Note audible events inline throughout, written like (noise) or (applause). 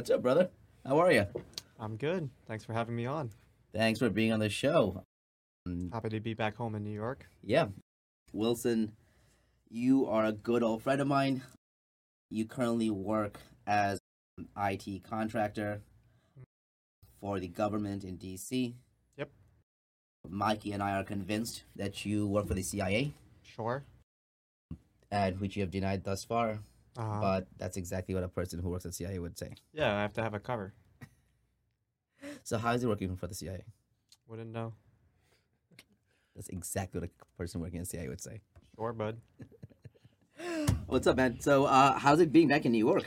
What's up, brother? How are you? I'm good. Thanks for having me on. Thanks for being on the show. Happy to be back home in New York. yeah, Wilson, you are a good old friend of mine. You currently work as an IT contractor for the government in DC. Yep. Mikey and I are convinced that you work for the CIA, Sure. and which you have denied thus far. Uh, But that's exactly what a person who works at CIA would say. yeah, I have to have a cover. (laughs) So how is it working for the CIA? Wouldn't know. That's exactly what a person working at CIA would say. Sure, bud. (laughs) What's up, man? So, uh, how's it being back in New York?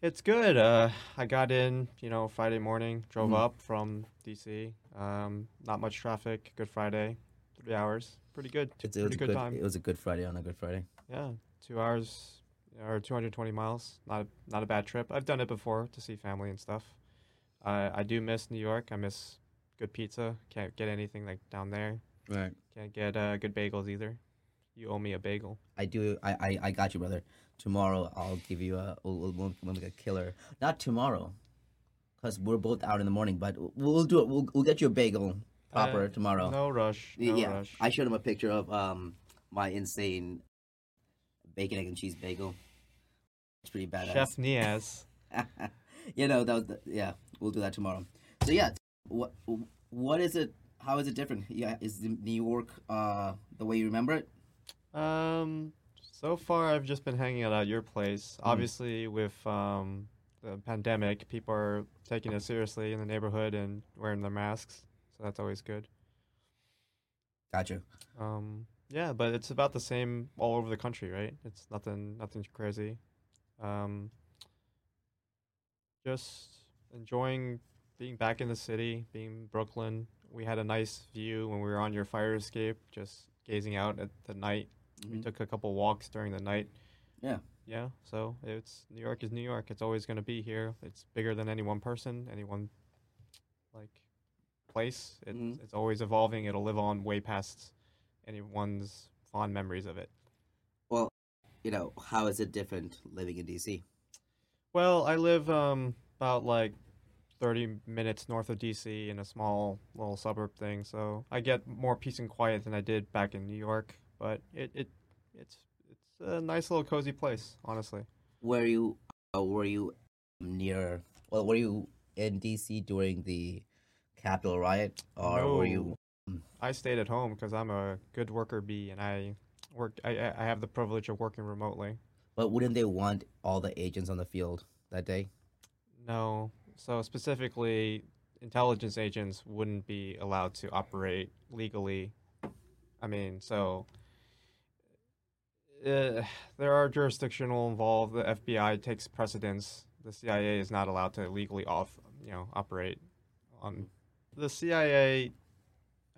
It's good. Uh, I got in, you know, Friday morning, drove Mhm. up from DC. Um, not much traffic. Good Friday. Three hours. Pretty good. It's, it Pretty was a good good. time. It was a good Friday on a Good Friday. Yeah, two hours or 220 miles. Not a, not a bad trip. I've done it before to see family and stuff. I I do miss New York. I miss good pizza. Can't get anything like down there. Right. Can't get uh, good bagels either. You owe me a bagel. I do. I, I, I got you, brother. Tomorrow I'll give you a. We'll, we'll, we'll make a killer. Not tomorrow, because we're both out in the morning. But we'll do it. We'll, we'll get you a bagel proper Uh, tomorrow. No rush. No yeah. rush. I showed him a picture of um my insane bacon egg and cheese bagel. It's pretty badass. Chef Niaz. (laughs) you know that was the, yeah we'll do that tomorrow so yeah what what is it how is it different yeah is the new york uh the way you remember it Um, so far I've just been hanging out at your place. Mm-hmm. Obviously, with um the pandemic, people are taking it seriously in the neighborhood and wearing their masks, so that's always good. gotcha Um, yeah, but it's about the same all over the country, right? It's nothing, nothing crazy. Um, just enjoying being back in the city, being Brooklyn. We had a nice view when we were on your fire escape, just gazing out at the night. We Mhm. took a couple walks during the night. Yeah. Yeah. So it's New York is New York. It's always going to be here. It's bigger than any one person, any one like place. It, Mhm. It's always evolving. It'll live on way past anyone's fond memories of it. You know how is it different living in dc Well, I live um about like 30 minutes north of DC in a small little suburb thing, so I get more peace and quiet than I did back in New York. But it, it it's it's a nice little cozy place, honestly. were you uh, were you near well were you in dc during the capitol riot or were you I stayed at home because I'm a good worker bee, and I work. I I I have the privilege of working remotely. but wouldn't they want all the agents on the field that day No, so specifically, intelligence agents wouldn't be allowed to operate legally. I mean, so uh, there are jurisdictional involved. The FBI takes precedence. The CIA is not allowed to legally off, you know, operate on the CIA.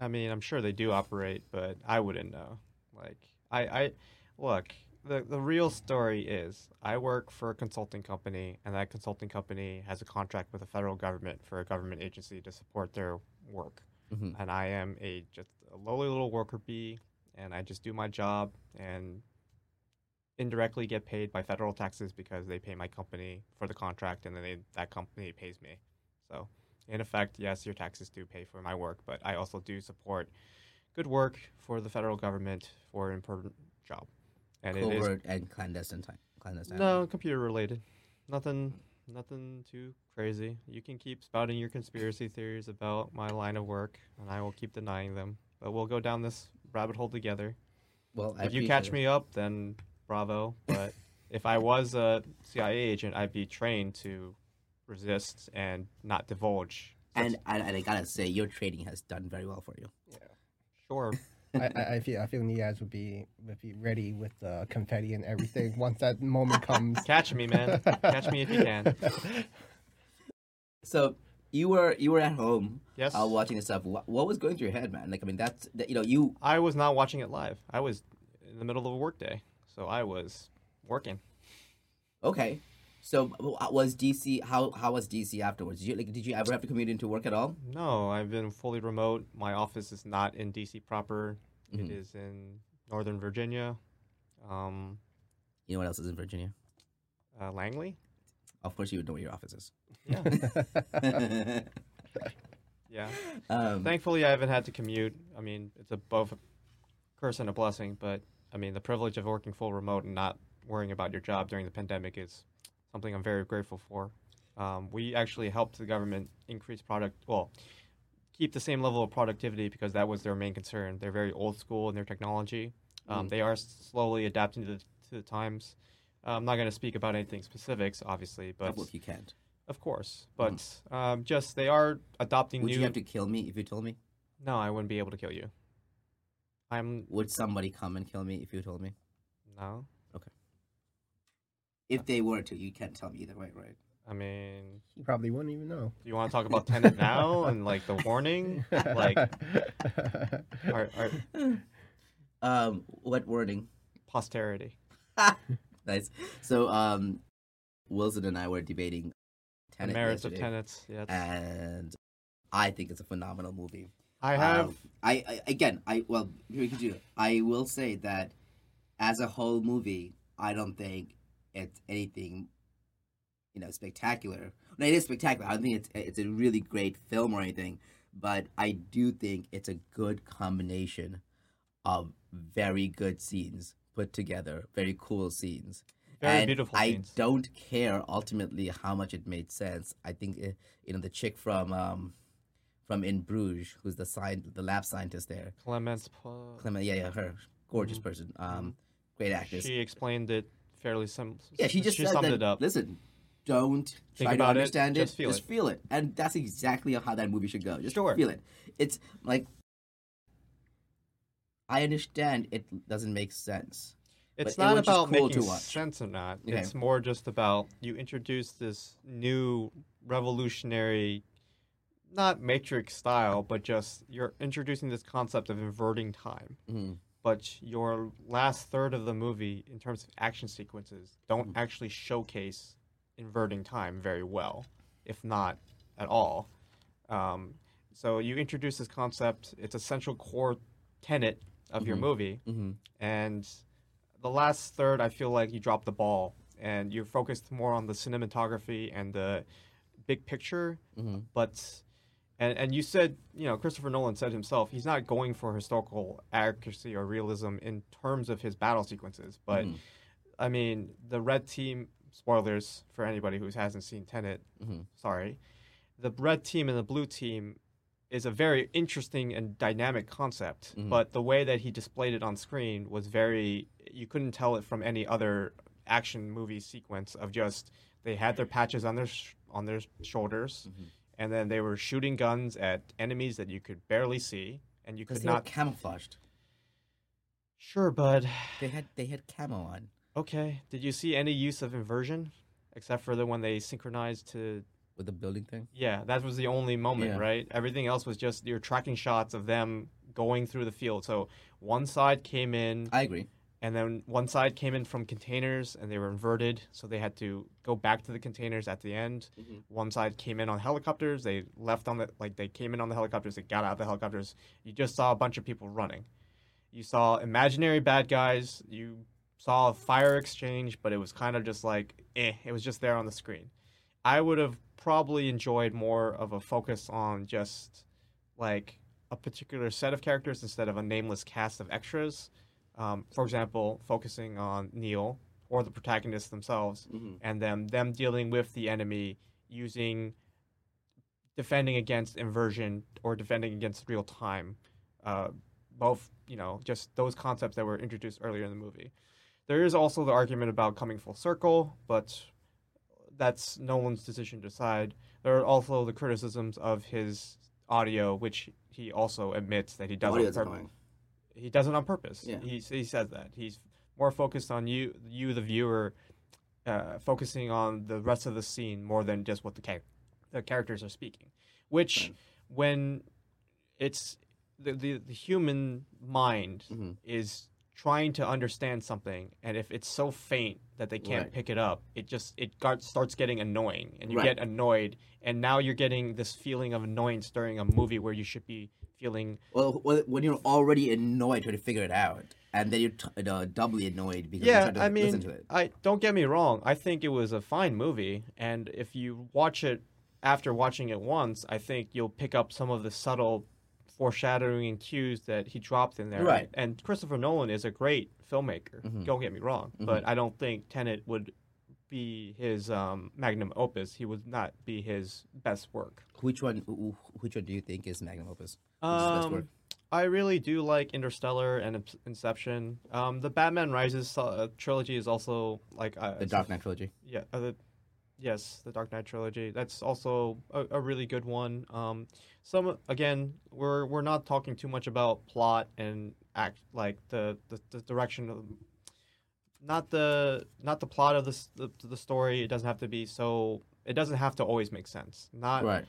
I mean, I'm sure they do operate, but I wouldn't know. Like, I, I look. The the real story is I work for a consulting company, and that consulting company has a contract with the federal government for a government agency to support their work. Mhm. And I am a just a lowly little worker bee, and I just do my job and indirectly get paid by federal taxes because they pay my company for the contract, and then they, that company pays me. So, in effect, yes, your taxes do pay for my work, but I also do support good work for the federal government for an important job. And it is covert and clandestine time clandestine no, computer related. Nothing nothing too crazy. You can keep spouting your conspiracy theories about my line of work and I will keep denying them. But we'll go down this rabbit hole together. well I if you catch appreciate me up, then bravo. But (laughs) if I was a CIA agent, I'd be trained to resist and not divulge. and, and and I gotta say your trading has done very well for you Sure. (laughs) I, I, I feel I feel Niaz would be would be ready with the confetti and everything once that moment comes. (laughs) Catch me, man. Catch me if you can. So you were you were at home Yes. uh, watching this stuff. What, what was going through your head, man? Like I mean, that's that, you know you I was not watching it live. I was in the middle of a workday. So I was working. okay. So uh, was DC how how was DC afterwards? Did you like did you ever have to commute into work at all? No, I've been fully remote. My office is not in DC proper. It Mhm. is in Northern Virginia, um, You know what else is in Virginia? uh, Langley. Of course, you would know where your office is. Yeah. (laughs) Yeah. um, Thankfully, I haven't had to commute. I mean, it's a both a curse and a blessing, but I mean, the privilege of working full remote and not worrying about your job during the pandemic is something I'm very grateful for. Um, we actually helped the government increase product, well, keep the same level of productivity because that was their main concern. They're very old school in their technology. Um, Mm. They are slowly adapting to the, to the times. Uh, I'm not going to speak about anything specifics, obviously, but couple if you can't. of course, but um, just they are adopting new Would new. you have to kill me if you told me? No, I wouldn't be able to kill you. I'm Would somebody come and kill me if you told me? no. If they were to, you can't tell me either way, right? I mean, You probably wouldn't even know. do you want to talk about Tenet now and like the warning? (laughs) Like, our, (laughs) our Um, what wording? posterity. (laughs) Nice. So, um, Wilson and I were debating The Tenet merits of yesterday, tenets. Yeah, and I think it's a phenomenal movie. I have. Um, I, I again, I well, here we can do it. I will say that as a whole movie, I don't think it's anything, you know, spectacular. No, it is spectacular. I don't think it's it's a really great film or anything, but I do think it's a good combination of very good scenes put together, very cool scenes. Very and beautiful I scenes. don't care ultimately how much it made sense. I think uh, you know the chick from um from In Bruges, who's the sign the lab scientist there, Clémence. Pu- Clement. Yeah, yeah, her gorgeous person, um, great actress. She explained it fairly sim. yeah, she just she said summed that, it up. Listen, don't Think try to about it, understand it, just feel just it." feel it, and that's exactly how that movie should go. Just Sure. feel it. It's like I understand it doesn't make sense. It's but it not about cool making sense or not. Okay. It's more just about you introduce this new revolutionary, not Matrix style, but just you're introducing this concept of inverting time. Mhm. But your last third of the movie, in terms of action sequences, don't Mhm. actually showcase inverting time very well, if not at all. Um, so you introduce this concept; it's a central core tenet of your Mhm. movie Mm-hmm. and the last third i feel like you dropped the ball and you're focused more on the cinematography and the big picture Mm-hmm. but and and you said you know christopher nolan said himself he's not going for historical accuracy or realism in terms of his battle sequences but Mhm. i mean the red team spoilers for anybody who hasn't seen tenet Mhm. sorry the red team and the blue team is a very interesting and dynamic concept Mhm. but the way that he displayed it on screen was very you couldn't tell it from any other action movie sequence of just they had their patches on their sh- on their shoulders Mhm. And then they were shooting guns at enemies that you could barely see and you could they were not camouflaged. sure bud They had they had camo on. okay did you see any use of inversion except for the when they synchronized to with the building thing. Yeah, that was the only moment, Yeah. right? Everything else was just your tracking shots of them going through the field. So one side came in, I agree. And then one side came in from containers, and they were inverted, so they had to go back to the containers at the end. Mhm. One side came in on helicopters. They left on the like they came in on the helicopters. They got out of the helicopters. You just saw a bunch of people running. You saw imaginary bad guys. You saw a fire exchange, but it was kind of just like eh. It was just there on the screen. I would have probably enjoyed more of a focus on just like a particular set of characters instead of a nameless cast of extras. Um, for example, focusing on Neil or the protagonists themselves, Mm-hmm. and them them dealing with the enemy using defending against inversion or defending against real time. Uh, both, you know, just those concepts that were introduced earlier in the movie. There is also the argument about coming full circle, but that's Nolan's decision to decide. There are also the criticisms of his audio, which he also admits that he does on Audio's purpose. He does it on purpose. Yeah. He he says that he's more focused on you, you the viewer, uh, focusing on the rest of the scene more than just what the char- the characters are speaking. Which, Right. when it's the, the the human mind Mhm. is trying to understand something, and if it's so faint that they can't Right. pick it up, it just it got, starts getting annoying, and you Right. get annoyed, and now you're getting this feeling of annoyance during a movie where you should be feeling Well, when you're already annoyed trying to figure it out. and then you're t- uh, doubly annoyed because yeah, you start to I listen mean, to it. I don't get me wrong. I think it was a fine movie, and if you watch it after watching it once, I think you'll pick up some of the subtle foreshadowing and cues that he dropped in there. Right. And Christopher Nolan is a great filmmaker. Mhm. Don't get me wrong, but I don't think Tenet would be his um, magnum opus. He would not be his best work. Which one? wh- wh- Which one do you think is magnum opus? Which is best Um? I really do like Interstellar and Inception. Um, the Batman Rises uh, trilogy is also like uh, The Dark Knight trilogy. Yeah, uh, the, yes, the Dark Knight trilogy. That's also a, a really good one. Um, some again, we're we're not talking too much about plot and act like the the, the direction of not the not the plot of this the, the story. It doesn't have to be so. It doesn't have to always make sense. Not Right.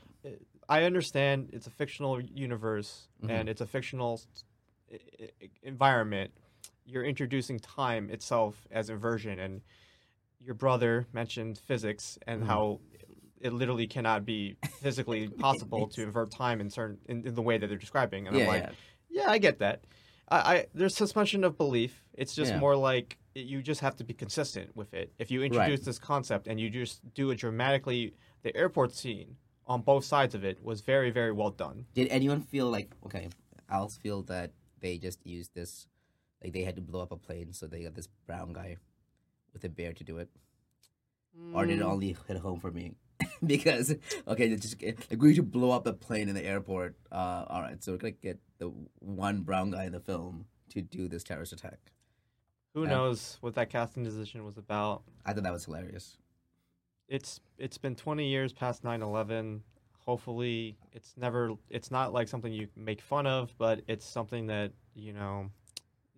I understand it's a fictional universe and it's a fictional s- i- i- environment. You're introducing time itself as inversion, and your brother mentioned physics and Mhm. how it literally cannot be physically (laughs) possible to invert time in certain in, in the way that they're describing. And Yeah, I'm like, yeah. yeah, I get that. I, I there's suspension of belief. It's just Yeah. more like you just have to be consistent with it. If you introduce this concept and you just do it dramatically, the airport scene on both sides of it was very very well done. Did anyone feel like okay? Else feel that they just used this, like they had to blow up a plane, so they got this brown guy with a bear to do it, or Mm. did it only hit home for me? (laughs) because okay, they just agree to blow up a plane in the airport. Uh, all right, so we're gonna get the one brown guy in the film to do this terrorist attack. Who Yeah. knows what that casting decision was about? I thought that was hilarious. It's it's been 20 years past 9/11. Hopefully, it's never it's not like something you make fun of, but it's something that, you know,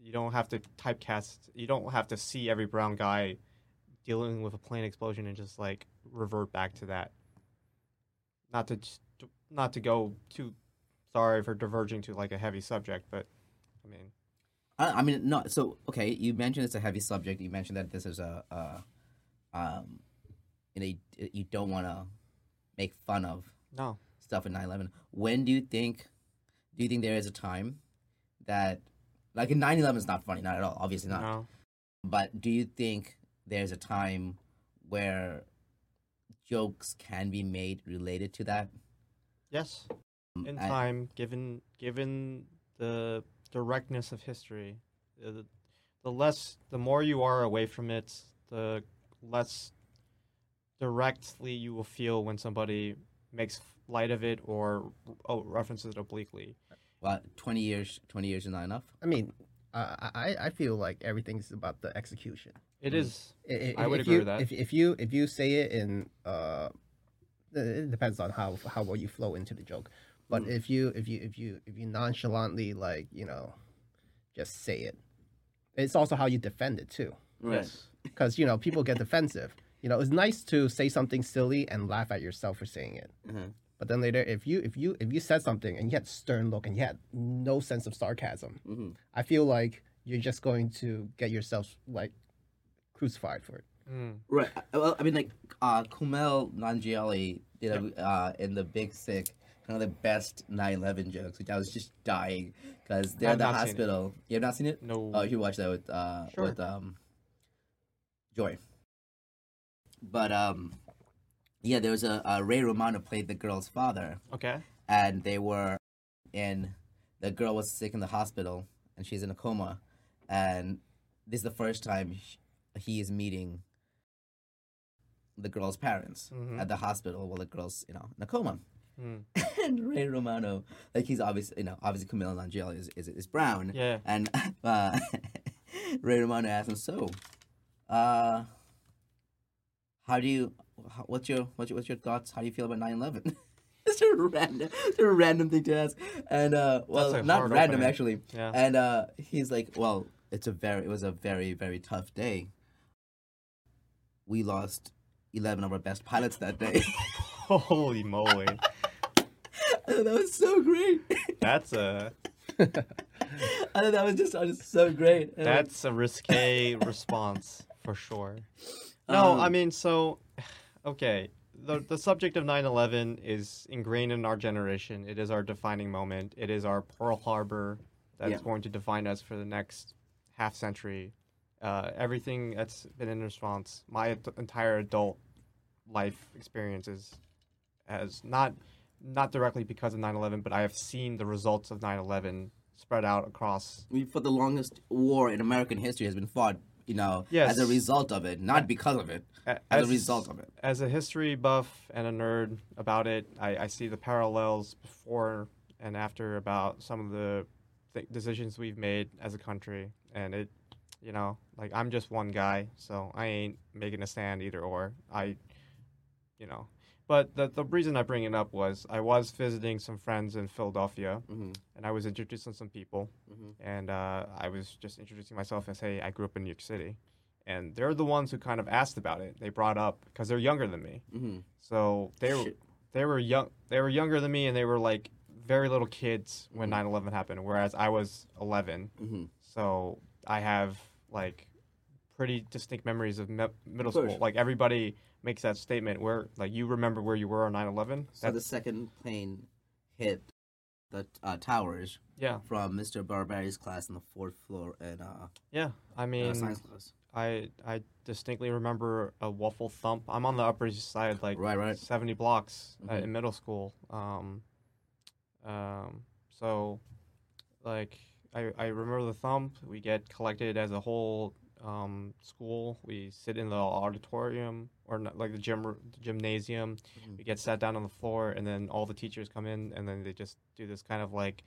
you don't have to typecast. You don't have to see every brown guy dealing with a plane explosion and just like revert back to that. Not to just, not to go too sorry for diverging to like a heavy subject, but I mean, I, I mean, no. So okay, you mentioned it's a heavy subject. You mentioned that this is a, a um, you know, you, you don't want to make fun of no. stuff in 9/11. When do you think? Do you think there is a time that, like, in 9/11 is not funny, not at all. Obviously not. No. But do you think there's a time where jokes can be made related to that? Yes. Um, in I- time, given given the directness of history, the, the less, the more you are away from it, the less directly you will feel when somebody makes light of it or oh, references it obliquely. Well, 20 years. 20 years is not enough. I mean, uh, I I feel like everything's about the execution. It is. Mm. is. I- I- I would if agree you, with that. If, if you if you say it in uh, it depends on how how well you flow into the joke. But Mm. if you if you if you if you nonchalantly like you know, just say it, it's also how you defend it too. Yes. (laughs) Because you know people get defensive. You know, it's nice to say something silly and laugh at yourself for saying it. Mhm. But then later, if you if you if you said something and you had stern look and you had no sense of sarcasm, hmm I feel like you're just going to get yourself like crucified for it. Mm. Right. Well, I mean, like uh, Kumail Nanjiani did a, uh, in the Big Sick, one of the best 9/11 jokes, which I was just dying because they're I at the not seen it. hospital. You have not seen it? No. Oh, you should watch that with uh, Sure. with um, Joy. But um, yeah, there was a, a Ray Romano played the girl's father, okay. and they were in the girl was sick in the hospital and she's in a coma and this is the first time he is meeting the girl's parents Mhm. at the hospital while the girl's you know in a coma Mm. (laughs) and Ray Romano like he's obviously you know obviously Kumail Nanjiani is, is is brown Yeah. and (laughs) uh, (laughs) Ray Romano asked him so uh how do you what's your what's your what's your thoughts how do you feel about 9/11 (laughs) It's a random, it's a random thing to ask, and uh, well, not random opening. actually. Yeah. And uh, he's like, "Well, it's a very, it was a very, very tough day. We lost eleven of our best pilots that day. (laughs) Holy moly. (laughs) I thought that was so great. That's a I thought that was just, just so great. And I'm like, That's a risque response for sure. No, Um, I mean, so, okay. The, the subject of 9 11 is ingrained in our generation. It is our defining moment. It is our Pearl Harbor that's Yeah. going to define us for the next half century, uh, everything that's been in response, my entire adult life experiences, as not not directly because of 9/11, but I have seen the results of 9/11 spread out across. I mean, for the longest war in American history has been fought, you know, Yes. as a result of it, not because of it, a- as, a result of it. as a history buff and a nerd about it, I, I see the parallels before and after about some of the th- decisions we've made as a country. And it, you know, like I'm just one guy, so I ain't making a stand either or. I, you know, but the, the reason I bring it up was I was visiting some friends in Philadelphia hmm and I was introducing some people hmm and uh, I was just introducing myself as, hey, I grew up in New York City. And they're the ones who kind of asked about it. They brought up because they're younger than me. hmm So they were they were young they were younger than me and they were like very little kids when Mhm. 9/11 happened whereas I was 11. hmm So I have like pretty distinct memories of me- middle school. Like everybody makes that statement where like you remember where you were on 9/11. So the second plane hit the uh, towers yeah. from Mr. Barbari's class on the fourth floor and uh, Yeah. I uh, mean science class. I I distinctly remember a waffle thump. I'm on the Upper East Side like Right, right. 70 blocks uh, Mhm. in middle school. Um, um, so, like, I, I remember the thump. We get collected as a whole um, school. We sit in the auditorium or not, like the gym r- gymnasium. Mhm. We get sat down on the floor, and then all the teachers come in, and then they just do this kind of like.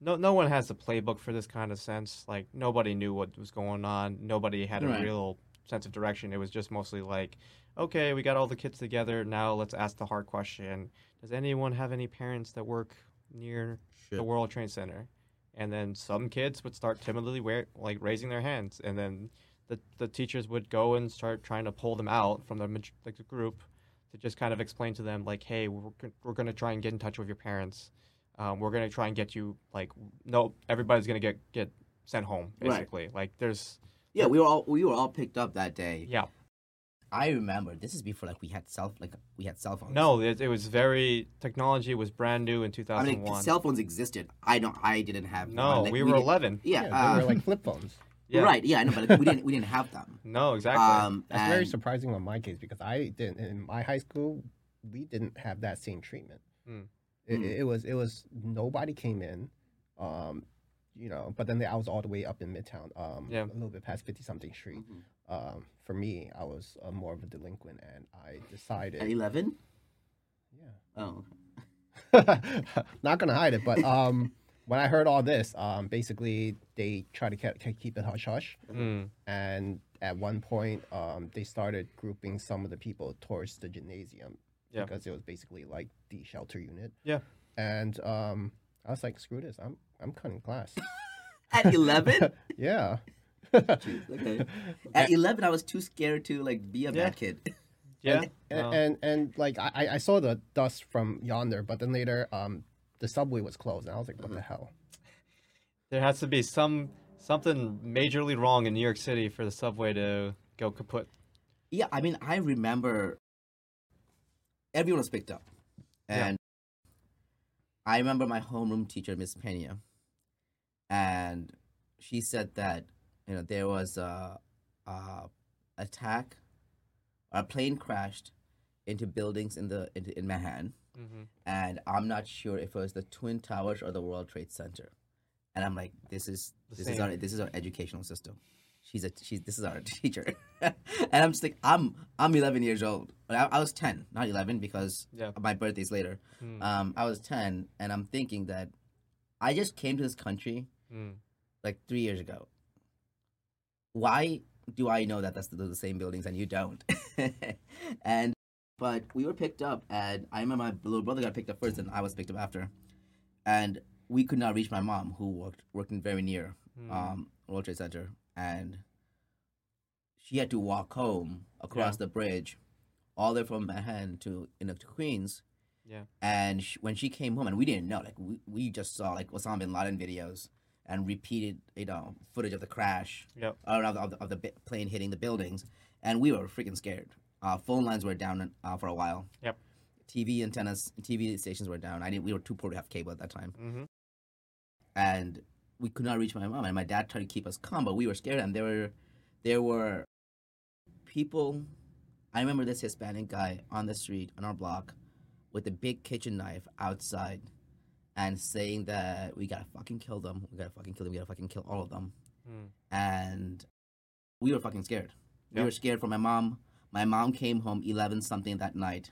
No, no one has a playbook for this kind of sense. Like nobody knew what was going on. Nobody had a Right. real sense of direction. It was just mostly like, okay, we got all the kids together. Now let's ask the hard question: Does anyone have any parents that work near Shit. the World Trade Center? And then some kids would start timidly wear, like raising their hands, and then the the teachers would go and start trying to pull them out from the like the group to just kind of explain to them like, hey, we're we're gonna try and get in touch with your parents. Um, we're gonna try and get you like no, everybody's gonna get get sent home Right. basically. Like there's Yeah, we were all we were all picked up that day. yeah I remember this is before like we had cell like we had cell phones. no, it, it was very technology was brand new in 2001 I mean cell phones existed. I don't. I didn't have. no, one. Like, we were didn't- 11. Yeah, Yeah, uh, they were like flip phones. Yeah. right. Yeah, I know, but like, we didn't. We didn't have them. (laughs) No, exactly. Um, That's very surprising on my case because I didn't in my high school we didn't have that same treatment. Hmm. It, Hmm. it was it was nobody came in, um, you know. But then I was all the way up in Midtown, um, Yeah. a little bit past Fifty something Street. Mhm. Um, for me, I was uh, more of a delinquent, and I decided, At eleven. yeah, Oh. (laughs) not gonna hide it. But um, when I heard all this, um, basically they try to ke- ke- keep it hush hush. Mm. and at one point um, they started grouping some of the people towards the gymnasium Yeah. because it was basically like the shelter unit Yeah. and um, i was like screw this i'm i'm cutting class (laughs) At eleven. (laughs) yeah okay. At eleven, I was too scared to like be a Yeah. bad kid. Yeah. and, no. and and like I, I saw the dust from yonder but then later um, the subway was closed and i was like what the mm-hmm. hell there has to be some something majorly wrong in New York City for the subway to go kaput. Yeah, I mean, I remember everyone was picked up, Yeah. and I remember my homeroom teacher, Miss Pena, and she said that you know there was a, a attack, a plane crashed into buildings in the in, in Manhattan, Mm-hmm. and I'm not sure if it was the Twin Towers or the World Trade Center, and I'm like, this is The this is our this is our educational system. She's a she's this is our (laughs) teacher, (laughs) and I'm just like I'm I'm 11 years old. I, I was 10, not 11 because Yeah. my birthday's later. Mm. Um, I was 10, and I'm thinking that I just came to this country Mm. like three years ago. Why do I know that that's the, the same buildings and you don't? (laughs) and but we were picked up, and I remember my little brother got picked up first, and I was picked up after, and we could not reach my mom, who worked working very near Mm. um, World Trade Center, and she had to walk home across Yeah. the bridge, all the way from Manhattan to you know to Queens. Yeah. And sh when she came home, and we didn't know, like we, we just saw like Osama bin Laden videos and repeated you know footage of the crash Yep. uh, of, the, of, the, of the plane hitting the buildings, and we were freaking scared. Uh, phone lines were down uh, for a while. Yep. TV antennas, TV stations were down. I didn't. We were too poor to have cable at that time Mm-hmm. and we could not reach my mom, and my dad tried to keep us calm, but we were scared, and there were there were people. I remember this Hispanic guy on the street on our block with a big kitchen knife outside and saying that we gotta fucking kill them. We gotta fucking kill them. We gotta fucking kill all of them. Mm. And we were fucking scared. We were scared for my mom. My mom came home eleven something that night,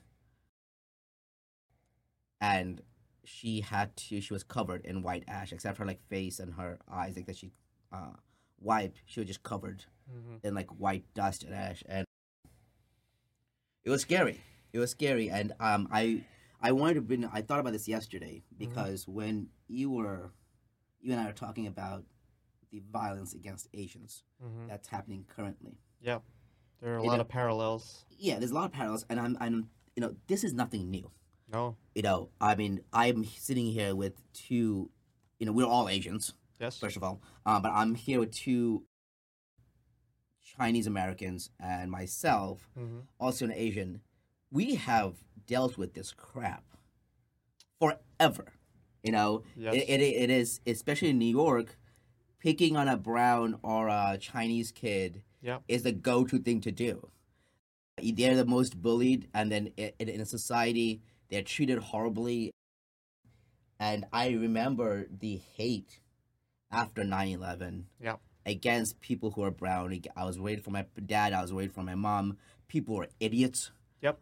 and she had to. She was covered in white ash, except her like face and her eyes, like that she uh, wiped. She was just covered Mhm. in like white dust and ash, and it was scary. It was scary, and um, I I wanted to bring. I thought about this yesterday because when you were, you and I were talking about the violence against Asians Mhm. that's happening currently. Yeah, there are a You lot know- of parallels. Yeah, there's a lot of parallels, and I'm, I'm, you know, this is nothing new. No, You know, I mean, I'm sitting here with two, you know, we're all Asians, yes, first of all, uh, but I'm here with two Chinese Americans and myself, hmm also an Asian. We have dealt with this crap forever. You know, Yes. it, it, it is, especially in New York, picking on a brown or a Chinese kid Yeah. is the go to thing to do. They're the most bullied, and then in, in a society, they're treated horribly. And I remember the hate after 9 11 Yeah. against people who are brown. I was worried for my dad, I was worried for my mom. People were idiots. Yep.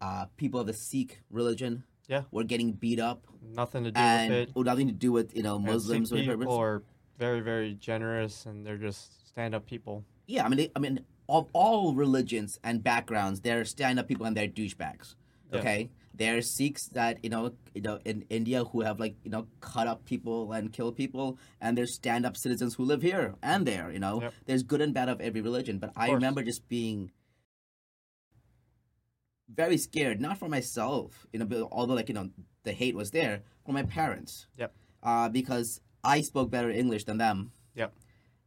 Uh, people of the Sikh religion Yeah. were getting beat up nothing to do and with it. oh, nothing to do with you know And Muslims Sikh or people are very, very generous, and they're just stand-up people. Yeah, I mean, they, I mean, of all religions and backgrounds, there are stand-up people and they're douchebags. Yeah. Okay, there are Sikhs that you know, you know, in India who have like you know cut up people and killed people, and there's stand-up citizens who live here and there. You know, Yep. there's good and bad of every religion. But I course. remember just being very scared, not for myself, you know, but although like you know the hate was there for my parents. Yep. Uh, because I spoke better English than them. Yep.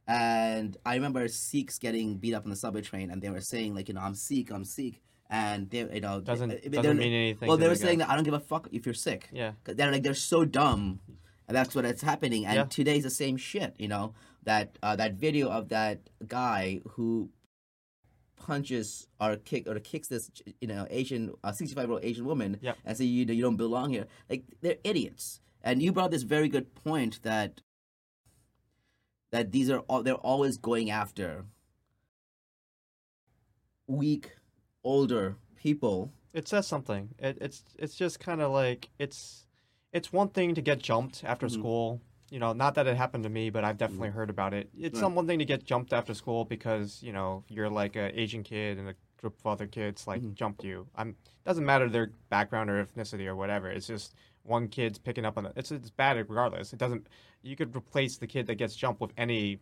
And I remember Sikhs getting beat up on the subway train, and they were saying like, you know, I'm Sikh, I'm Sikh, and they, you know, Doesn't they, doesn't mean anything. well, they were saying that I don't give a fuck if you're sick. Yeah. They're like they're so dumb, and that's what it's happening. And Yeah. today's the same shit. You know that uh, that video of that guy who punches or kick or kicks this you know Asian uh, 65 year old Asian woman Yeah. and say you know, you don't belong here. Like they're idiots. And you brought this very good point that that these are all they're always going after weak older people. it says something. It, it's it's just kind of like it's it's one thing to get jumped after Mhm. school. You know, not that it happened to me, but I've definitely heard about it. It's Right. some one thing to get jumped after school because you know you're like an Asian kid and a group of other kids like Mhm. jumped you. I'm it doesn't matter their background or ethnicity or whatever. It's just one kid's picking up on it. It's it's bad regardless. It doesn't. You could replace the kid that gets jumped with any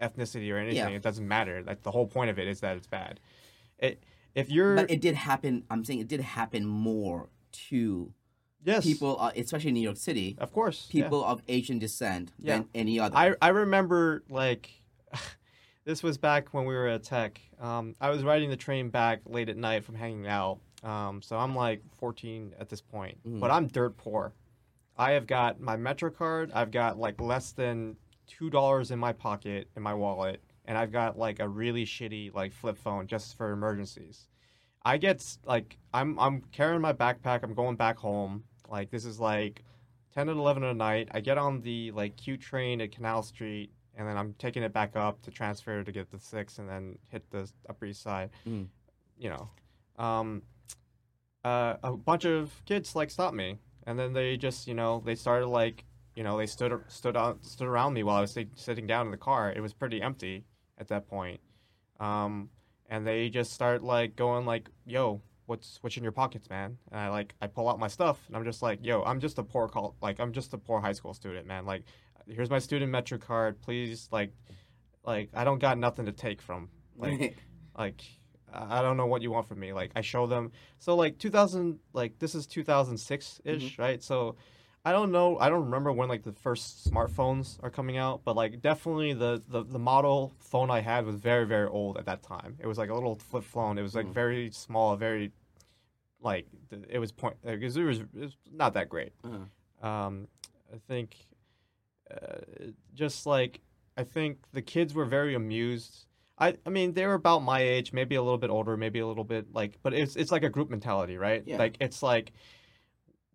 ethnicity or anything. Yeah. It doesn't matter. Like the whole point of it is that it's bad. It if you're But it did happen. I'm saying it did happen more to yes people, uh, especially in New York City, Of course. yeah. people of Asian descent Yeah. than any other. I I remember like (laughs) this was back when we were at Tech. Um, I was riding the train back late at night from hanging out. Um, so I'm like 14 at this point, Mhm. but I'm dirt poor. I have got my Metro card. I've got like less than two dollars in my pocket in my wallet, and I've got like a really shitty like flip phone just for emergencies. I get like I'm I'm carrying my backpack. I'm going back home. Like this is like 10 and 11 at night. I get on the like Q train at Canal Street, and then I'm taking it back up to transfer to get the six, and then hit the Upper East Side. Mm. You know, um, uh, a bunch of kids like stopped me, and then they just you know they started like you know they stood stood out stood around me while I was sit- sitting down in the car. It was pretty empty at that point, um, and they just start like going like, "Yo, what's what's in your pockets, man?" And I like I pull out my stuff, and I'm just like, "Yo, I'm just a poor col like I'm just a poor high school student, man. Like, here's my student metro card, please. Like, like I don't got nothing to take from. Like, (laughs) like I don't know what you want from me. Like I show them. So like 2000, like this is 2006 ish, right? So I don't know. I don't remember when like the first smartphones are coming out, but like definitely the the, the model phone I had was very very old at that time. It was like a little flip phone. It was like Mhm. very small, very like it was point. It was, it was, it was not that great. Uh-huh. Um, I think uh, just like I think the kids were very amused. I I mean they were about my age, maybe a little bit older, maybe a little bit like, but it's it's like a group mentality, right? Yeah. Like it's like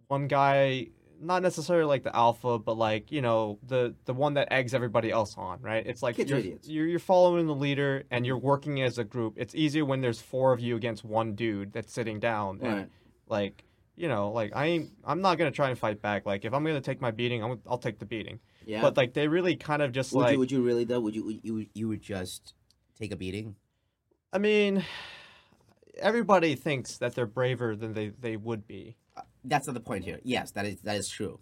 one guy, not necessarily like the alpha, but like you know the the one that eggs everybody else on, right? It's like Kids you're, idiots. you're you're following the leader and mm-hmm. you're working as a group. It's easier when there's four of you against one dude that's sitting down and Right. like you know like i ain't i'm not gonna try and fight back like if i'm gonna take my beating I'm, i'll take the beating Yeah. but like they really kind of just would like you would you really though? Would you you you would just take a beating? i mean everybody thinks that they're braver than they they would be Uh, That's not the point here. Yes, that is that is true.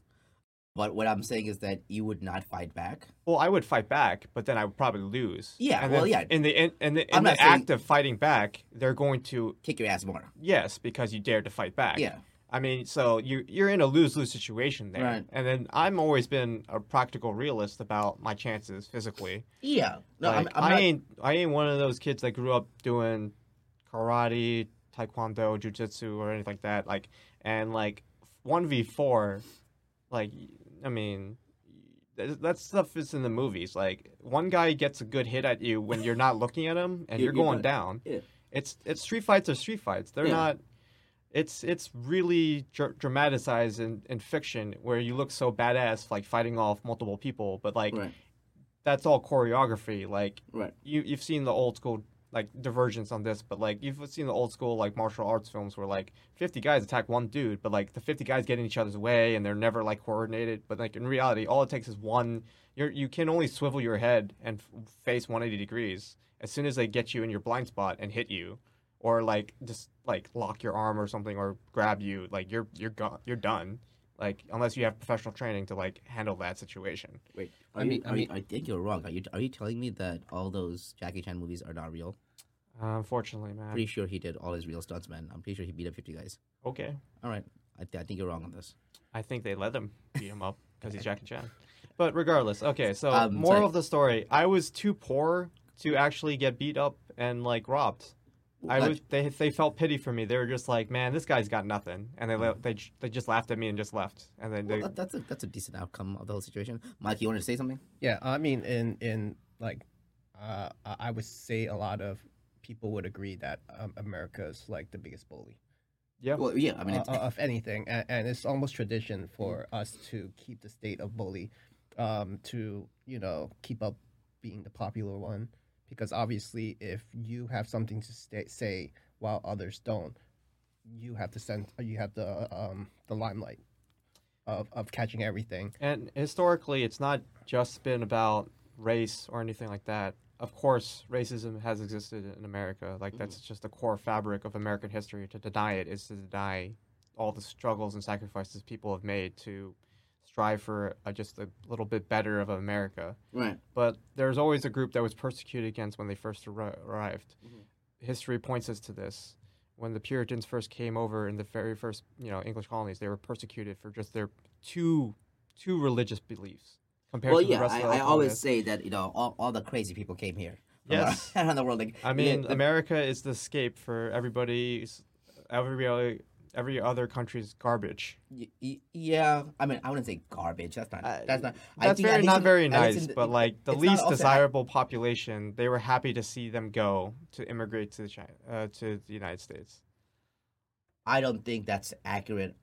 But what I'm saying is that you would not fight back. well i would fight back but then i would probably lose Yeah, and well, then yeah. in the in, in the, in the act of fighting back they're going to Kick your ass more. yes because you dared to fight back Yeah. I mean, so you you're in a lose lose situation there, Right. and then I'm always been a practical realist about my chances physically. Yeah. No, like, I'm, I'm I not. ain't I ain't one of those kids that grew up doing karate, taekwondo, jujitsu, or anything like that. Like and like one v four, like I mean, that, stuff is in the movies. Like one guy gets a good hit at you when you're not looking at him, and (laughs) You're- you're, going down. Yeah. It's it's street fights are street fights. They're Yeah. not. It's it's really dr- dramatized in, in fiction where you look so badass like fighting off multiple people, but like Right. that's all choreography. Like Right. you you've seen the old school like divergence on this, but like you've seen the old school like martial arts films where like fifty guys attack one dude, but like the fifty guys get in each other's way and they're never like coordinated. But like in reality, all it takes is one. You you can only swivel your head and f- face one eighty degrees. As soon as they get you in your blind spot and hit you, or like just like lock your arm or something or grab you, like you're you're gone, you're done. Like unless you have professional training to like handle that situation. Wait. Are I mean- are I you- mean- I think you're wrong. Are you are you telling me that all those Jackie Chan movies are not real? Uh, unfortunately, man. Pretty sure he did all his real stunts, man. I'm pretty sure he beat up 50 guys. Okay. All right. I, th- I think you're wrong on this. I think they let him beat him up (laughs) because he's Jackie Chan. But regardless, okay. So Um, moral sorry. of the story: I was too poor to actually get beat up and like robbed. I was. They they felt pity for me. They were just like, "Man, this guy's got nothing," and they le- they they just laughed at me and just left. And then Well, they, that, that's a that's a decent outcome of the whole situation. Mike, you wanted to say something? Yeah, I mean, in in like, uh, I I would say a lot of people would agree that um, America is like the biggest bully yeah, Well, yeah. I mean, uh, of anything, and, and it's almost tradition for us to keep the state of bully, um, to you know keep up being the popular one, because obviously if you have something to stay, say while others don't, you have to send you have the um the limelight of of catching everything. And historically, it's not just been about race or anything like that. Of course, racism has existed in America. Like that's just the core fabric of American history. To deny it is to deny all the struggles and sacrifices people have made to strive for a, just a little bit better of America. right. But there's always a group that was persecuted against when they first arri- arrived. Mm-hmm. History points us to this. When the Puritans first came over in the very first, you know, English colonies, they were persecuted for just their two two religious beliefs compared Well, to the rest I, of the I always say that you know all, all the crazy people came here. from Yes. (laughs) around the world. Like, I mean, yeah, the- America is the escape for everybody's every other every other country's garbage. Y- Yeah, I mean, I wouldn't say garbage. That's not. Uh, that's not. I That's think- I very not very nice, some- but like the least desirable population, they were happy to see them go to immigrate to China, uh, to the United States. I don't think that's accurate.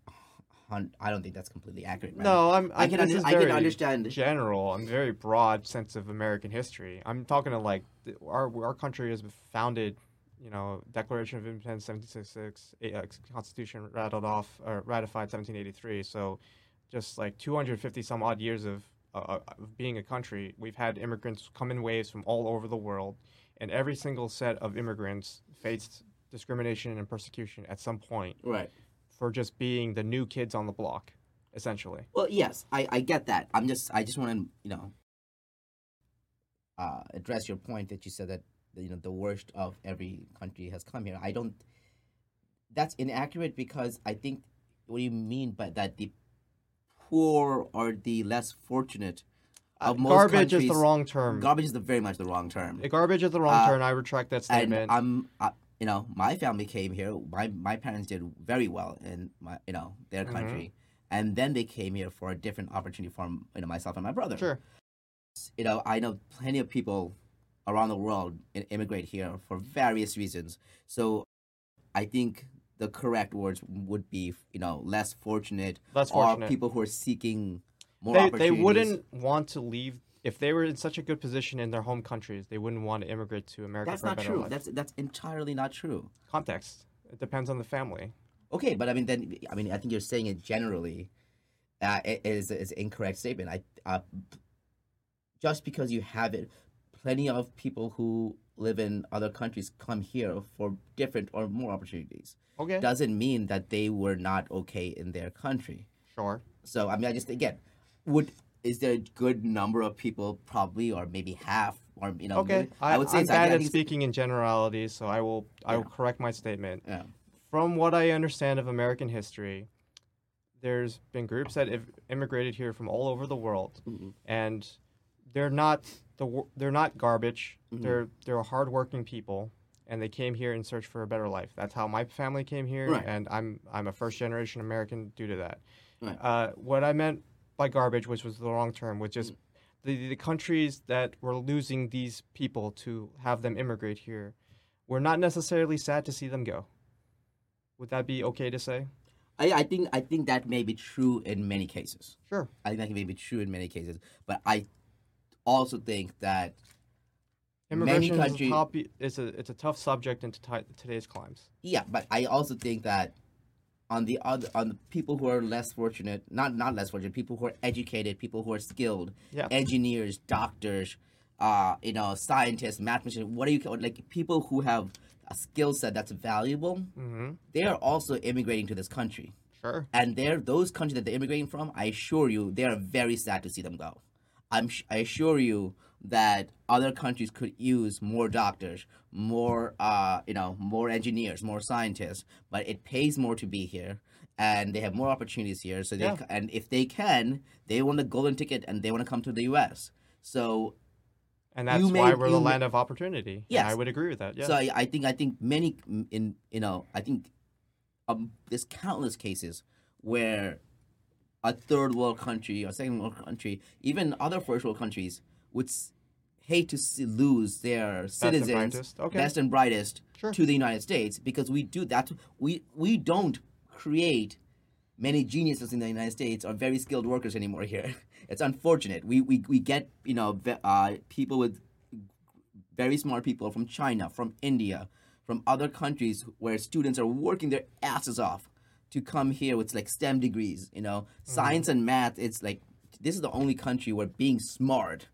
I don't think that's completely accurate. Man. No, I'm. I I can under- I can understand- general and very broad sense of American history. I'm talking to like our our country is founded. You know, Declaration of Independence, 1766, eh, uh, Constitution rattled off or ratified 1783. So, just like 250 some odd years of, uh, of being a country, we've had immigrants come in waves from all over the world, and every single set of immigrants faced discrimination and persecution at some point Right. for just being the new kids on the block, essentially. Well, yes, I, I get that. I'm just I just want to you know uh, address your point that you said that you know the worst of every country has come here. I don't. That's inaccurate because I think what do you mean by that? The poor or the less fortunate of most Uh, garbage is the wrong term. Garbage is the very much the wrong term. Uh, Garbage is the wrong Uh, term. I retract that statement. and. I'm, uh, you know, my family came here. My my parents did very well in my, you know, their Mhm. country, and then they came here for a different opportunity for you know myself and my brother. Sure. You know, I know plenty of people around the world and immigrate here for various reasons. So, I think the correct words would be you know less fortunate, Less or fortunate. people who are seeking more They, they wouldn't want to leave if they were in such a good position in their home countries. They wouldn't want to immigrate to America That's not true. life. That's that's entirely not true. Context. It depends on the family. Okay, but I mean, then I mean, I think you're saying it generally uh, is is an incorrect statement. I uh, just because you have it, plenty of people who live in other countries come here for different or more opportunities. Okay. Doesn't mean that they were not okay in their country. Sure. So I mean, I just again, would is there a good number of people probably, or maybe half, or you know, Okay. maybe- I, would say I'm bad at speaking in generalities, so I will I will correct my statement. Yeah. From what I understand of American history, there's been groups that have immigrated here from all over the world, Mhm. and they're not the they're not garbage. Mhm. They're they're hardworking people, and they came here in search for a better life. That's how my family came here, Right. and I'm I'm a first generation American due to that. Right. Uh, what I meant by garbage, which was the wrong term, was just the the countries that were losing these people to have them immigrate here. We're not necessarily sad to see them go. Would that be okay to say? I, I think I think that may be true in many cases. Sure. I think that may be true in many cases, but I also think that Immigration many is, a countries. it's a it's a tough subject in ti- today's climes. Yeah, but I also think that on the other on the people who are less fortunate, not not less fortunate, people who are educated, people who are skilled, Yeah. engineers, doctors, uh, you know, scientists, mathematicians, what do you like people who have a skill set that's valuable, Mm-hmm. they are also immigrating to this country. Sure. And they're those countries that they're immigrating from. I assure you, they are very sad to see them go. I'm sh- I assure you that other countries could use more doctors, more uh, you know, more engineers, more scientists, but it pays more to be here, and they have more opportunities here. So they Yeah. and if they can, they want a golden ticket and they want to come to the U.S. So And that's You why we're you the land of opportunity. And Yes. I would agree with that. Yeah. So I, I think I think many in you know I think um, there's countless cases where a third world country or second world country, even other first world countries, would hate to see, lose their and citizens, brightest. Okay. best and brightest, Sure. to the United States because we do that. We we don't create many geniuses in the United States or very skilled workers anymore here. (laughs) It's unfortunate. We we, we get you know uh, people with very smart people from China, from India, from other countries where students are working their asses off to come here with like STEM degrees. You know, mm-hmm. science and math. It's like this is the only country where being smart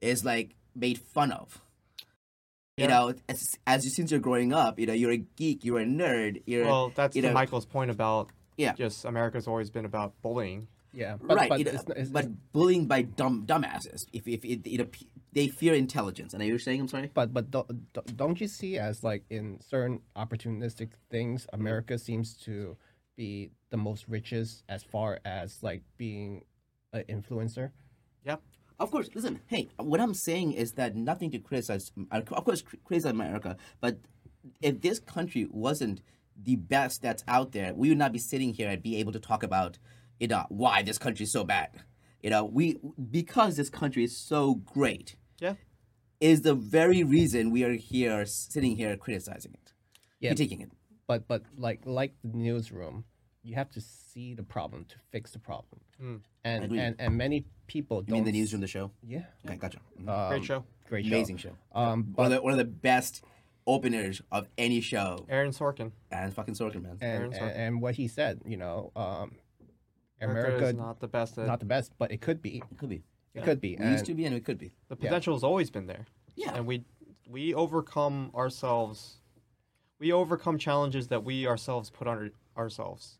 is like made fun of. You know, as, as you since you're growing up, you know, you're a geek, you're a nerd, you're well, that's you to know- Michael's point about Yeah. just America's always been about bullying. Yeah, but, right. But, you know, it's, it's, but bullying by dumb dumbasses. If if it, you know, p- they fear intelligence. And are you saying? I'm sorry. but but don't, don't- don't you see as like in certain opportunistic things, America seems to be the most richest as far as like being an influencer. Yeah. Of course, listen. Hey, what I'm saying is that nothing to criticize. Uh, of course, cri- criticize America, but if this country wasn't the best that's out there, we would not be sitting here and be able to talk about, you know, why this country is so bad. You know, we because this country is so great Yeah. is the very reason we are here, sitting here criticizing it, Yeah. critiquing it. But but like like the newsroom, you have to see the problem to fix the problem. Mm. Aaron, Agreed. and and many people You don't. mean the newsroom, the show? Yeah. Okay, gotcha. Um, Great show. Great show. Amazing show. Um, One of the one of the best openers of any show. Aaron Sorkin. And fucking Sorkin, man. and, Aaron and Sorkin. and what he said, you know, um, America, America is not the best. At, not the best, but it could be. It could be. It could be. It used and- to be, and it could be. the yeah. potential has always been there. Yeah. And we we overcome ourselves. We overcome challenges that we ourselves put on ourselves.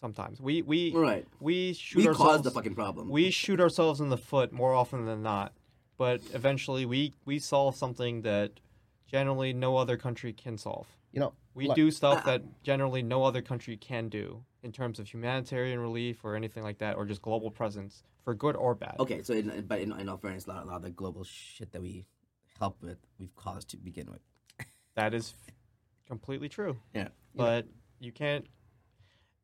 Sometimes we we Right. we shoot We ourselves. caused the fucking problem. we shoot ourselves in the foot more often than not, but eventually we we solve something that generally no other country can solve. You know, We like- do stuff that generally no other country can do in terms of humanitarian relief or anything like that, or just global presence for good or bad. Okay, so in, but in, in all fairness, a lot, a lot of the global shit that we help with, we've caused to begin with. That is completely true. Yeah. But you can't.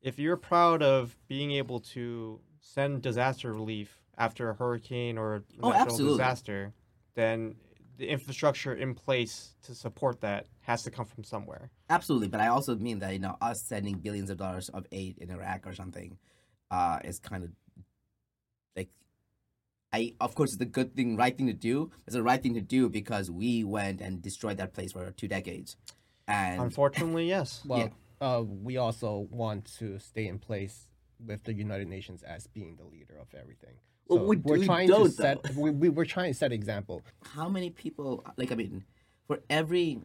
if you're proud of being able to send disaster relief after a hurricane or a Oh, natural absolutely. disaster, then the infrastructure in place to support that has to come from somewhere. Absolutely, but I also mean that you know us sending billions of dollars of aid in Iraq or something uh, is kind of like I of course it's the good thing, right thing to do. It's the right thing to do because we went and destroyed that place for two decades, and Unfortunately, yes. (laughs) Well, uh, we also want to stay in place with the United Nations as being the leader of everything. Well, we- we're we trying to don't, set. though. We, we we're trying to set example. how many people like I mean, for every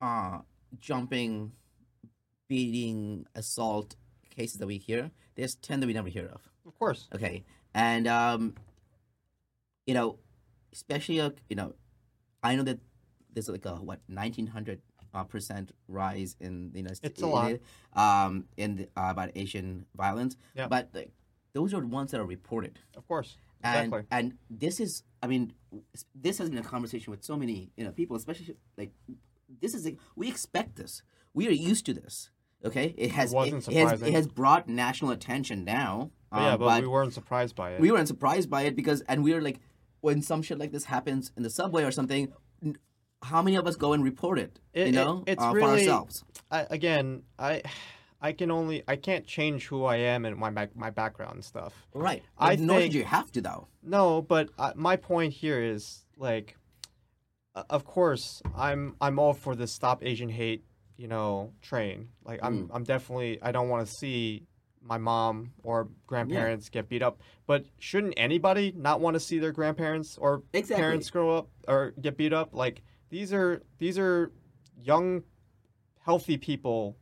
uh jumping, beating, assault cases that we hear, there's ten that we never hear of. Of course. Okay, and um, you know, especially uh, you know, I know that there's like a what 1900 uh, percent rise in the United States. It's a lot. Um, in the, uh, about Asian violence. Yeah. But like, those are the ones that are reported. Of course. And, Exactly. and this is, I mean, this has been a conversation with so many, you know, people, especially like, this is, like, we expect this. We are used to this. Okay, it has wasn't it, it has, it has brought national attention now. But yeah, um, but, we weren't surprised by it. we weren't surprised by it because, and we were like, when some shit like this happens in the subway or something, how many of us go and report it? It- you know, it- it's uh, for really- ourselves. I, again, I, I can only I can't change who I am and my my background and stuff. Right. I But nor think- should you have to though. No, but uh, my point here is like, uh, of course, I'm I'm all for the stop Asian hate, you know, train. Like I'm I'm definitely I don't want to see my mom or grandparents get beat up. But shouldn't anybody not want to see their grandparents or Exactly. parents grow up or get beat up? Like these are these are young, healthy people,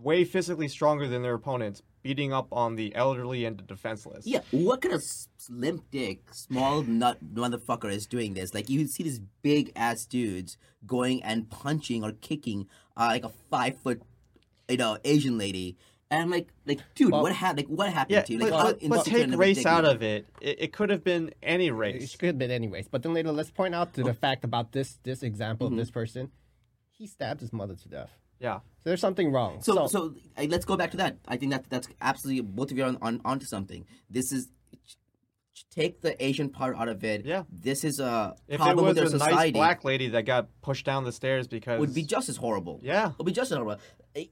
way physically stronger than their opponents, beating up on the elderly and the defenseless. Yeah, what kind of slim dick, small nut motherfucker is doing this? Like you see these big ass dudes going and punching or kicking uh, like a five foot, you know, Asian lady, and I'm like, like, dude, Well- what happened? Like, what happened Yeah, to you? but, Like, how but, but take race out of it. it. It could have been any race. It could have been anyways. But then later, let's point out to the fact about this this example Mm-hmm. of this person. He stabbed his mother to death. Yeah. So there's something wrong. So, so uh, let's go back to that. I think that that's absolutely both of you are on, on onto something. This is take the Asian part out of it. Yeah. this is a If it problem with was our a nice black lady that got pushed down the stairs because would be just as horrible. yeah, It would be just as horrible.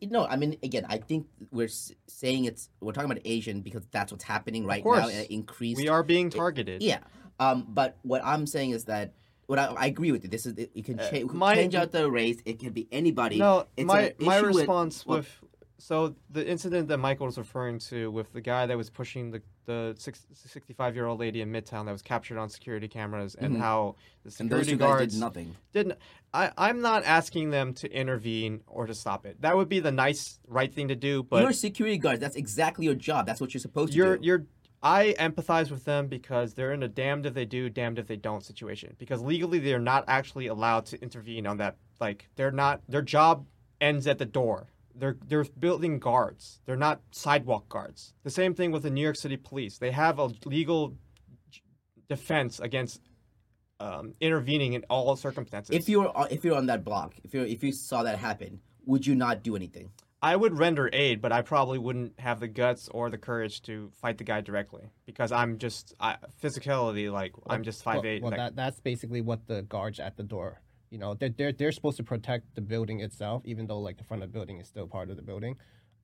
No, I mean, again, I think we're saying it's we're talking about Asian because that's what's happening right now. increased. we are being targeted. Yeah. Um. But what I'm saying is that what I, I agree with you. This is it, you can, cha- Uh, my- change out the race. It can be anybody. No, It's my my with- response well- with so the incident that Michael was referring to with the guy that was pushing the the 65 year old lady in Midtown that was captured on security cameras and how the Mm-hmm. and those security guards did nothing. didn't I, I'm not asking them to intervene or to stop it. That would be the nice right thing to do, but you're security guards. That's exactly your job. That's what you're supposed you're to do. you're I empathize with them because they're in a damned if they do, damned if they don't situation. Because legally they're not actually allowed to intervene on that. Like they're not their job ends at the door. They're they're building guards. They're not sidewalk guards. The same thing with the New York City Police. They have a legal defense against um, intervening in all circumstances. if you're uh, if you're on that block, if you if you saw that happen, would you not do anything? I would render aid, but I probably wouldn't have the guts or the courage to fight the guy directly because I'm just I, physicality. Like I'm just five well, eight. well, that that's basically what the guards at the door. You know, they're they're they're supposed to protect the building itself, even though like the front of the building is still part of the building.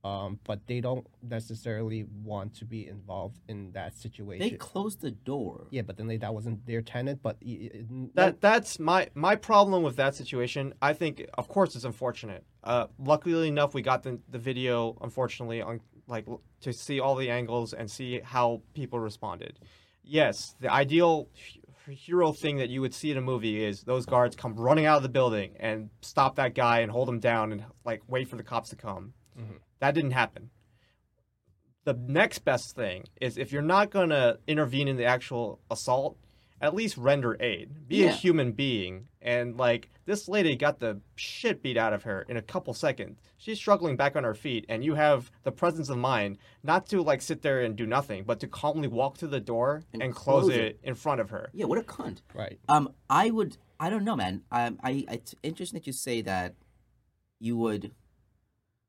Um, but they don't necessarily want to be involved in that situation. They closed the door. yeah, but then they, that wasn't their tenant. But y- y- n- that that's my my problem with that situation. I think, of course, it's unfortunate. Uh, luckily enough, we got the the video. Unfortunately, on like to see all the angles and see how people responded. Yes, the ideal h- hero thing that you would see in a movie is those guards come running out of the building and stop that guy and hold him down and like wait for the cops to come. Mm-hmm. That didn't happen. The next best thing is if you're not going to intervene in the actual assault, at least render aid. Be a human being. And like this lady got the shit beat out of her in a couple seconds. She's struggling back on her feet, and you have the presence of mind not to like sit there and do nothing, but to calmly walk to the door and, And close, close it, it. in front of her. Yeah, what a cunt. right. Um, I would. I don't know, man. Um, I. It's interesting that you say that you would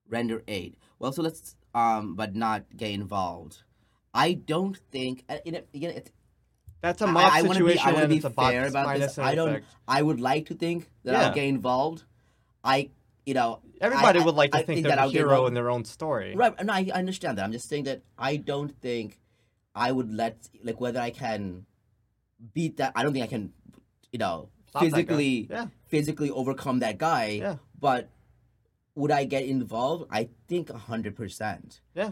render aid. Well, so let's um, but not get involved. I don't think. uh, You know, again, it's, That's a I- mob I, wanna situation be, I wanna be fair about this. I don't. effect. I would like to think that Yeah. I'll get involved. I, you know, Everybody I- would like to I think, that they're the hero in their own story. Right, and I, I understand that. I'm just saying that I don't think I would let like whether I can beat that. I don't think I can, you know, Stop physically Yeah. physically overcome that guy. Yeah. But would I get involved? I think hundred percent. Yeah.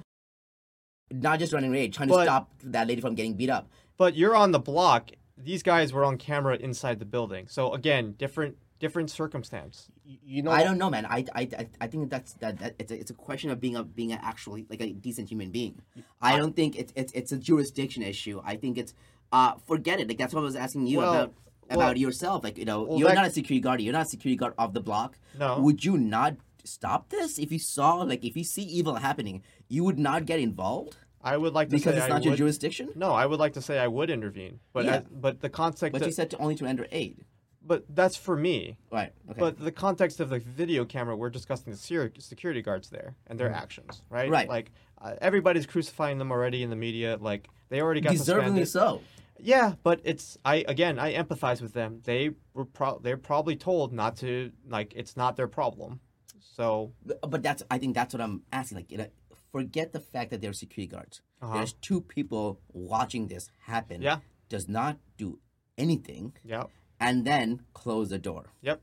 Not just running rage, trying But- to stop that lady from getting beat up. But you're on the block. These guys were on camera inside the building. So again, different different circumstance. You know, I don't know, man. I, I, I, I think that's that, that it's a, it's a question of being a being a actually like a decent human being. I don't think it's it's it's a jurisdiction issue. I think it's uh forget it. Like that's what I was asking you Well, about well- about yourself. Like you know, well, you're that- not a security guard. You're not a security guard of the block. No. Would you not stop this if you saw like if you see evil happening? You would not get involved I would like to because say it's I not your would- jurisdiction. No, I would like to say I would intervene, but Yeah. as- but the context. But that- you said to only to enter aid. but that's for me. Right. Okay. But the context of the video camera, we're discussing the security guards there and their actions, right? Right. Like uh, everybody's crucifying them already in the media. Like they already got deservingly suspended. so. Yeah, but it's I again I empathize with them. They were pro- they're probably told not to like it's not their problem. So But that's I think that's what I'm asking. Like, you know, forget the fact that they're security guards. Uh-huh. There's two people watching this happen. Yeah. Does not do anything, yeah, and then close the door. yep,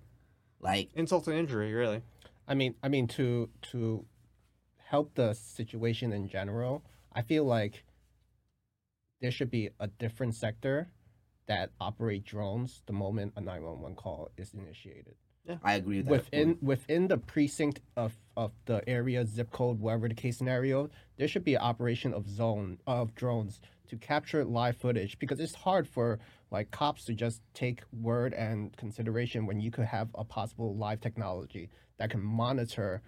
Like, insult to injury, really. I mean, I mean to to help the situation in general. I feel like there should be a different sector that operate drones the moment a nine one one call is initiated. I agree with that. Within within the precinct of, of the area, zip code, whatever the case scenario, there should be an operation of zone of drones to capture live footage because it's hard for like cops to just take word and consideration when you could have a possible live technology that can monitor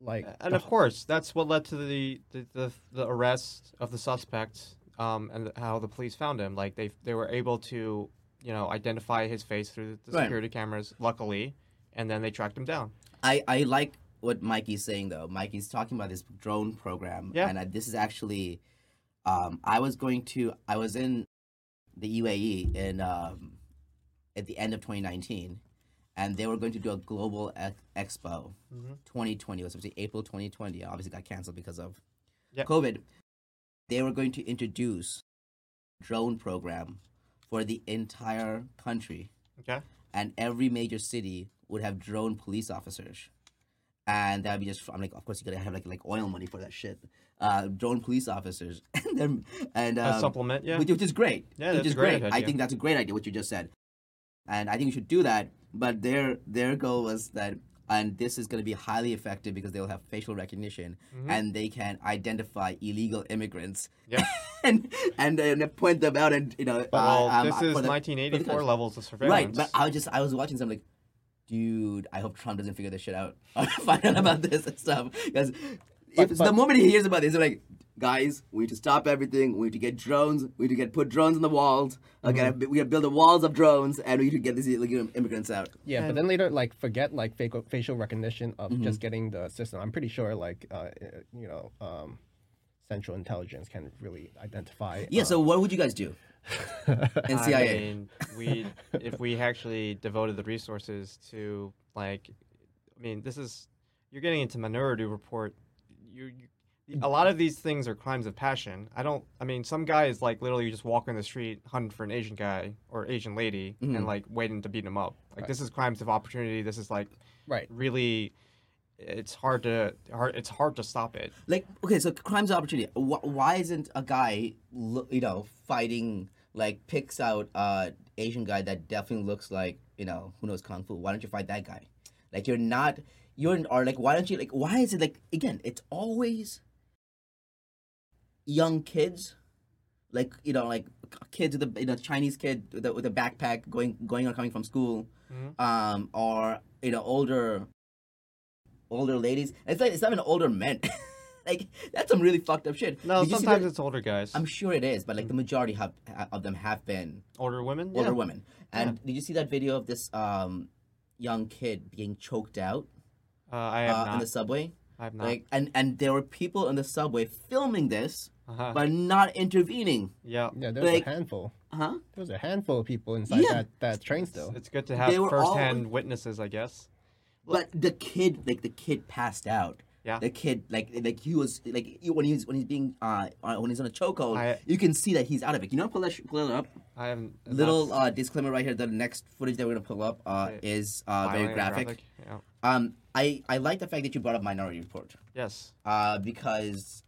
like And the of course, that's what led to the the, the, the arrest of the suspect um, and how the police found him. Like they they were able to you know identify his face through the Right. security cameras, luckily, and then they tracked him down. I, I like what Mikey's saying though. Mikey's talking about this drone program, Yeah. and I, this is actually, um, I was going to, I was in the UAE in um, at the end of 2019, and they were going to do a global ex- expo, Mhm. 2020. It was supposed to be April 2020. Obviously, got canceled because of Yep. COVID. They were going to introduce drone program for the entire country Okay. and every major city would have drone police officers. And that'd be just I'm like, of course you gotta have like like oil money for that shit. Uh, drone police officers, (laughs) and then and A um, supplement, yeah. which, which is great. Yeah, which that's is great great. I think that's a great idea what you just said, and I think you should do that. But their their goal was that, and this is going to be highly effective because they'll have facial recognition Mhm. and they can identify illegal immigrants. Yep. (laughs) and and then point them out and you know. well, uh, um, this is for the- 1984 levels of surveillance. Right, but I was just I was watching something like, dude, I hope Trump doesn't figure this shit out. (laughs) Find out about this and stuff because But- if but- the moment he hears about this, he's like, guys, we need to stop everything. We need to get drones. We need to get put drones on the walls. Okay, Mm-hmm. we gotta build the walls of drones, and we need to get these illegal immigrants out. Yeah, but then later, like, forget like facial facial recognition of Mm-hmm. just getting the system. I'm pretty sure, like, uh, uh, you know, um, central intelligence can really identify. Yeah. uh, So what would you guys do? (laughs) And I CIA. mean, we if we actually devoted the resources to like, I mean, this is you're getting into Minority Report. You, you a lot of these things are crimes of passion. I don't. I mean, some guy is like literally just walking the street hunting for an Asian guy or Asian lady Mhm. and like waiting to beat him up. Like Right. this is crimes of opportunity. This is like right. really. It's hard to hard. It's hard to stop it. Like, okay, so crimes of opportunity. Wh- why isn't a guy, you know, fighting like picks out a Asian guy that definitely looks like you know who knows kung fu? Why don't you fight that guy? Like, you're not. You're or like, why don't you like? Why is it like again? It's always young kids, like you know, like kids with a you know Chinese kid with a, with a backpack going going or coming from school, Mhm. um, or you know older older ladies. It's like it's not even older men. (laughs) like that's some really fucked up shit. No, Did sometimes it's older guys, I'm sure it is, but like the majority have of them have been older women. older yeah. women. And did you see that video of this um young kid being choked out Uh, I have uh, not. in the subway? I have not. Like, and and there were people in the subway filming this, uh-huh. but not intervening. yeah. Yeah, there was Like- a handful. Huh? There was a handful of people inside Yeah. that, that train still. It's good to have They were all- firsthand witnesses, I guess. But the kid, like the kid, passed out. Yeah. The kid, like, like he was, like, he- when he's when he's being, uh, uh, when he's on a chokehold, I- you can see that he's out of it. You know, pull that, pull it up. I haven't. Little uh, disclaimer right here. The next footage that we're gonna pull up uh, Okay. is uh, very violent, graphic. Yeah. Um, I I like the fact that you brought up Minority Report. Yes. Uh, because.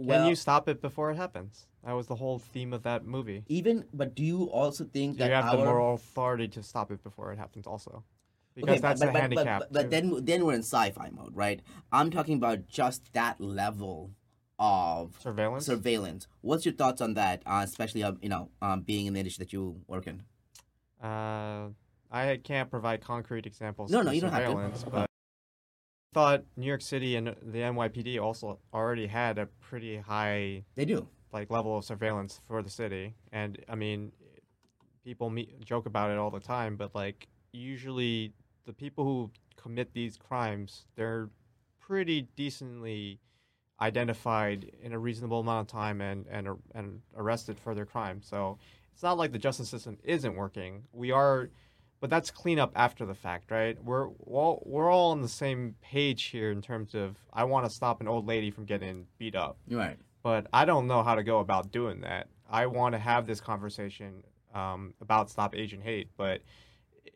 Can Well, you stop it before it happens? That was the whole theme of that movie. even, but do you also think that you have our the moral authority to stop it before it happens, also? Because Okay, that's but, a but, handicap. But, but, too. then then we're in sci-fi mode, right? I'm talking about just that level of surveillance. surveillance. What's your thoughts on that? Uh, especially, um, you know, um, being in the industry that you work in. Uh, I can't provide concrete examples. No, of no, you don't have to. surveillance, But thought New York City and the NYPD also already had a pretty high They do. like level of surveillance for the city, and I mean, people meet, joke about it all the time, but like usually the people who commit these crimes, they're pretty decently identified in a reasonable amount of time and and and arrested for their crime. So it's not like the justice system isn't working. We are, but that's cleanup after the fact, right? We're all we're all on the same page here in terms of I want to stop an old lady from getting beat up right. but I don't know how to go about doing that. I want to have this conversation um, about stop Asian hate, but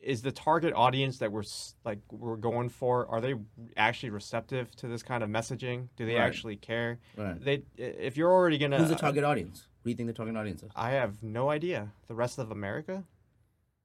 is the target audience that we're like we're going for are they actually receptive to this kind of messaging? Do they Right. actually care? Right. They if you're already gonna Who's the target audience? Who do you think the target audience is? I have no idea. The rest of America?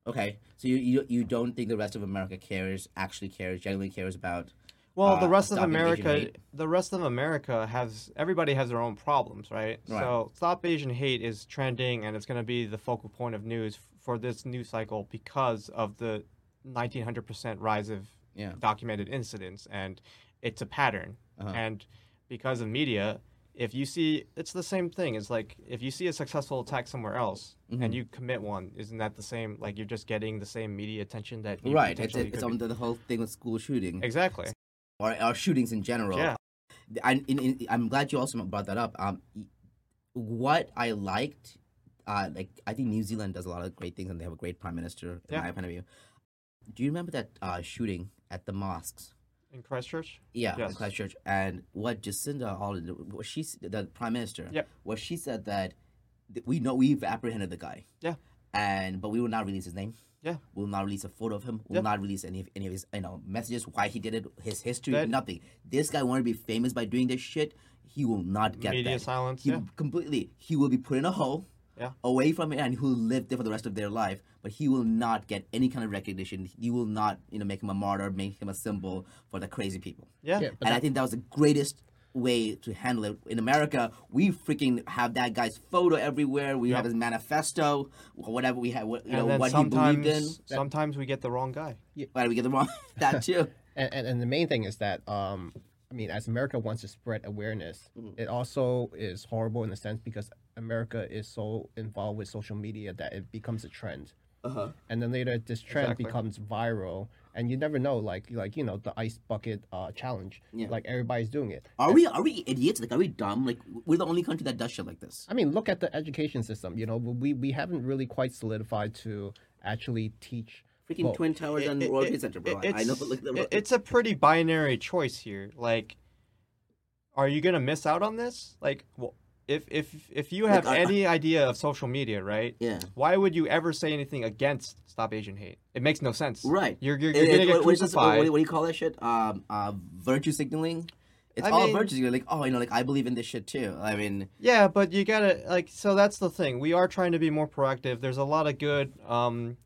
Okay, so you, you you don't think the rest of America cares, actually cares, genuinely cares about? Well, uh, the rest of America, the rest of America has everybody has their own problems, right? Right. So, stop Asian hate is trending, and it's going to be the focal point of news f- for this news cycle because of the 1900% rise of Yeah. documented incidents, and it's a pattern. Uh-huh. And because of media, if you see, it's the same thing. It's like if you see a successful attack somewhere else Mm-hmm. and you commit one, isn't that the same? Like you're just getting the same media attention that Right. It's it's on the, whole thing with school shooting exactly. or, or shootings in general. Yeah. I, in, in, I'm glad you also brought that up. Um, what I liked, uh, like I think New Zealand does a lot of great things, and they have a great prime minister. In Yeah. my opinion of view, do you remember that uh, shooting at the mosques? In Christchurch? Yeah, in Christchurch, and what Jacinda Ardern, what she, the prime minister, Yep. what she said that we know we've apprehended the guy, Yeah. and but we will not release his name. Yeah. We'll not release a photo of him. We'll Yeah. not release any of any of his you know messages, why he did it, his history, That- nothing. This guy wanted to be famous by doing this shit. He will not get Media that. silence, He yeah. completely. He will be put in a hole. Yeah. Away from it, and he'll live there for the rest of their life. But he will not get any kind of recognition. You will not, you know, make him a martyr, make him a symbol for the crazy people. Yeah. Yeah, but and I think that was the greatest way to handle it. In America, we freaking have that guy's photo everywhere. We have his manifesto, whatever we have, what, you know, and then what he believed in. sometimes, sometimes we get the wrong guy. Why did we get the wrong? (laughs) that too. (laughs) and, and, and the main thing is that um i mean as america wants to spread awareness it also is horrible in a sense because america is so involved with social media that it becomes a trend Uh-huh. and then later this trend Exactly. becomes viral and you never know like like you know the ice bucket uh challenge Yeah. like everybody's doing it Are we are we idiots? Like, are we dumb? Like, we're the only country that does shit like this. i mean look at the education system you know we we haven't really quite solidified to actually teach Freaking well, Twin Towers and It- World it- Trade Center, bro. it- I know. it's- Look, look, it- it's a pretty binary choice here. Like, are you gonna miss out on this? Like, well, if if if you have Like, I- any idea of social media, right? yeah. Why would you ever say anything against Stop Asian Hate? It makes no sense. Right. You're you're, It- you're it- gonna get what- this- what, what do you call that shit? Um, uh, virtue signaling. It's I all mean- virtue signaling. Like, oh, you know, like I believe in this shit too. I mean, Yeah, but you gotta like. So that's the thing. We are trying to be more proactive. There's a lot of good um,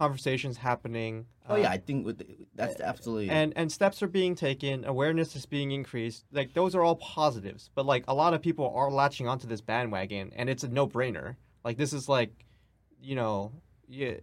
conversations happening. oh uh, yeah, I think with the, that's absolutely. and and steps are being taken awareness is being increased like those are all positives but like a lot of people are latching onto this bandwagon and it's a no-brainer like this is like you know yeah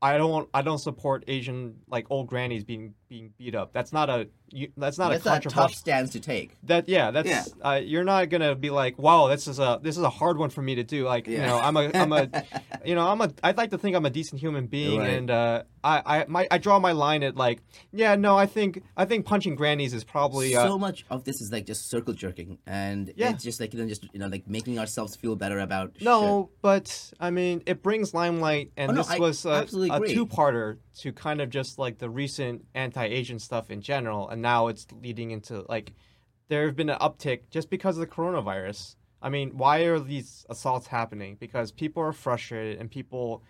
i don't i don't support asian like old grannies being being beat up that's not a you, that's not That's a a tough stance to take. That yeah, that's Yeah. Uh, you're not gonna be like, wow, this is a this is a hard one for me to do. Like you know, I'm a I'm a (laughs) you know I'm a I'd like to think I'm a decent human being, Right. and uh, I I my I draw my line at like, yeah, no, I think I think punching grannies is probably uh, so much of this is like just circle jerking, and Yeah. it's just like you know, just you know, like making ourselves feel better about No, but I mean, it brings limelight, and Oh, no, this I was a, a two-parter to kind of just like the recent anti-Asian stuff in general, and now it's leading into like there have been an uptick just because of the coronavirus. I mean, why are these assaults happening? Because people are frustrated, and people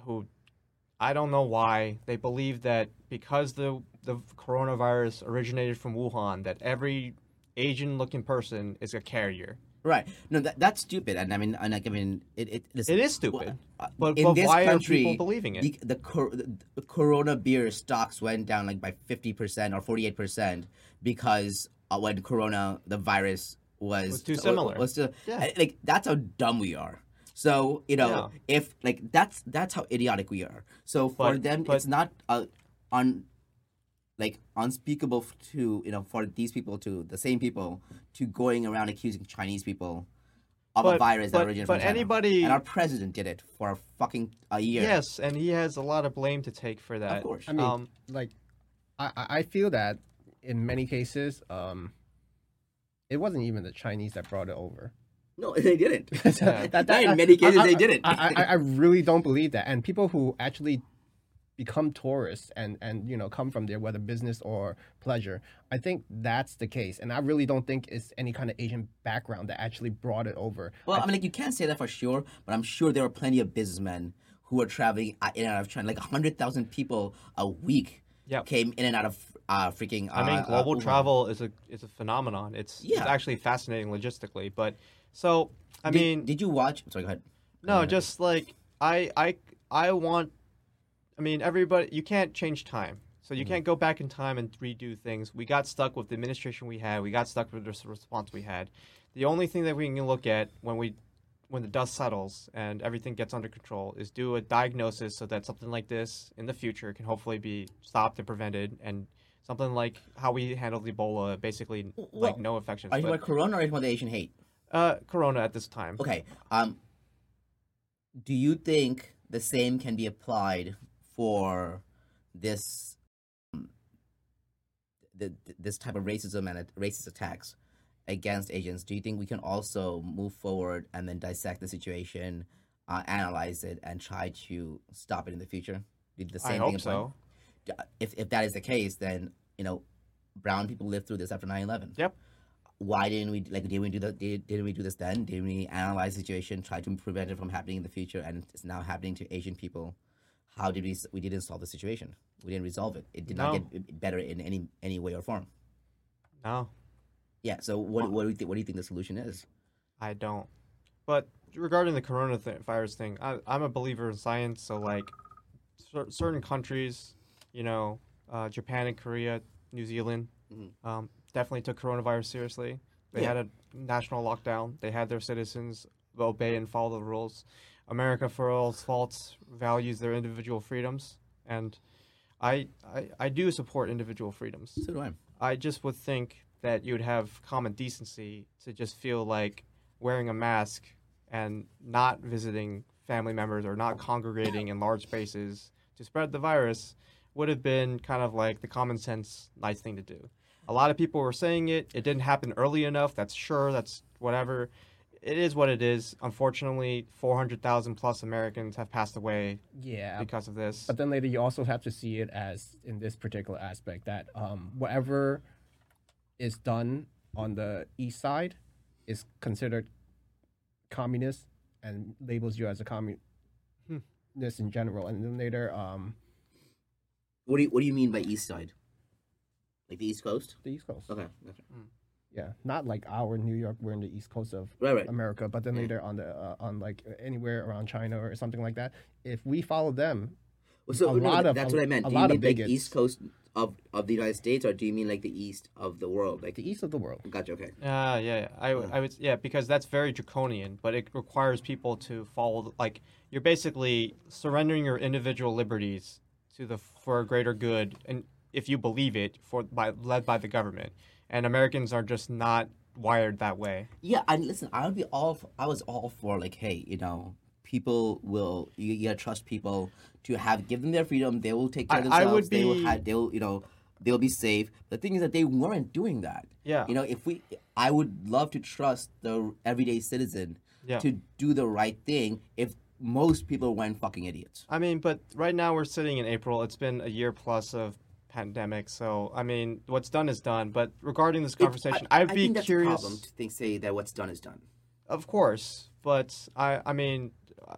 who I don't know why they believe that because the the coronavirus originated from Wuhan, that every Asian-looking person is a carrier. Right. No, that, that's stupid. And I mean, and like, I mean, it it, It is stupid. uh, But, in but this why country, are people believing it? The, the, cor- the Corona beer stocks went down like by fifty percent or forty eight percent because uh, when Corona the virus was Was too similar. Was too, Yeah. Like that's how dumb we are. So you know, if like that's that's how idiotic we are. So for But- them, but- it's not uh, un like unspeakable to you know for these people to the same people to going around accusing Chinese people of a But- virus that originated from China. anybody- and our president did it for a fucking a year. Yes, and he has a lot of blame to take for that. of course. I mean, um, like, I, I I feel that in many cases, um, it wasn't even the Chinese that brought it over. no, (laughs) they didn't. Yeah. (laughs) that, that, in many cases, I, they didn't. I, I, I really don't believe that. And people who actually become tourists and and you know come from there, whether business or pleasure, I think that's the case. And I really don't think it's any kind of Asian background that actually brought it over. well, I mean, like you can't say that for sure, but I'm sure there are plenty of businessmen who are traveling uh, in and out of China. Like hundred thousand people a week Yep. came in and out of uh, freaking. Uh, I mean, uh, global Wuhan. travel is a is a phenomenon. It's it's actually fascinating logistically. But so I Did- mean, did you watch? Sorry, go ahead. Go no, ahead. just like I I I want. I mean, everybody. You can't change time. So you Mm-hmm. can't go back in time and redo things. We got stuck with the administration we had. We got stuck with the response we had. The only thing that we can look at when we when the dust settles and everything gets under control is do a diagnosis so that something like this in the future can hopefully be stopped and prevented and something like how we handled Ebola basically like no infections Are you talking about Corona or are you talking about the Asian hate? uh corona at this time Okay. Um, do you think the same can be applied for this um, the, this type of racism and racist attacks against Asians? Do you think we can also move forward and then dissect the situation, uh, analyze it, and try to stop it in the future? Do the I same hope thing apply? so If if that is the case, then you know, brown people lived through this after 9-11. Yep. Why didn't we like? Did we do that? Did, didn't we do this then? Didn't we analyze the situation, try to prevent it from happening in the future, and it's now happening to Asian people? How did we? We didn't solve the situation. We didn't resolve it. It did not get better in any any way or form. no Yeah. So what what do you think? What do you think the solution is? I don't. But regarding the corona virus thing, I, I'm a believer in science. So like, cer- certain countries, you know, uh, Japan and Korea, New Zealand, Mhm. um, definitely took coronavirus seriously. They Yeah. had a national lockdown. They had their citizens obey and follow the rules. America, for all its faults, values their individual freedoms, and I, I, I do support individual freedoms. So do I. I just would think that you would have common decency to just feel like wearing a mask and not visiting family members or not congregating in large spaces to spread the virus would have been kind of like the common sense nice thing to do. A lot of people were saying it. It didn't happen early enough. That's sure. That's whatever. It is what it is. Unfortunately, 400,000 plus Americans have passed away Yeah, because of this. But then later, you also have to see it as in this particular aspect that um, whatever is done on the east side is considered communist and labels you as a communist Hmm. in general. And then later, um, What do you What do you mean by East Side? Like the East Coast? the East Coast. Okay. Gotcha. Yeah, not like our New York. We're in the East Coast of Right. Right. America, but then Yeah. later on the uh, on like anywhere around China or something like that. If we follow them, Well, so a no, lot but of- that's what I meant. a Do lot you of mean like bigots. East Coast of of the United States, or do you mean like the East of the world? Like, the east of the world. gotcha. Okay. Ah, yeah, yeah. I, Yeah. I would, yeah, because that's very draconian, but it requires people to follow. Like, you're basically surrendering your individual liberties to the for a greater good, and if you believe it for by led by the government, and Americans are just not wired that way. Yeah, I listen. I would be all. f I was all for like, hey, you know, people will. You, you gotta trust people to have give them their freedom. They will take care of I- I themselves. would They will. be- they will. You know, they'll be safe. The thing is that they weren't doing that. Yeah. You know, if we, I would love to trust the everyday citizen Yeah. to do the right thing. If most people weren't fucking idiots. I mean, but right now we're sitting in April. It's been a year plus of pandemic, so I mean, what's done is done. But regarding this conversation, I, I'd I be think that's curious. problem to think say that what's done is done. Of course, but I I mean,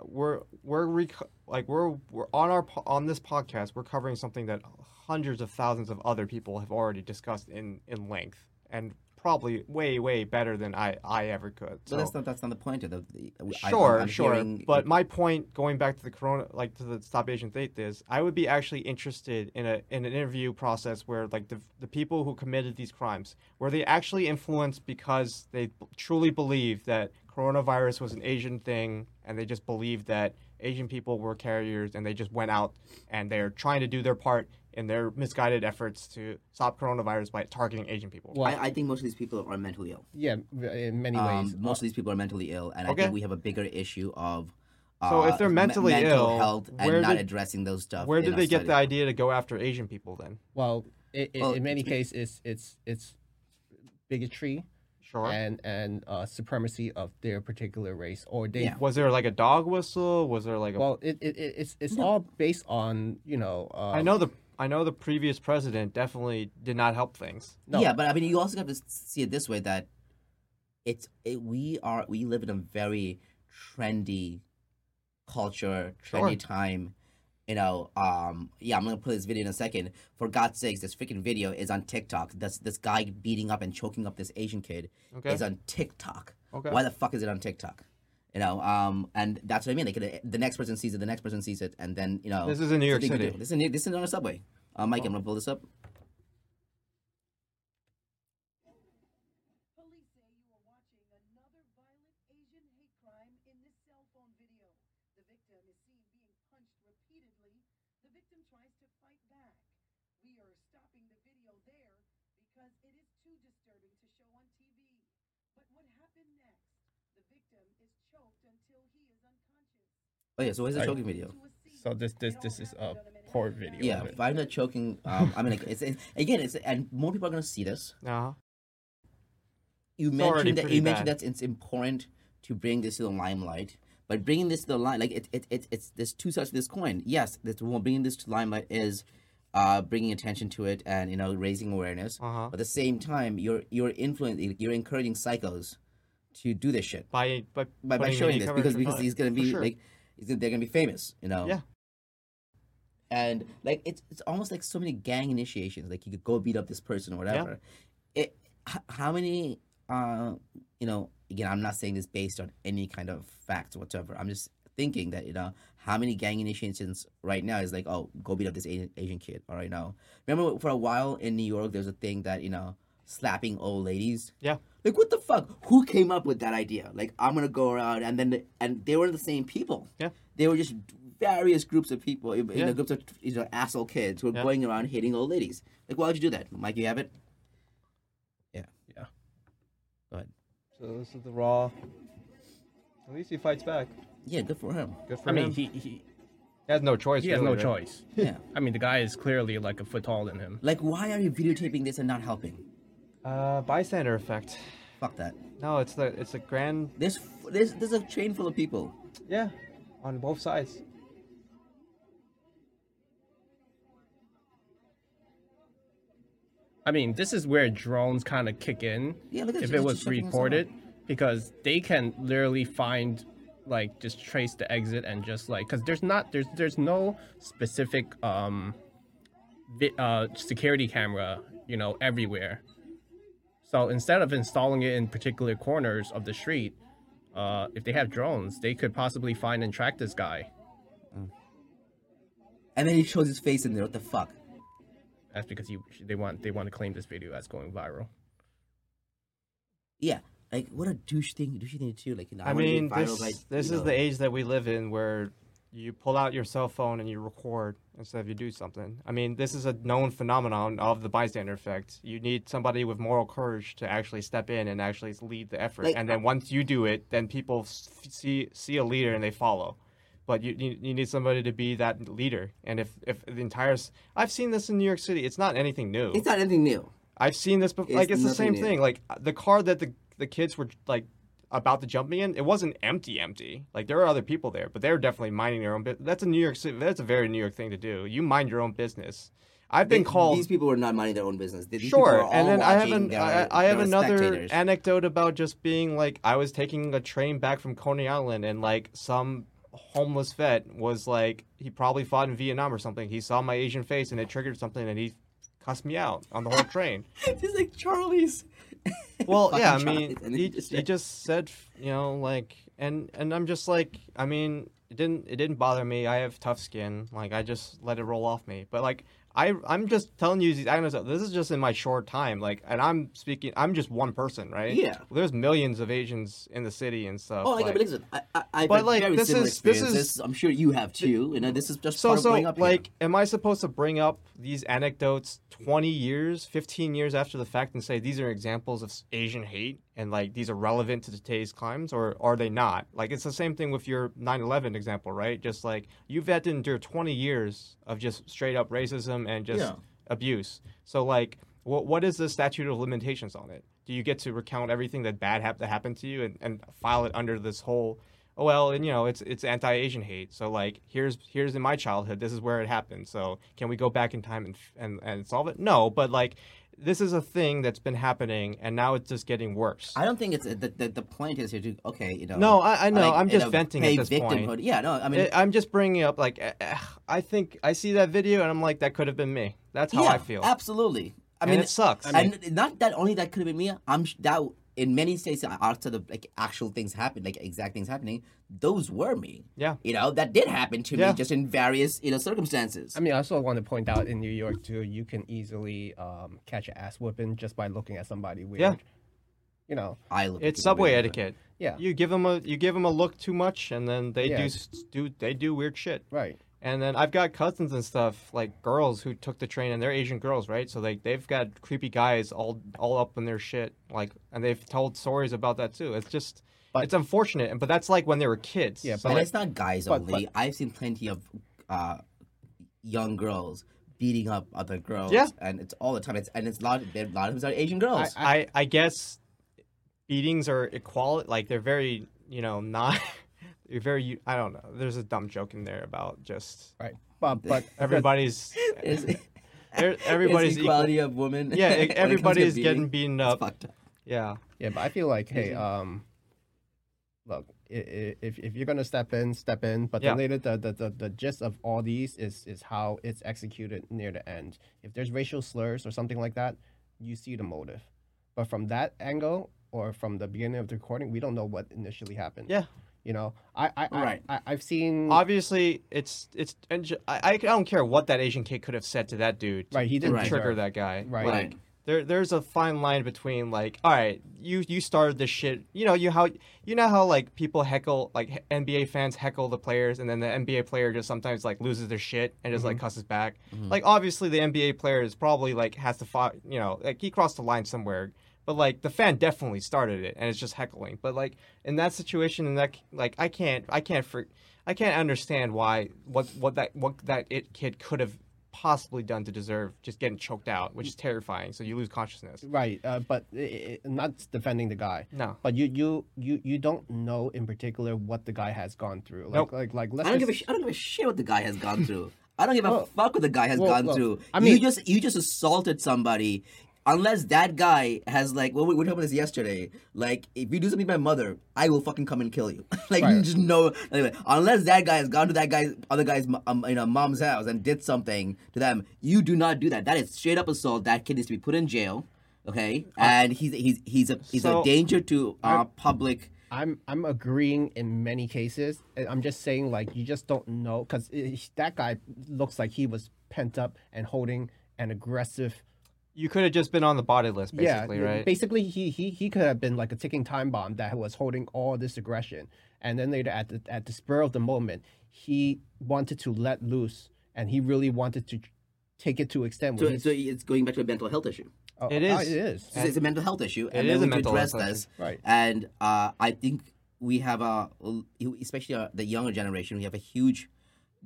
we're we're rec- like we're we're on our on this podcast. We're covering something that hundreds of thousands of other people have already discussed in in length and probably way way better than I I ever could. But So. that's not that's not the point of the. the Sure, I'm sure. hearing- But my point, going back to the corona, like to the stop Asian hate, is I would be actually interested in a in an interview process where like the the people who committed these crimes were they actually influenced because they truly believed that coronavirus was an Asian thing and they just believed that Asian people were carriers and they just went out and they're trying to do their part in their misguided efforts to stop coronavirus by targeting Asian people. Well, I, I think most of these people are mentally ill. yeah, in many Um, ways. most of these people are mentally ill, and I think we have a bigger issue of. So if uh, they're me- mentally mental ill, health and where not did- addressing those stuff. Where did they get the idea to go after Asian people then? Well, i i Well, in many cases, it's it's it's bigotry Sure. and and uh, supremacy of their particular race, or they. Yeah. Was there like a dog whistle? Was there like a? Well, it, it, it it's it's all based on you know. Uh, I know the I know the previous president definitely did not help things. No. Yeah, but I mean, you also have to see it this way that it's it, we are we live in a very trendy culture, trendy Sure. time. You know, um, yeah, I'm gonna play this video in a second. For God's sakes, this freaking video is on TikTok. This this guy beating up and choking up this Asian kid Okay. is on TikTok. Okay. Why the fuck is it on TikTok? You know, um, and that's what I mean. Like the- the next person sees it, the next person sees it, and then you know. This is in New York City. This is in, this is on a subway. Uh, Mike, Oh. I'm gonna pull this up. Police say you are watching another violent Asian hate crime in this cell phone video. The victim is seen being punched repeatedly. The victim tries to fight back. We are stopping the video there because it is too disturbing to show on TV. But what happened next? The victim is choked until he is unconscious. Oh yeah, so where's the Right. choking video? To a scene. So this this this is a it poor video. Yeah, of it. five not choking. Um, I mean, like, it's, it's again, it's and more people are gonna see this. Uh-huh. You mentioned that pretty you mentioned that it's important to bring this to the limelight, but bringing this to the line, like it, it, it it's there's two sides to this coin. Yes, this one bringing this to limelight is, uh, bringing attention to it and you know raising awareness. Uh-huh. But at the same time, you're you're influencing, you're encouraging psychos to do this shit By by by, by showing this because because he's gonna be sure. like he's they're gonna be famous, you know. Yeah. And like it's it's almost like so many gang initiations. Like you could go beat up this person or whatever. It h- how many uh you know again I'm not saying this based on any kind of facts whatsoever. I'm just thinking that you know how many gang initiations right now is like oh go beat up this Asian, Asian kid all right now. Remember for a while in New York there's a thing that you know slapping old ladies. Yeah. Like what the fuck? Who came up with that idea? Like I'm gonna go around and then the, and they were the same people. Yeah. They were just various groups of people, you Yeah. know, groups of you know asshole kids who were Yeah. going around hitting old ladies. Like why would you do that? Mike, you have it. Yeah. Yeah. Go ahead. So this is the raw. At least he fights back. Yeah, good for him. Good for him. I mean, he, he He has no choice. he has really, no right? choice. Yeah. I mean, the guy is clearly like a foot taller than him. Like why are you videotaping this and not helping? Uh, bystander effect. Fuck that. No, it's the it's a grand. There's there's there's a train full of people. Yeah, on both sides. I mean, this is where drones kind of kick in. Yeah, look at if you, it was checking this out. reported, because they can literally find, like, just trace the exit and just like, because there's not there's there's no specific um, vi- uh, security camera, you know, everywhere. So instead of installing it in particular corners of the street, uh, if they have drones, they could possibly find and track this guy. And then he shows his face in there. What the fuck? That's because you they want they want to claim this video as going viral. Yeah. Like what a douche thing, douchey thing to do. Like you know, I wanna mean, viral this by, this is know- the age that we live in, where you pull out your cell phone and you record instead of you do something. I mean, this is a known phenomenon of the bystander effect. You need somebody with moral courage to actually step in and actually lead the effort. Like- and then once you do it, then people see see a leader and they follow. But you, you need somebody to be that leader. And if if the entire I've seen this in New York City. It's not anything new. It's not anything new. I've seen this before. Like it's the same new. thing. Like the car that the the kids were like about to jump me in, it wasn't empty, empty. Like there are other people there, but they're definitely minding their own business. That's a New York City. That's a very New York thing to do. You mind your own business. I've been They- called. These people were not minding their own business. These Sure, are and then I have an, I, uh, I have another spectators. anecdote about just being like I was taking a train back from Coney Island and like some homeless vet was like he probably fought in Vietnam or something. He saw my Asian face and it triggered something and he cussed me out on the whole train. (laughs) He's like Charlie's. (laughs) Well, yeah, I mean, he, he just said, you know, like, and and I'm just like, I mean, it didn't it didn't bother me. I have tough skin. Like, I just let it roll off me. But like, I I'm just telling you these anecdotes. This is just in my short time. Like, and I'm speaking. I'm just one person, right? Yeah. There's millions of Asians in the city and stuff. Oh, like, like- but listen, I, I, I've But, like, this similar is- this is- I'm sure you have too. and this is just so so up here. like am i supposed to bring up these anecdotes 20 years 15 years after the fact and say these are examples of asian hate and like these are relevant to today's climes or are they not? Like it's the same thing with your 9-11 example right? Just like you've had to endure 20 years of just straight up racism and just Yeah. abuse. So like what what is the statute of limitations on it? Do you get to recount everything that bad hap- that happened to you and, and file it under this whole oh well and you know it's it's anti-asian hate. So like here's here's in my childhood this is where it happened. So can we go back in time and and, and solve it? No but like this is a thing that's been happening and now it's just getting worse I don't think it's the, the the point is here to okay, you know. no i, I know like, i'm you just know, venting at this victimhood. point Yeah, no, I mean, I- i'm just bringing up like eh, eh, i think i see that video and i'm like that could have been me that's how yeah, i feel Absolutely. I And mean, it sucks. I and not that only that could have been me. I'm that in many states outside of like actual things happen, like exact things happening. Those were me. Yeah. You know that did happen to Yeah. me, just in various you know circumstances. I mean, I also want to point out in New York too, you can easily um, catch an ass whooping just by looking at somebody weird. Yeah. You know, I look. it's subway weird. etiquette yeah, you give them a you give them a look too much and then they Yeah. do do they do weird shit right. And then I've got cousins and stuff, like girls who took the train, and they're Asian girls, right? So they they've got creepy guys all all up in their shit, like, and they've told stories about that too. It's just, But- it's unfortunate, but that's like when they were kids. Yeah, but and like, it's not guys but- only. I've seen plenty of uh, young girls beating up other girls. Yeah. and it's all the time. It's and it's a lot. A lot of them are Asian girls. I I guess beatings are equality, like they're very, you know, (laughs) not. They're very. I don't know. There's a dumb joke in there about just Right. But but (laughs) everybody's. (laughs) Is- (laughs) er- everybody's is equal. equality of women. Yeah, when it comes to everybody's getting beaten up. up. Yeah. Yeah, but I feel like, hey, um, look, i- i- if if you're gonna step in, step in. But Yeah. the later the, the the the gist of all these is is how it's executed near the end. If there's racial slurs or something like that, you see the motive. But from that angle or from the beginning of the recording, we don't know what initially happened. Yeah. You know, I I, I, Right. I I've seen obviously it's it's and ju- I, I don't care what that Asian kid could have said to that dude to right. He didn't Right. trigger that guy Right. like Right. there there's a fine line between like all right you you started this shit you know you how you know how like people heckle like NBA fans heckle the players and then the NBA player just sometimes like loses their shit and just like mm-hmm. cusses back mm-hmm. like obviously the NBA player is probably like has to fight you know like he crossed the line somewhere but like the fan definitely started it and it's just heckling but like in that situation in that like I can't I can't for I can't understand why what what that what that it kid could have possibly done to deserve just getting choked out, which is terrifying. So you lose consciousness. Right, uh, but i i not defending the guy. No. But you you you you don't know in particular what the guy has gone through. Like Nope. like like let's I don't give a just- sh- I don't give a shit what the guy has gone through. I don't give a Well, fuck what the guy has well, gone well, through. I mean, you mean- just you just assaulted somebody. Unless that guy has like, well, we were talking about this yesterday. Like, if you do something to my mother, I will fucking come and kill you. (laughs) like, Right. just no. Anyway, unless that guy has gone to that guy's other guy's um, you know mom's house and did something to them, you do not do that. That is straight up assault. That kid needs to be put in jail. Okay, and he's he's he's a he's So- a danger to uh, public. I'm I'm agreeing in many cases. I'm just saying like you just don't know because that guy looks like he was pent up and holding an aggressive You could have just been on the body list, basically, yeah, right? Basically, he he he could have been like a ticking time bomb that was holding all this aggression, and then later at the at the spur of the moment, he wanted to let loose, and he really wanted to take it to extent So, so it's going back to a mental health issue. oh, It oh, is. it is So it's a mental health issue, and It then is we a need to address this. right. And uh, I think we have a, especially uh, the younger generation, we have a huge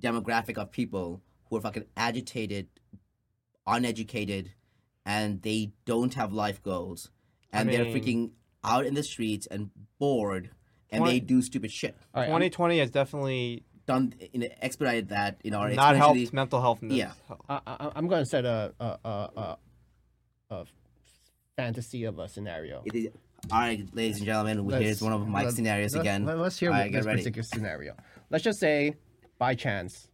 demographic of people who are fucking agitated, uneducated, and they don't have life goals, and they're freaking out in the streets and bored, and they do stupid shit. All right, I'm- 2020 has definitely Done, you know, expedited that, you know, or not exponentially- helped mental health. in this- Yeah. I, I, I'm going to set a a, a a a fantasy of a scenario. It is- all right, ladies and gentlemen, Let's- here's one of Mike's let- scenarios let- again. Let, us hear All what right, this particular scenario. Let's just say, by chance,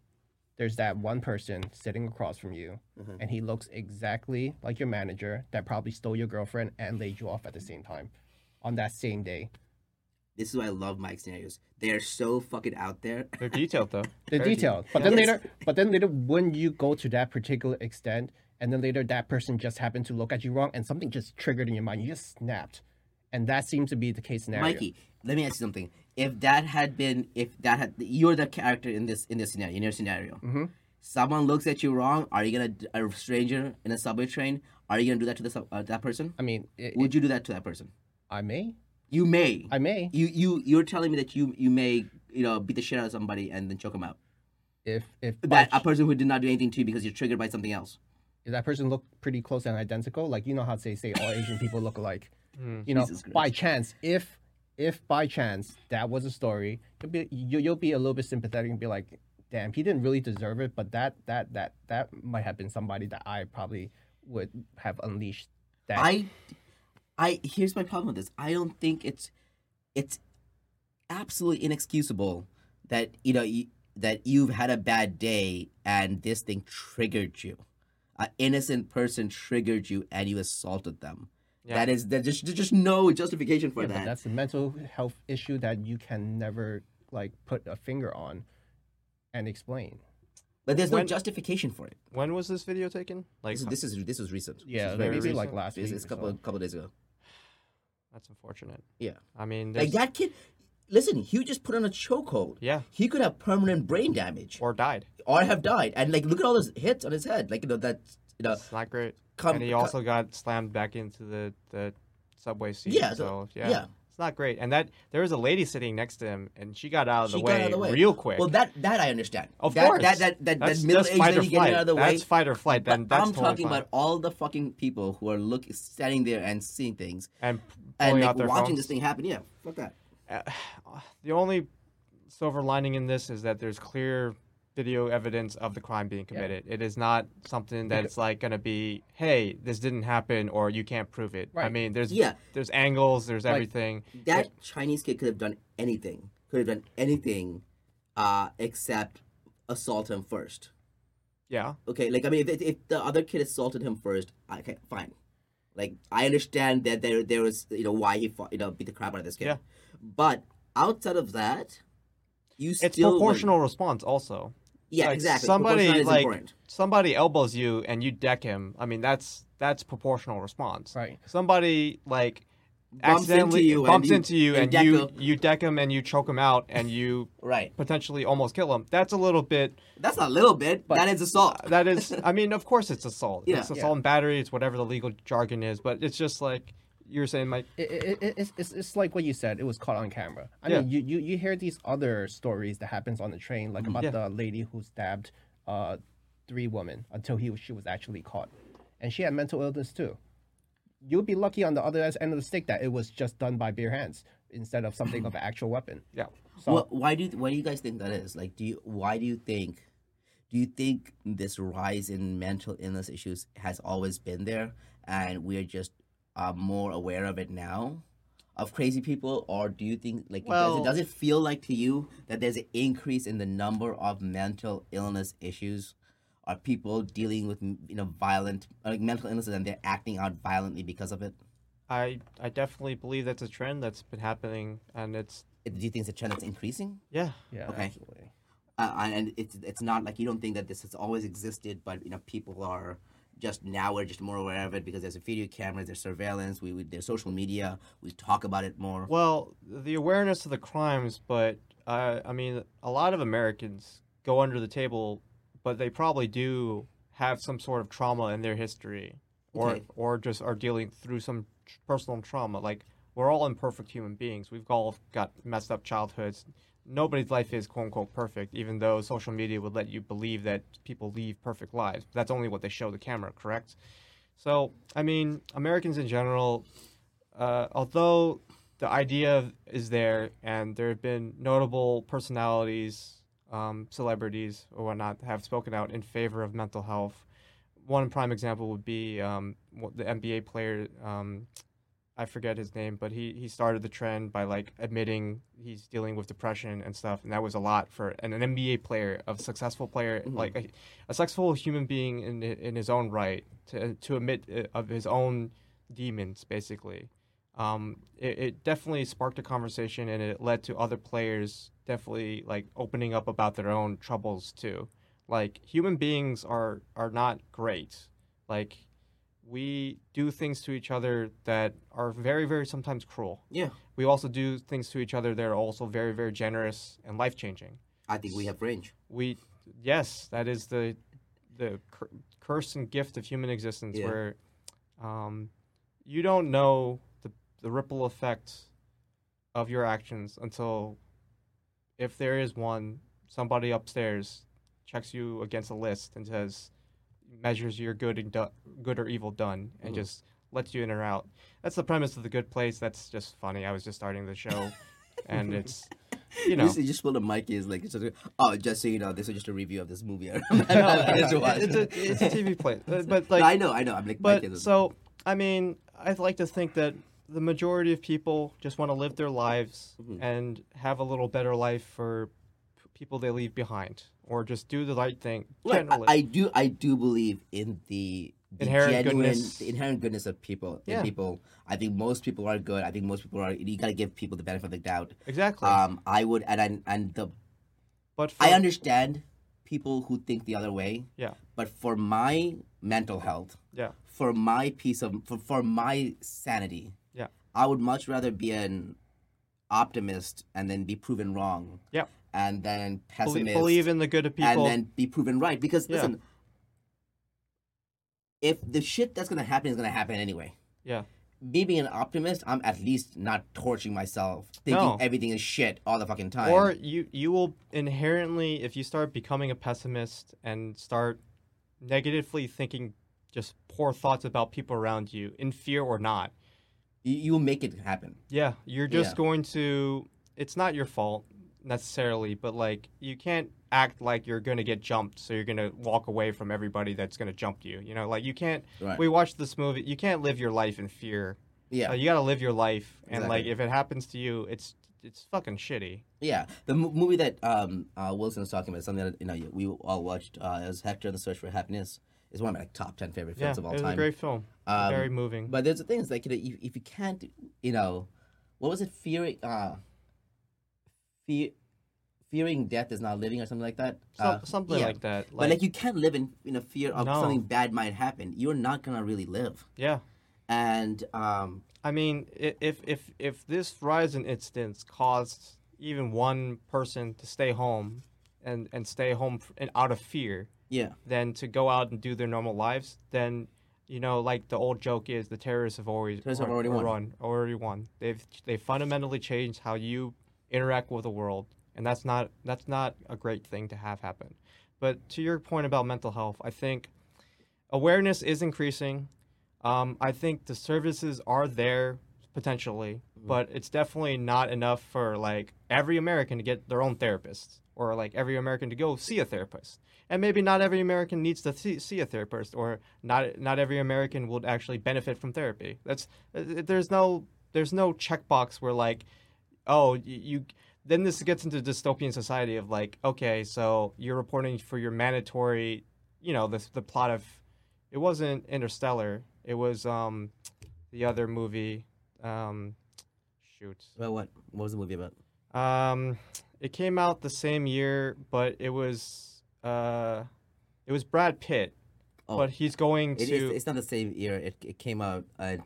there's that one person sitting across from you, Mm-hmm. and he looks exactly like your manager that probably stole your girlfriend and laid you off at the same time, on that same day. This is why I love Mike's scenarios. They are so fucking out there. They're detailed though. (laughs) They're Very detailed, but Yeah. then Yes. later, but then later, when you go to that particular extent, and then later that person just happened to look at you wrong, and something just triggered in your mind, you just snapped, and that seems to be the case scenario. Mikey, let me ask you something. If that had been, if that had, you're the character in this in this scenario, in your scenario. Mm-hmm. Someone looks at you wrong. Are you gonna a stranger in a subway train? Are you gonna do that to the uh, that person? I mean, it, Would you do that to that person? I may, You may. I may, You you you're telling me that you you may you know beat the shit out of somebody and then choke them out. if if That a person who did not do anything to you because you're triggered by something else. if that person looked pretty close and identical, like you know how they say say all Asian people look alike. Hmm. You know, by chance, if if by chance that was a story, you'll be you, you'll be a little bit sympathetic and be like, damn, he didn't really deserve it, but that that that that might have been somebody that I probably would have unleashed. That I, I here's my problem with this. I don't think it's, it's absolutely inexcusable that you know you, that you've had a bad day and this thing triggered you. An innocent person triggered you and you assaulted them. Yeah. That is that just there's just no justification for Yeah, that. that's a mental health issue that you can never like put a finger on and explain. But there's no justification for it. When was this video taken? Like This is this is this was recent. Yeah, is very maybe recent. like last It's, week. it's a couple so. couple days ago. that's unfortunate. Yeah, I mean, like that kid. Listen, he just put on a chokehold. yeah, He could have permanent brain damage. or died. or have died. And like, look at all those hits on his head. Like, you know, that, you know, It's not great. Come, and he also got slammed back into the the subway seat. Yeah, so, yeah, yeah. it's not great. And that there was a lady sitting next to him, and she got out of, the, she way out of the way real quick. Well, that that I understand. of that, course, that that that, that's that middle aged lady getting out of the way. That's fight or flight. Then but I'm totally talking fine. about all the fucking people who are look standing there and seeing things and and like watching phones. this thing happen. Yeah, fuck that. Uh, (sighs) the only silver lining in this is that there's clear video evidence of the crime being committed. It is not something that's like going to be, hey, this didn't happen or you can't prove it. I mean, there's Yeah. there's angles, there's Like- everything. That Chinese kid could have done anything. Could have done anything, uh, except assault him first. Yeah. Okay, like I mean, if, if the other kid assaulted him first, okay, fine. Like I understand that there there was you know why he fought, you know beat the crap out of this kid. Yeah. But outside of that, you It's still like- proportional response also. Yeah, Like, exactly. Somebody like important. somebody elbows you and you deck him. I mean, that's that's proportional response. Right. Somebody like Bumps into you and bumps you- into you and and, deck you him. you deck him and you choke him out and you Right. potentially almost kill him. That's a little bit That's not a little bit. that is assault. (laughs) that is i mean of course it's assault Yeah. it's assault Yeah. and battery it's whatever the legal jargon is but it's just like you're saying like it, it, it, it's, it's, it's like what you said. It was caught on camera. I Yeah. mean, you, you, you hear these other stories that happens on the train, like about Yeah. the lady who stabbed uh, three women until he she was actually caught, and she had mental illness too. You'd be lucky on the other end of the stick that it was just done by bare hands instead of something of an actual weapon. yeah So Wh- why do you, why do you guys think that is? Like, do you why do you think do you think this rise in mental illness issues has always been there, and we're just uh, more aware of it now? Of crazy people, or do you think like does, it, does it feel like to you that there's an increase in the number of mental illness issues? Are people dealing with you know violent like mental illnesses and they're acting out violently because of it? i i definitely believe that's a trend that's been happening and it's Do you think it's a trend that's increasing? yeah yeah, Okay. absolutely. uh, and it's it's not like you don't think that this has always existed, but you know people are just now we're just more aware of it because there's a video cameras, there's surveillance, we, we there's social media, we talk about it more. Well, the awareness of the crimes, but uh, I mean, a lot of Americans go under the table, but they probably do have some sort of trauma in their history, or Okay. or just are dealing through some personal trauma. Like we're all imperfect human beings. We've all got messed up childhoods. Nobody's life is quote unquote perfect, even though social media would let you believe that people lead perfect lives. That's only what they show the camera, correct? So, I mean, Americans in general, uh, although the idea is there and there have been notable personalities, um, celebrities or whatnot, have spoken out in favor of mental health. One prime example would be um, the NBA player. Um, I forget his name, but he, he started the trend by like admitting he's dealing with depression and stuff, and that was a lot for an, an NBA player, a successful player, Mhm. like a, a successful human being in in his own right to to admit uh, of his own demons, basically. Um, it, it definitely sparked a conversation, and it led to other players definitely like opening up about their own troubles too. Like human beings are are not great. Like we do things to each other that are very very sometimes cruel. yeah, We also do things to each other that are also very very generous and life changing. I think we have range. We yes, that is the the cur- curse and gift of human existence Yeah. where um, you don't know the the ripple effect of your actions until if there is one somebody upstairs checks you against a list and says measures your good and do- good or evil done and Mhm. just lets you in or out. That's the premise of the good place. That's just funny. I was just starting the show (laughs) and it's you know just, you just pull the mic is like, it's just, oh, just so you know, this is just a review of this movie. (laughs) (laughs) no, It's a it's a TV play, but like I know, I know. I'm like, But so, I mean, I'd like to think that the majority of people just want to live their lives Mhm. and have a little better life for people they leave behind, or just do the right thing. Generally. I, I do, I do believe in the, the Inherent genuine, goodness. the inherent goodness of people. in Yeah. people. I think most people are good. I think most people are. You gotta give people the benefit of the doubt. exactly. Um, I would, and I, and the but for, I understand people who think the other way. Yeah. But for my mental health, Yeah. for my peace of, for, for my sanity, Yeah. I would much rather be an optimist and then be proven wrong. Yeah. And then pessimist. believe in the good of people. and then be proven right. Because Yeah. listen, if the shit that's gonna happen is gonna happen anyway. Yeah. Me being an optimist, I'm at least not torturing myself, thinking No. everything is shit all the fucking time. or you you will inherently, if you start becoming a pessimist and start negatively thinking just poor thoughts about people around you, in fear or not, you, you will make it happen. Yeah, you're just Yeah. going to. It's not your fault necessarily, but like you can't act like you're going to get jumped, so you're going to walk away from everybody that's going to jump you. You know, like you can't. Right. We watched this movie. You can't live your life in fear. yeah. Uh, you got to live your life, and like if it happens to you, it's it's fucking shitty. Yeah, the mo- movie that um, uh, Wilson was talking about, something that you know we all watched, uh, is Hector and the Search for Happiness. Is one of my like, top ten favorite films it of all was time. a great film. Um, Very moving. But there's the things like you know, if, if you can't, you know, what was it? Fearing, uh, fear, fearing death is not living, or something like that. Some, Uh, something yeah. like that. but like you can't live in in a fear of No. something bad might happen. You're not gonna really live. yeah. And um, I mean, if if if this rise in incidents caused even one person to stay home and and stay home and out of fear, yeah, than to go out and do their normal lives, then you know, like the old joke is, the terrorists have always Terrorists have already won. run- already won. They've they fundamentally changed how you interact with the world, and that's not that's not a great thing to have happen. But to your point about mental health, I think awareness is increasing. Um, I think the services are there potentially, but it's definitely not enough for like every American to get their own therapist or like every American to go see a therapist. And maybe not every American needs to see, see a therapist, or not not every American would actually benefit from therapy. That's uh, there's no there's no checkbox where like, oh you, you then this gets into dystopian society of like, okay, so you're reporting for your mandatory, you know, the the plot of, it wasn't Interstellar, it was um, the other movie, um, shoot, well, what what was the movie about? um, it came out the same year, but it was uh, it was Brad Pitt. Oh. but he's going It to. is, it's not the same year. It, it came out uh, in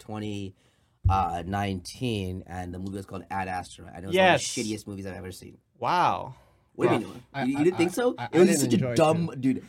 Uh, 2019, and the movie was called Ad Astra. And it was Yes. one of the shittiest movies I've ever seen. wow. What do you mean? I- you, you didn't think so? I- it was such a enjoy it dumb dude.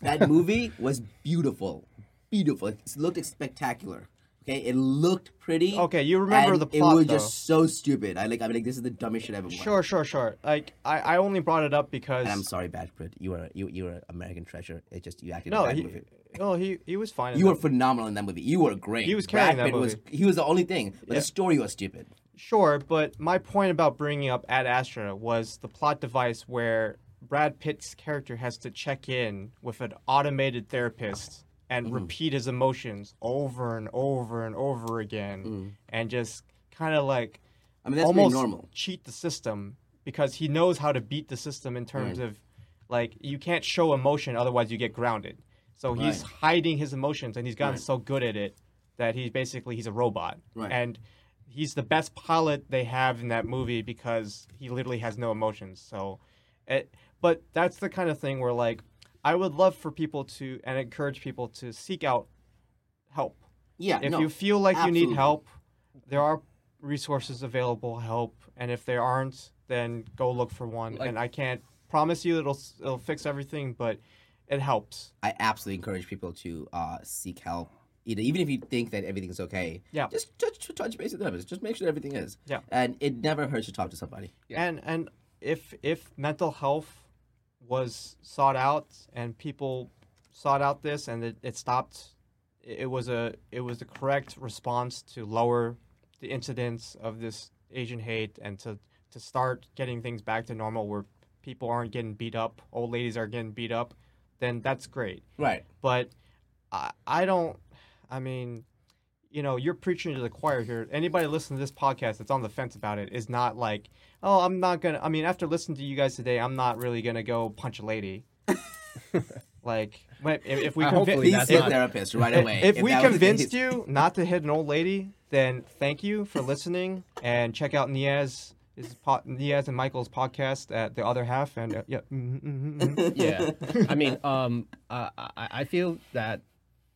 That (laughs) movie was beautiful, beautiful. It looked spectacular. Okay, it looked pretty. Okay, you remember and the plot It was though. just so stupid. I like. I mean, like this is the dumbest shit I've ever. watched. Sure, sure, sure. Like I, I only brought it up because And I'm sorry, Bad Prit. You were you you were American treasure. It just you acted no, in that he, movie. Oh, he, he was fine. in You were phenomenal in that movie. You were great. He was carrying Brad that Pitt Was, he was the only thing, but Yeah. the story was stupid. Sure, but my point about bringing up Ad Astra was the plot device where Brad Pitt's character has to check in with an automated therapist and Mm-hmm. repeat his emotions over and over and over again and just kind of like I mean, Mm. that's almost normal. cheat the system because he knows how to beat the system in terms of like you can't show emotion otherwise you get grounded. So he's hiding his emotions and he's gotten Right. so good at it that he's basically he's a robot. Right. And he's the best pilot they have in that movie because he literally has no emotions. So it but that's the kind of thing where like I would love for people to and encourage people to seek out help Yeah. if no, you feel like you need help, there are resources available help, and if there aren't, then go look for one. Like- and I can't promise you it'll it'll fix everything, but it helps. I absolutely encourage people to uh, seek help. Either, even if you think that everything's okay, Yeah. just touch, touch base with them. Just make sure everything is. Yeah. And it never hurts to talk to somebody. Yeah. And and if if mental health was sought out and people sought out this and it, it stopped, it it was a it was the correct response to lower the incidence of this Asian hate and to to start getting things back to normal where people aren't getting beat up, old ladies are getting beat up, then that's great. Right. But I I don't I mean you know, you're preaching to the choir here. Anybody listening to this podcast that's on the fence about it is not like, oh, I'm not gonna. I mean, after listening to you guys today, I'm not really gonna go punch a lady. (laughs) like, if, if we Uh, convi- hopefully that's see a not- therapist right if, away. if we that was the convinced you not to hit an old lady, then thank you for listening and check out Niaz. Is po- Niaz and Michael's podcast at the other half and uh, yeah, mhm, mhm, mhm. (laughs) yeah (laughs) i mean um uh, I, I feel that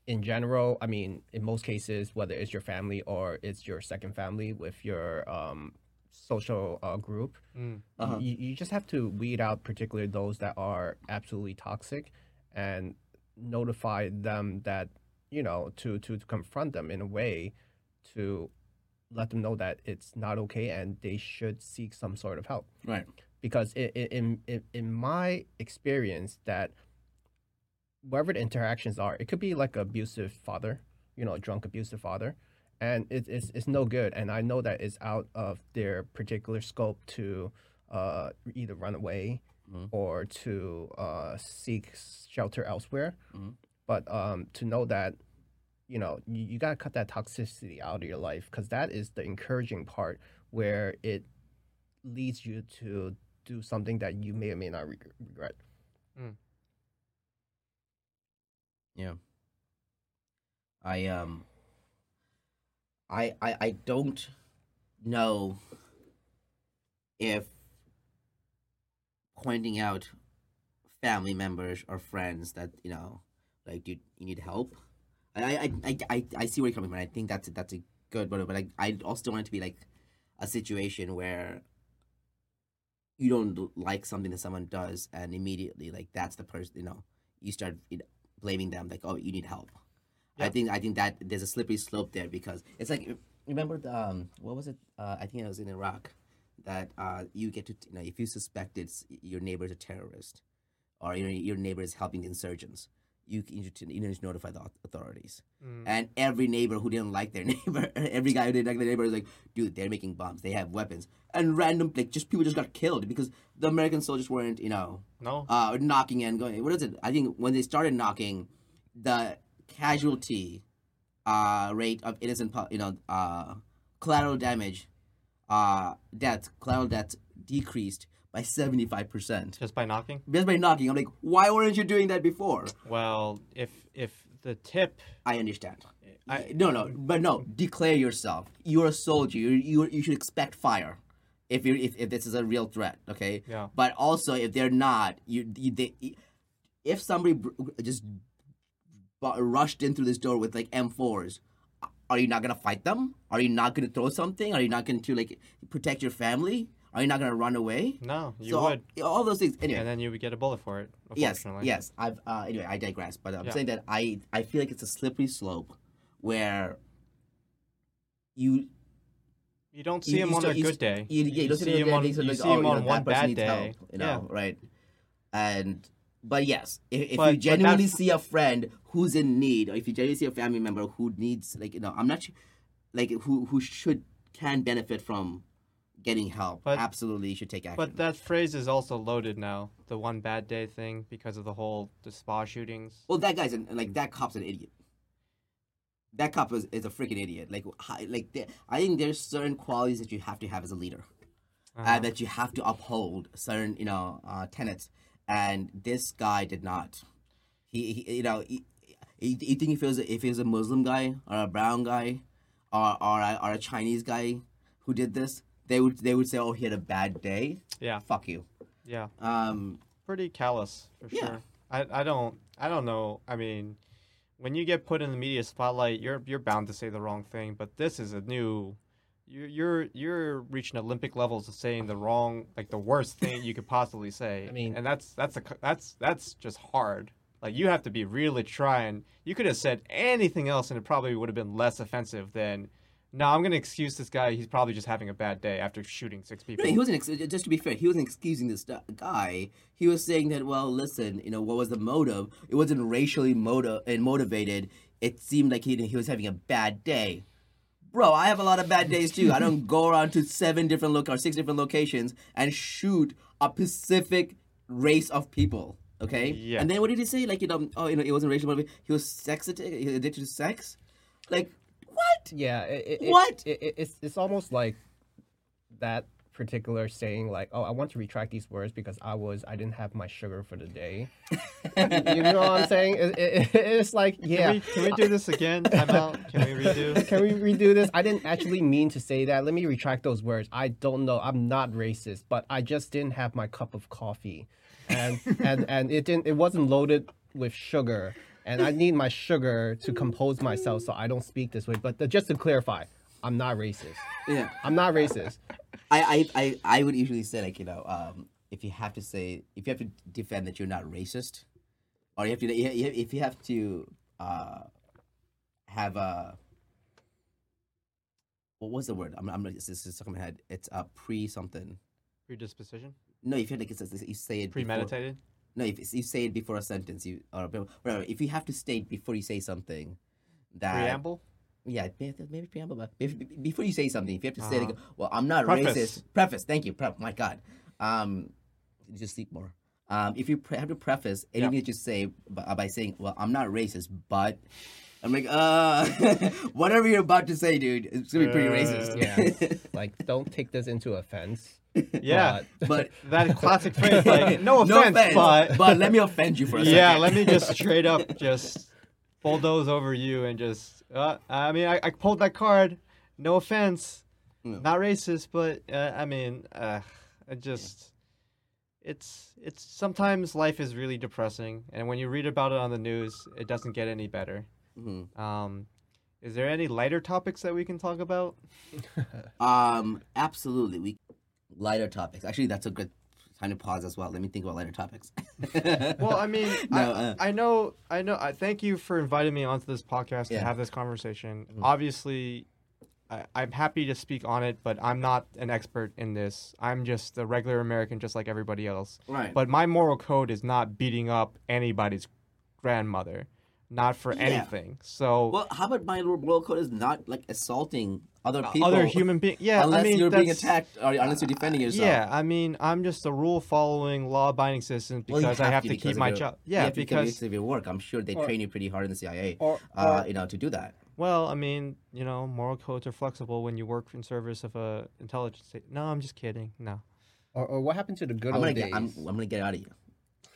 in general i mean in most cases whether it's your family or it's your second family with your um social uh, group Mm. Uh-huh. you, you just have to weed out particularly those that are absolutely toxic and notify them that you know to to confront them in a way to let them know that it's not okay and they should seek some sort of help Right. because in in in my experience that wherever the interactions are, it could be like abusive father, you know, a drunk abusive father, and it, it's it's no good. And I know that it's out of their particular scope to uh, either run away Mhm. or to uh, seek shelter elsewhere. Mhm. But um, to know that you know you, you got to cut that toxicity out of your life because that is the encouraging part where it leads you to do something that you may or may not reg- regret. Yeah. I um I I I don't know if pointing out family members or friends that, you know, like dude, you need help. I I I I, see where you're coming from. I think that's a, that's a good but but I I also want it to be like a situation where you don't like something that someone does and immediately like that's the person you know you start blaming them like oh you need help i think i think that there's a slippery slope there because it's like remember the um what was it uh, i think it was in iraq that uh you get to you know if you suspect it's your neighbor's a terrorist or your, your neighbor is helping the insurgents you need to, you need to notify the authorities Mm. and every neighbor who didn't like their (laughs) neighbor, every guy who didn't like their neighbor is like, dude, they're making bombs. They have weapons. And random, like, just people just got killed because the American soldiers weren't, you know, No. uh, knocking and going. What is it? I think when they started knocking, the casualty uh, rate of innocent, you know, uh, collateral damage, uh, death, collateral death decreased by 75%. Just by knocking. Just by knocking. I'm like, why weren't you doing that before? Well, if if the tip, I understand. I- no, no, but no. Declare yourself. You're a soldier. You you you should expect fire, if you if, if this is a real threat. Okay. Yeah. But also, if they're not, you, you they, if somebody just rushed in through this door with like M4s. Are you not gonna fight them? Are you not gonna throw something? Are you not going to like protect your family? Are you not gonna run away? No, you so would, all, all those things. Anyway, and then you would get a bullet for it. yes, yes. I've uh, anyway. I digress, but I'm Yeah. saying that I I feel like it's a slippery slope where you You don't see you- him you on start- a good day. You, yeah, you, don't see see him on. You like, see oh, him know, on that one bad day. help, you know, right? And but yes, if, if But- you genuinely see a friend who's in need, or if you genuinely see a family member who needs, like you know, I'm not like who who should can benefit from getting help. But- absolutely, you should take action. But that phrase is also loaded now. The one bad day thing because of the whole the spa shootings. Well, that guy's an, like that cop's an idiot. That cop is, is a freaking idiot. Like, like there- I think there's certain qualities that you have to have as a leader, uh Uh-huh. that you have to uphold certain, you know, uh, tenets. And this guy did not. He, he you know, he, he, you think if it was if it was a Muslim guy or a brown guy, or or a, or a Chinese guy who did this, they would they would say, oh, he had a bad day. Yeah, Fuck you. yeah. Um, pretty callous for Yeah. sure. I, I don't I don't know. I mean, when you get put in the media spotlight, you're you're bound to say the wrong thing. But this is a new. You're you're you're reaching Olympic levels of saying the wrong, like the worst (laughs) thing you could possibly say. I mean- and that's that's a that's that's just hard. Like you have to be really trying. You could have said anything else, and it probably would have been less offensive than. No, I'm gonna excuse this guy. He's probably just having a bad day after shooting six people. No, he wasn't. Ex- just to be fair, he wasn't excusing this guy. He was saying that, well, listen, you know, what was the motive? It wasn't racially motive and motivated. It seemed like he he was having a bad day. Bro, I have a lot of bad days too. I don't go around to seven different loc or six different locations and shoot a specific race of people. Okay. Yeah. And then what did he say? Like you know, oh, you know, it wasn't racial motivated. He was sex addicted. He was addicted to sex. Like what? Yeah. It, it, What? It, it, it's it's almost like that particular saying, like, "Oh, I want to retract these words because I was I didn't have my sugar for the day." (laughs) you know what I'm saying? It, it, it's like, yeah. Can we can we do this again? Time out. Can we redo? (laughs) Can we redo this? I didn't actually mean to say that. Let me retract those words. I don't know. I'm not racist, but I just didn't have my cup of coffee, and and and it didn't. It wasn't loaded with sugar, and I need my sugar to compose myself so I don't speak this way. But the, just to clarify, I'm not racist. Yeah. I'm not racist. I, I, I, I would usually say like you know um, if you have to say if you have to defend that you're not racist, or you have to if you have to uh, have a what was the word? I'm I'm this is stuck in my head. It's a pre something. Predisposition? No, if you like it's, it's- you say it before- Premeditated? No, if you say it before a sentence, you or whatever. If you have to state before you say something that Preamble? yeah, maybe, preamble, but before you say something, if you have to say, like, Uh-huh. "Well, I'm not Preface. racist," preface. Thank you. Pre- my God, um, just sleep more. Um, if you pre- have to preface anything Yeah. that you say by, by saying, "Well, I'm not racist," but I'm like, uh, (laughs) whatever you're about to say, dude, it's gonna be pretty Uh, racist. Yeah. (laughs) like, don't take this into offense. Yeah. but- (laughs) but that classic phrase, like, no offense, no offense, but. but let me offend you for a yeah, second. let me just straight up just bulldoze over you and just. Uh, I mean, I, I pulled that card. No offense. No. Not racist, but uh, I mean, uh, it just. It's it's sometimes life is really depressing, and when you read about it on the news, it doesn't get any better. Mhm. Um, is there any lighter topics that we can talk about? (laughs) Um, absolutely. We lighter topics. Actually, that's a good time to pause as well. Let me think about lighter topics. (laughs) Well, I mean, No, I, uh, I know, I know. I thank you for inviting me onto this podcast Yeah. to have this conversation. Mhm. Obviously, I, I'm happy to speak on it, but I'm not an expert in this. I'm just a regular American, just like everybody else. right. But my moral code is not beating up anybody's grandmother, not for Yeah. anything. So well, how about my moral code is not like assaulting other people, other human beings, yeah, unless I mean, you're being attacked or unless you're defending yourself. Yeah, I mean, I'm just a rule-following, law-abiding citizen Well, you because I have to because keep my your- job. you Yeah, have to because of your work, I'm sure they Or- train you pretty hard in the CIA. Or, uh, or- you know, to do that. Well, I mean, you know, moral codes are flexible when you work in service of a intelligence. sta- No, I'm just kidding. No, or, or what happened to the good I'm old gonna days? get. I'm, I'm gonna get out of you.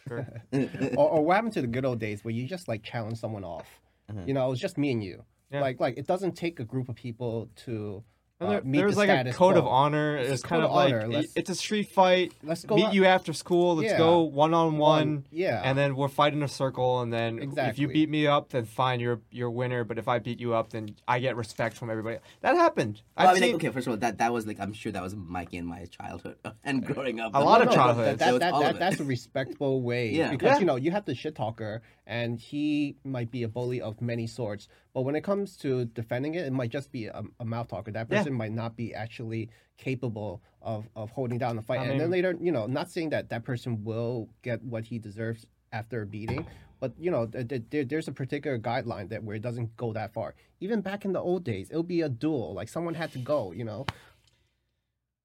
Sure. (laughs) or, or what happened to the good old days where you just like challenge someone off? Mhm. You know, it was just me and you. Yeah. Like like it doesn't take a group of people to uh, there- meet there's the like a status code of honor. It's It's kind of of like. Let's- it's a street fight. Let's go Meet out- you after school. Let's Yeah. go one on one. Yeah. And then we're fighting a circle, and then if you beat me up, then fine, you're you're winner. But if I beat you up, then I get respect from everybody. That happened. Well, I I've mean, like, okay, first of all, that that was like I'm sure that was Mikey in my childhood (laughs) and growing up. A lot But- of childhood. but. That, It that, that, that's a respectable way Yeah. because Yeah. you know you have the shit talker and he might be a bully of many sorts. But when it comes to defending it, it might just be a, a mouth talker. That Yeah. Person might not be actually capable of, of holding down the fight. I and then later, you know, not saying that that person will get what he deserves after a beating. But you know, th- th- there's a particular guideline that where it doesn't go that far. Even back in the old days, it'll be a duel. Like someone had to go. You know,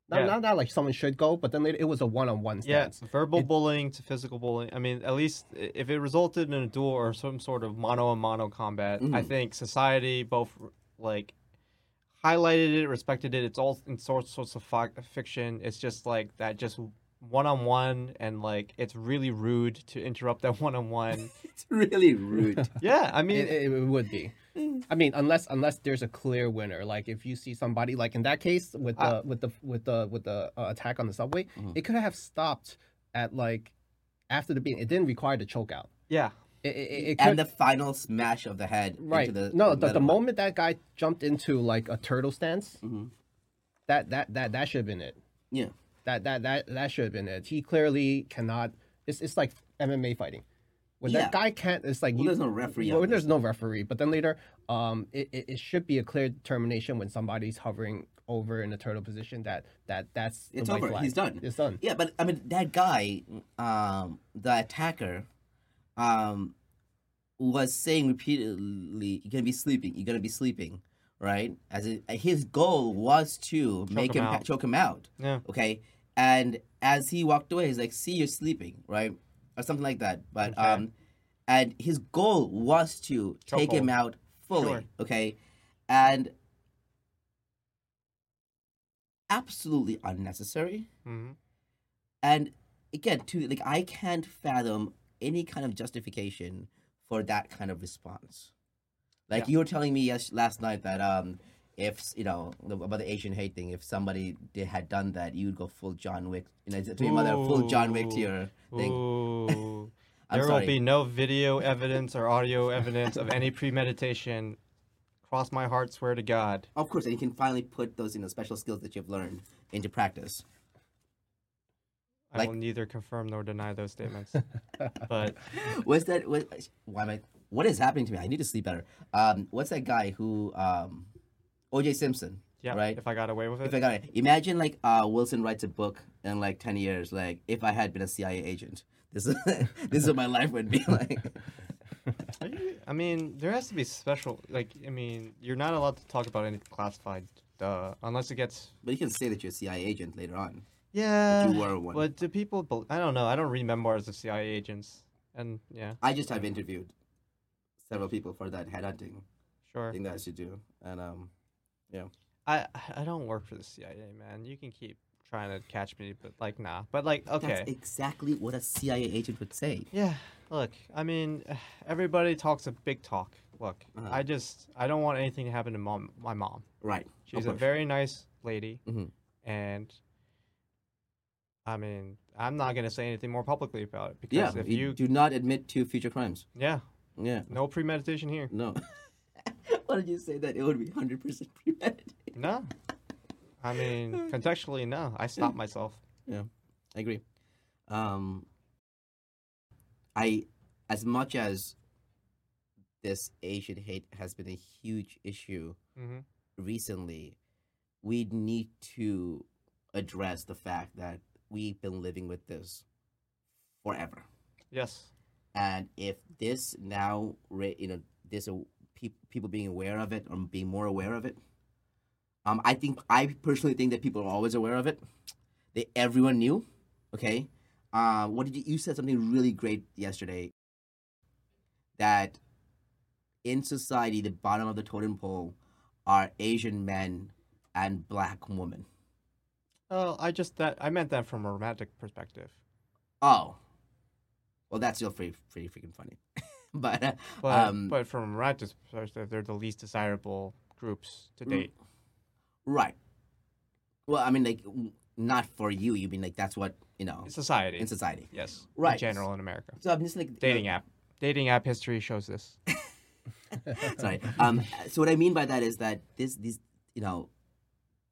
not, Yeah. not, not like someone should go, but then later it was a one-on-one Yeah, stance. verbal It- bullying to physical bullying. I mean, at least if it resulted in a duel or some sort of mano a mano combat, I Mhm. think society both like highlighted it, respected it. It's all in sorts sorts of fi- fiction. It's just like that, just one on one, and like it's really rude to interrupt that one on one. It's really rude. (laughs) Yeah, I mean, it, it, would be. I mean, unless unless there's a clear winner, like if you see somebody like in that case with the Uh, with the with the with the uh, attack on the subway, Mhm. it could have stopped at like after the beating. It didn't require the choke out. yeah, It, it, it- it could, and the final smash of the head. right. Into the, no, the, the moment that guy jumped into like a turtle stance, Mhm. that that that that should have been it. Yeah. That that that that should have been it. He clearly cannot. It's it's like MMA fighting. When that guy can't, it's like Well, you, there's no referee Well, there's no referee, but then later, um, it, it, it should be a clear determination when somebody's hovering over in a turtle position that that that's It's over. flag. He's done. It's done. Yeah, but I mean that guy, um, the attacker, um, was saying repeatedly, "You're gonna be sleeping. You're gonna be sleeping." Right? As it, his goal was to make him him, out. choke him out. yeah. Okay, and as he walked away, he's like, "See, you're sleeping," right, or something like that. But Okay. um, and his goal was to take him out fully. Sure. Okay, and absolutely unnecessary. hmm And again, to like, I can't fathom any kind of justification for that kind of response. Like Yeah. you were telling me yes last night that um, if you know about the Asian hate thing, if somebody did, had done that, you'd go full John Wick. You know, to your mother, full John Wick to your thing. (laughs) There sorry. will be no video evidence or audio evidence of any premeditation. Cross my heart, swear to God. Of course, and you can finally put those you know special skills that you've learned into practice. I Like- will neither confirm nor deny those statements. (laughs) but What's that? What, why am I? What is happening to me? I need to sleep better. Um, what's that guy who um, O.J. Simpson? yeah, Right. if I got away with it, If I got it, imagine like uh, Wilson writes a book in like ten years. Like if I had been a CIA agent, this is (laughs) this is what my life would be (laughs) like. You- I mean, there has to be special. Like, I mean, you're not allowed to talk about any classified, duh, unless it gets. But you can say that you're a CIA agent later on. Yeah. you were one. But do people? I don't know. I don't read memoirs of CIA agents, and yeah, I just have interviewed several people for that headhunting sure. thing that I should do, and um, yeah. I I don't work for the CIA, man. You can keep trying to catch me, but like, nah. But like, okay. that's exactly what a CIA agent would say. Yeah, look, I mean, (sighs) everybody talks a big talk. Look, Uh-huh. I just I don't want anything to happen to mom, my mom. Right. She's a very nice lady, Mhm. and I mean, I'm not gonna say anything more publicly about it because Yeah. if you you, do not admit to future crimes. yeah, Yeah. no premeditation here. No. (laughs) Why did you say that? It would be hundred percent (laughs) premeditated. No, I mean, (laughs) contextually, no. I stopped myself. Yeah. I agree. Um, I, as much as this Asian hate has been a huge issue hmm recently, we need to address the fact that we've been living with this forever. Yes. And if this now, you know, this uh, people being aware of it or being more aware of it, um, I think I personally think that people are always aware of it. They everyone knew, okay. Uh, what did you? You said something really great yesterday. That in society, the bottom of the totem pole are Asian men and black women. Oh, I just that I meant that from a romantic perspective. Oh, well, that's still pretty pretty freaking funny. (laughs) but uh, But um, but from a romantic perspective, they're the least desirable groups to Mm. date. Right. Well, I mean, like, not for you. You mean like that's what you know Society. in society. yes. Right. In general in America. So I'm just like Dating know, app. Dating app history shows this. (laughs) Sorry. Um, so what I mean by that is that this, these, you know,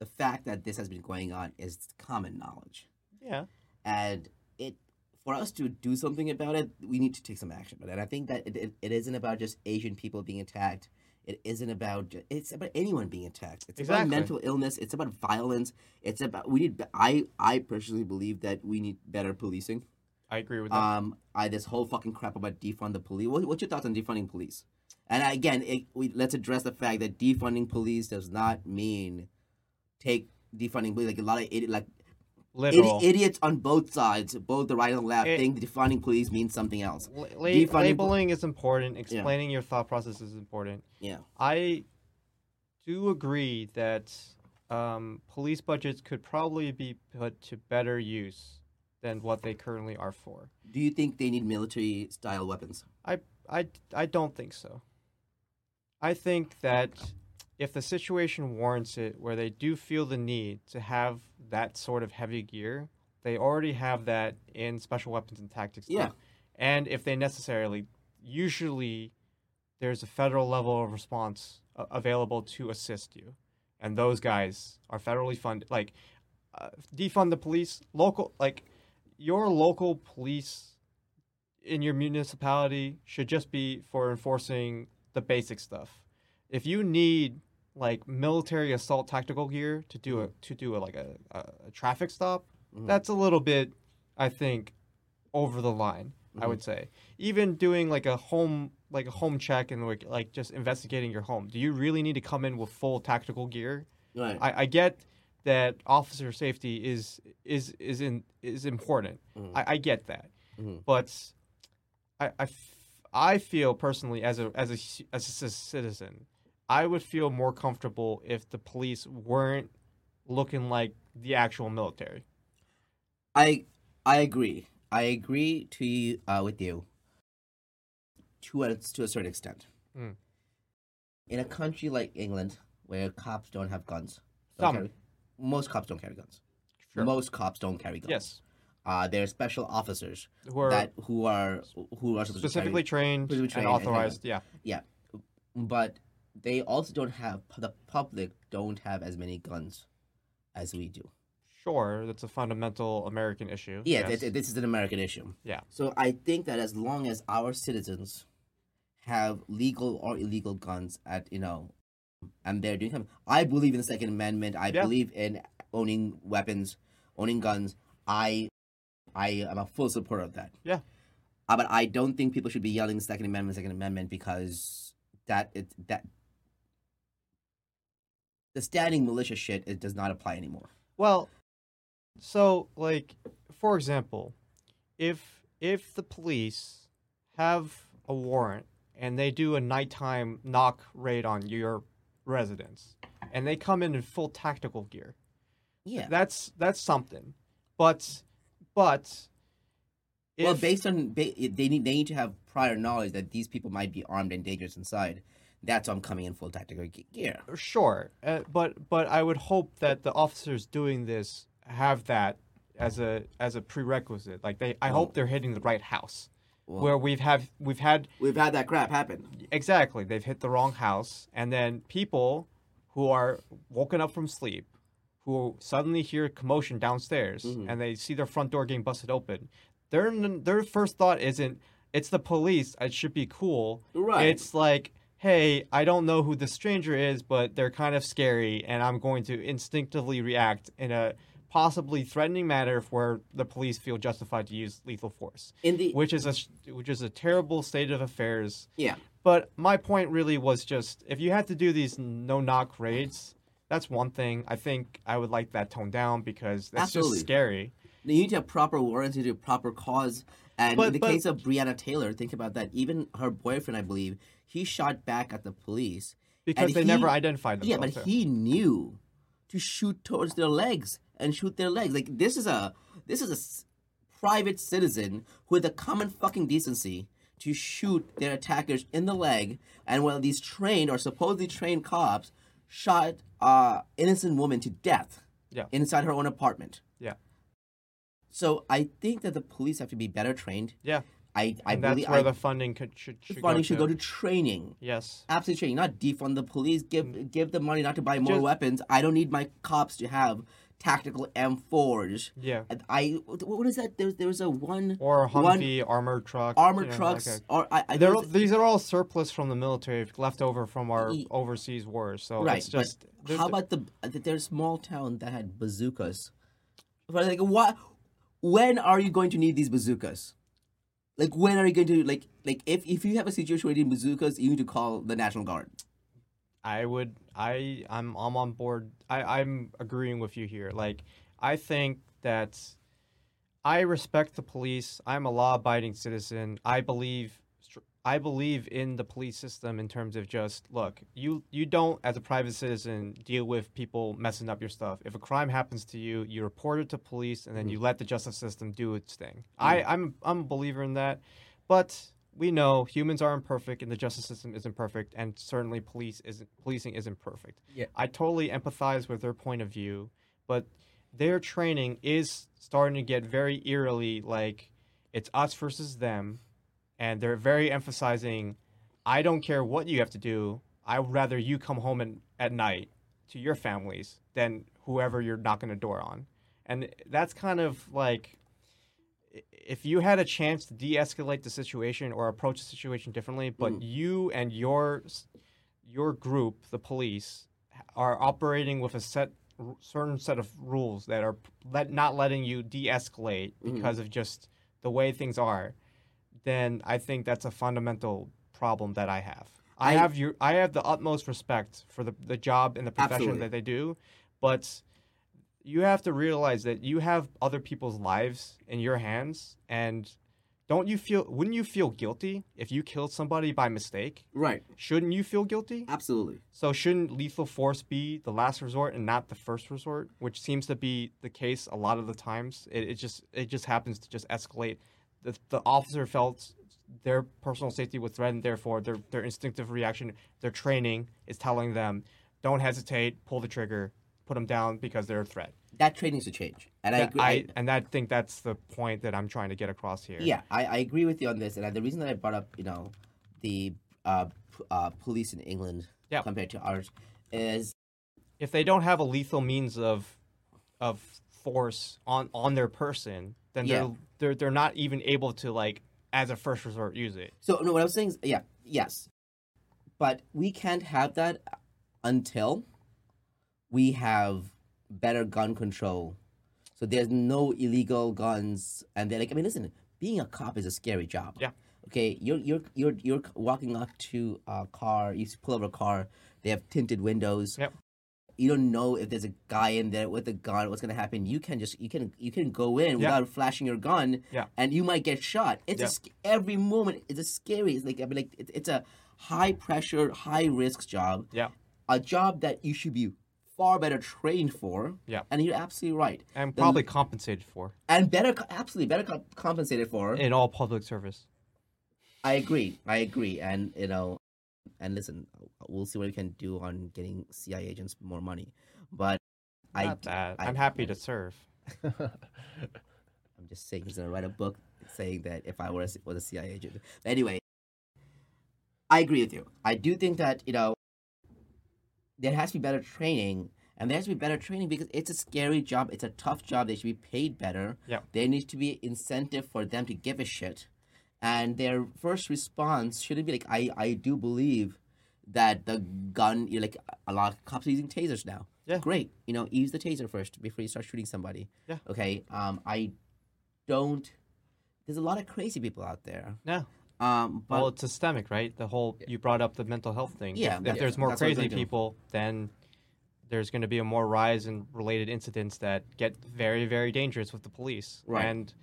the fact that this has been going on is common knowledge, Yeah. and it for us to do something about it, we need to take some action. And I think that it, it, it isn't about just Asian people being attacked. It isn't about it's about anyone being attacked. It's about mental illness. It's about violence. It's about we need. I I personally believe that we need better policing. I agree with that. Um, I this whole fucking crap about defund the police. What, what's your thoughts on defunding police? And again, it, we, let's address the fact that defunding police does not mean take defunding police. Like a lot of idiot, like Literal. idi- idiots on both sides, both the right and the left, It- think defunding police means something else. La- defunding labeling is important. Explaining your thought process is important. Yeah, I do agree that um, police budgets could probably be put to better use than what they currently are for. do you think they need military style weapons? I, I, I don't think so. I think that if the situation warrants it, where they do feel the need to have that sort of heavy gear, they already have that in special weapons and tactics. Yeah. And if they necessarily, usually there's a federal level of response available to assist you. And those guys are federally funded. Like, uh, defund the police, local, like, your local police in your municipality should just be for enforcing the basic stuff. If you need like military assault tactical gear to do a to do a, like a, a, traffic stop, Mhm. that's a little bit, I think, over the line. I would say even doing like a home like a home check and like like just investigating your home. Do you really need to come in with full tactical gear? Right. I, I get that officer safety is is is in is important. Mhm. I, I get that, Mhm. but I, I, f- I feel personally as a as a as a citizen, I would feel more comfortable if the police weren't looking like the actual military. I I agree. I agree to you, uh, with you to a, to a certain extent. Mm. In a country like England, where cops don't have guns, don't Some. carry- most cops don't carry guns. Sure. Most cops don't carry guns. Yes, Uh, there are special officers who are that who are who are specifically to trained, specifically trained and and authorized. Yeah, carry, but they also don't have the public don't have as many guns as we do. sure, that's a fundamental American issue. Yeah, yes. this, this is an American issue. Yeah. So I think that as long as our citizens have legal or illegal guns at you know, and they're doing something, I believe in the Second Amendment. I Yeah. believe in owning weapons, owning guns. I, I am a full supporter of that. Yeah. Uh, but I don't think people should be yelling Second Amendment, Second Amendment because that it that the standing militia shit it does not apply anymore. Well, so like for example, if if the police have a warrant and they do a nighttime knock raid on your residence and they come in in full tactical gear, Yeah. that's that's something. But but if, well, based on ba- they need they need to have prior knowledge that these people might be armed and dangerous inside. That's why I'm coming in full tactical gear. Sure, uh, but but I would hope that the officers doing this have that as a as a prerequisite. Like they, I Well- hope they're hitting the right house where we've have we've had we've had that crap happen. exactly they've hit the wrong house, and then people who are woken up from sleep, who suddenly hear commotion downstairs, Mhm. and they see their front door getting busted open. Their their first thought isn't it's the police. It should be cool. Right. It's like, hey, I don't know who the stranger is, but they're kind of scary, and I'm going to instinctively react in a possibly threatening manner where the police feel justified to use lethal force, in the which is a which is a terrible state of affairs. yeah. But my point really was just if you had to do these no knock raids, that's one thing. I think I would like that toned down because that's Absolutely. just scary. You need to have proper warrants, you need to have proper cause. And But- in the but- case of Breonna Taylor, think about that. Even her boyfriend, I believe, he shot back at the police. Because they he- never identified themselves. Yeah, but he knew to shoot towards their legs and shoot their legs. Like this is a this is a private citizen who had the common fucking decency to shoot their attackers in the leg, and one of these trained or supposedly trained cops shot uh innocent woman to death. Yeah. inside her own apartment. Yeah. So I think that the police have to be better trained. Yeah. I I and that's believe where I, the funding could should, the should funding go should to. go to training. Yes. Absolutely training, not defund the police. Give mm. give the money not to buy more Just- weapons. I don't need my cops to have tactical M4s. Yeah. I what is that? There's there's a one Or one Humvee armored truck. armored you know, trucks like a- or I, I these are all surplus from the military left over from our E- overseas wars. So right. it's just but how about the there's a small town that had bazookas? But like what? When are you going to need these bazookas? Like when are you going to like like if if you have a situation where you need bazookas, you need to call the National Guard. I would I I'm I'm on board. I I'm agreeing with you here. Like I think that I respect the police. I'm a law-abiding citizen. I believe I believe in the police system in terms of just look, you you don't as a private citizen deal with people messing up your stuff. If a crime happens to you, you report it to police and then you mm-hmm. let the justice system do its thing. Mm-hmm. I I'm I'm a believer in that. But we know humans are imperfect and the justice system isn't perfect and certainly police isn't policing isn't perfect. Yeah. I totally empathize with their point of view, but their training is starting to get very eerily like it's us versus them and they're very emphasizing I don't care what you have to do. I would rather you come home and, at night to your families than whoever you're knocking a door on. And that's kind of like if you had a chance to de-escalate the situation or approach the situation differently, but mm. you and your your group, the police, are operating with a set certain set of rules that are let, not letting you de-escalate mm-hmm. because of just the way things are, then I think that's a fundamental problem that I have. I, I- have your I have the utmost respect for the, the job and the profession Absolutely. that they do, but you have to realize that you have other people's lives in your hands and don't you feel wouldn't you feel guilty if you killed somebody by mistake? Right. Shouldn't you feel guilty? Absolutely. So shouldn't lethal force be the last resort and not the first resort, which seems to be the case a lot of the times. It, it just it just happens to just escalate. The, the officer felt their personal safety was threatened, therefore their their instinctive reaction, their training is telling them, don't hesitate, pull the trigger, put them down because they're a threat. That training needs to change. And I That- agree. I, and I think that's the point that I'm trying to get across here. Yeah, I, I agree with you on this, and I, the reason that I brought up, you know, the uh, p- uh, police in England Yeah. compared to ours is if they don't have a lethal means of of force on on their person, then Yeah. they're they're they're not even able to like as a first resort use it. so. No, what I was saying is, yeah, yes, but we can't have that until we have better gun control. So there's no illegal guns, and they're like, I mean, listen, being a cop is a scary job. Yeah. Okay, you're you're you're you're walking up to a car. You pull over a car. They have tinted windows. Yep. You don't know if there's a guy in there with a gun. What's gonna happen? You can just you can you can go in Yeah. without flashing your gun. Yeah. And you might get shot. It's Yeah. sc- every moment. It's a scary. It's like I mean, like it, it's a high pressure, high risk job. Yeah. A job that you should be far better trained for. Yeah. And you're absolutely right. And The- probably compensated for and better, absolutely better co- compensated for. in all public service. I agree. I agree. And you know, and listen, we'll see what we can do on getting CIA agents more money. But I, that. I- I'm happy to serve. (laughs) I'm just saying he's gonna write a book saying that if I were a, was a CIA agent. But anyway, I agree with you. I do think that you know there has to be better training, and there has to be better training because it's a scary job. It's a tough job. They should be paid better. Yeah. There needs to be incentive for them to give a shit, and their first response shouldn't be like, "I I do believe." That the gun, you're like a lot of cops are using tasers now. Yeah. great. You know, use the taser first before you start shooting somebody. Yeah. Okay. Um, I don't. There's a lot of crazy people out there. No. Um, but well, it's systemic, right? The whole you brought up the mental health thing. Yeah, If, if that's- there's more that's what I was crazy people, then there's going to be a more rise in related incidents that get very, very dangerous with the police. Right. And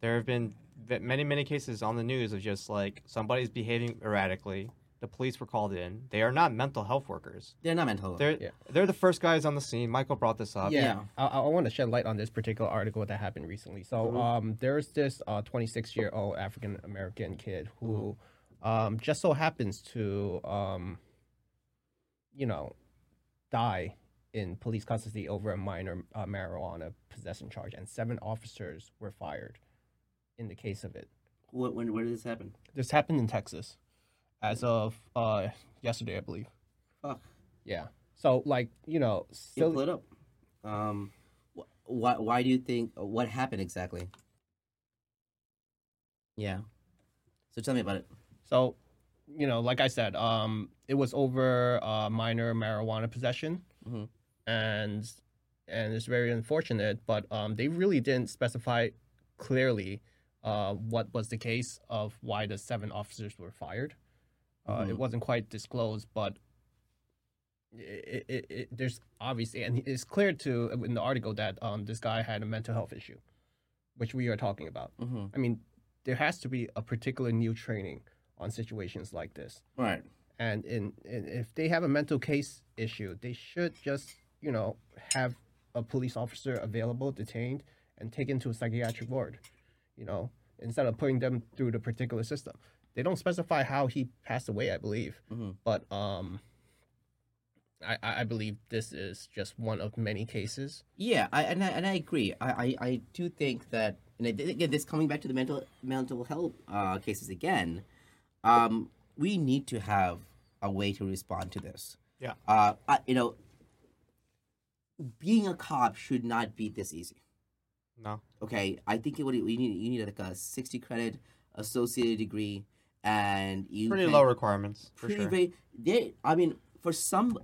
there have been many, many cases on the news of just like somebody's behaving erratically. The police were called in. They are not mental health workers. they're not mental. They're Yeah. they're the first guys on the scene. Michael brought this up. yeah, Yeah. I, I want to shed light on this particular article that happened recently. So, um, there's this uh 26 year old African American kid who, um, just so happens to um, you know, die in police custody over a minor uh, marijuana possession charge, and seven officers were fired in the case of it. What, when, where did this happen? This happened in Texas as of uh, yesterday, I believe. Fuck. Yeah. So, like, you know, Yeah, so pull it up. Um, wh- why, why do you think, what happened exactly? Yeah. So tell me about it. So, you know, like I said, um, it was over uh, minor marijuana possession, Mhm. and and it's very unfortunate. But um, they really didn't specify clearly uh, what was the case of why the seven officers were fired. Uh, It Mhm. wasn't quite disclosed, but it, it, it, there's obviously, and it's clear to in the article that um, this guy had a mental health issue, which we are talking about. Mm-hmm. I mean, there has to be a particular new training on situations like this. Right. And in, in if they have a mental case issue, they should just, you know, have a police officer available, detained, and taken to a psychiatric ward, you know, instead of putting them through the particular system. They don't specify how he passed away, I believe, Mhm. but um, I, I I believe this is just one of many cases. Yeah, I and I, and I agree. I, I, I do think that, and I, again, this coming back to the mental mental health uh, cases again, um, we need to have a way to respond to this. Yeah. Uh, I, you know, being a cop should not be this easy. No. Okay, I think it would you need you need like a sixty credit associated degree, and you Pretty can- low requirements for pretty sure. very they i mean for some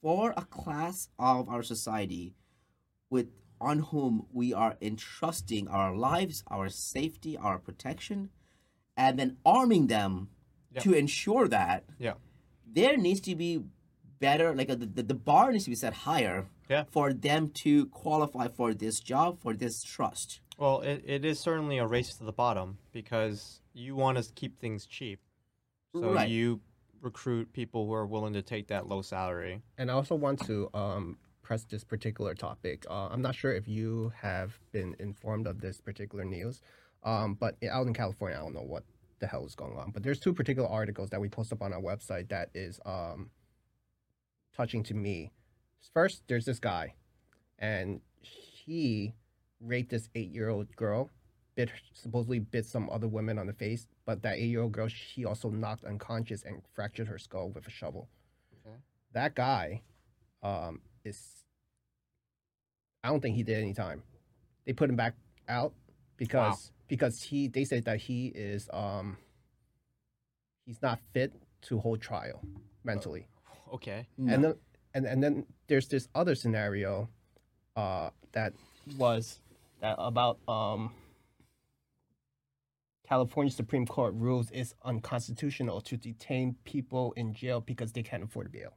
for a class of our society with on whom we are entrusting our lives our safety our protection and then arming them Yeah. to ensure that Yeah. there needs to be better like uh, the, the, the bar needs to be set higher Yeah. for them to qualify for this job for this trust Well, it, it is certainly a race to the bottom because you want to keep things cheap. So Right. you recruit people who are willing to take that low salary. And I also want to um, press this particular topic. Uh, I'm not sure if you have been informed of this particular news, um, but out in California, I don't know what the hell is going on. But there's two particular articles that we post up on our website that is um, touching to me. First, there's this guy, and he raped this eight-year-old girl, bit supposedly bit some other women on the face, but that eight-year-old girl, she also knocked unconscious and fractured her skull with a shovel that guy um, is I don't think he did any time. They put him back out because because he they said that he is um he's not fit to hold trial mentally. Okay. And then and, and then there's this other scenario uh that was that about um California Supreme Court rules it's unconstitutional to detain people in jail because they can't afford bail.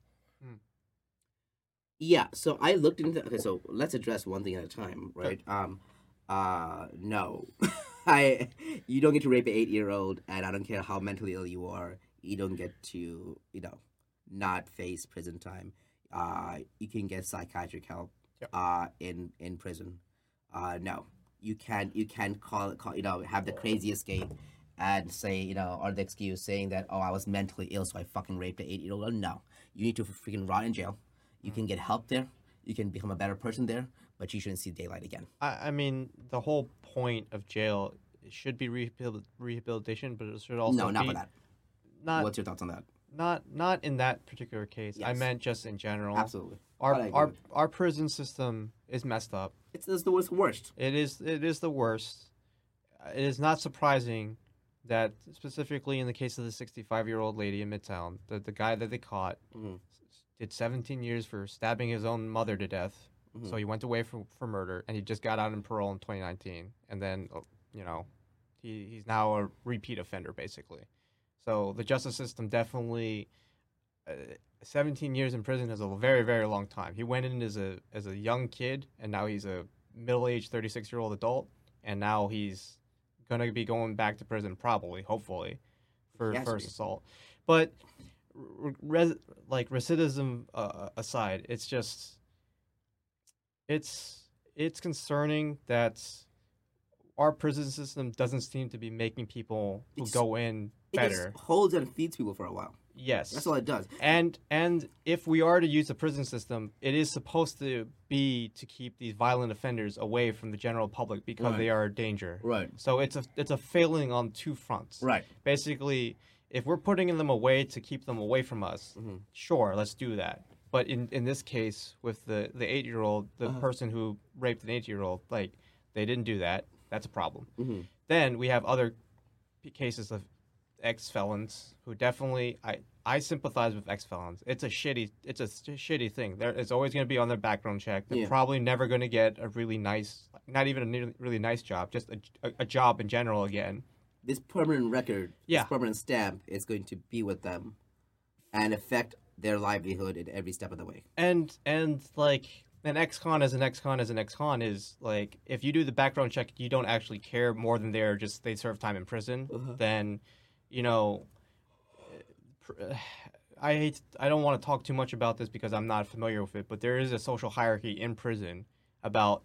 Yeah, so I looked into okay, so let's address one thing at a time, right? Um uh no. (laughs) I you don't get to rape an 8-year-old and I don't care how mentally ill you are, you don't get to, you know, not face prison time. Uh you can get psychiatric help Yep. uh in in prison. Uh no. You can't you can't call call you know, have the crazy escape and say, you know, or the excuse saying that, oh, I was mentally ill, so I fucking raped an eight year old. No. You need to freaking rot in jail. You can get help there. You can become a better person there, but you shouldn't see daylight again. I, I mean, the whole point of jail should be rehabil- rehabilitation, but it should also no, not be for that. not What's your thoughts on that? Not not in that particular case. I meant just in general. Absolutely. Our That I agree our our prison system is messed up. It's, it's the worst. worst. It is it is the worst. It is not surprising that specifically in the case of the 65 year old lady in Midtown, the the guy that they caught Mhm. did 17 years for stabbing his own mother to death. Mhm. So he went away for for murder, and he just got out on parole in 2019, and then uh, you know, he he's now a repeat offender basically. So the justice system definitely. Uh, 17 years in prison is a very very long time. He went in as a as a young kid and now he's a middle-aged 36-year-old adult and now he's going to be going back to prison probably, hopefully for first assault. But res- like recidivism uh, aside, it's just it's it's concerning that our prison system doesn't seem to be making people who It's- go in better. just holds and feeds people for a while. Yes. That's all it does. And and if we are to use the prison system, it is supposed to be to keep these violent offenders away from the general public because Right. they are a danger. Right. So it's a it's a failing on two fronts. Right. Basically, if we're putting them away to keep them away from us, Mm-hmm. sure, let's do that. But in, in this case, with the, the eight year old, the Uh-huh. person who raped an eight year old, like they didn't do that. That's a problem. Mm-hmm. Then we have other p- cases of ex felons who definitely I I sympathize with ex felons. It's a shitty it's a sh- shitty thing. There it's always going to be on their background check. They're Yeah. probably never going to get a really nice, not even a ne- really nice job, just a, a, a job in general again. This permanent record, Yeah. this permanent stamp is going to be with them and affect their livelihood in every step of the way. And and like an ex-con as an ex-con as an ex-con is like if you do the background check, you don't actually care more than they're just they serve time in prison. Uh-huh. Then, you know, (sighs) I hate I don't want to talk too much about this because I'm not familiar with it, but there is a social hierarchy in prison about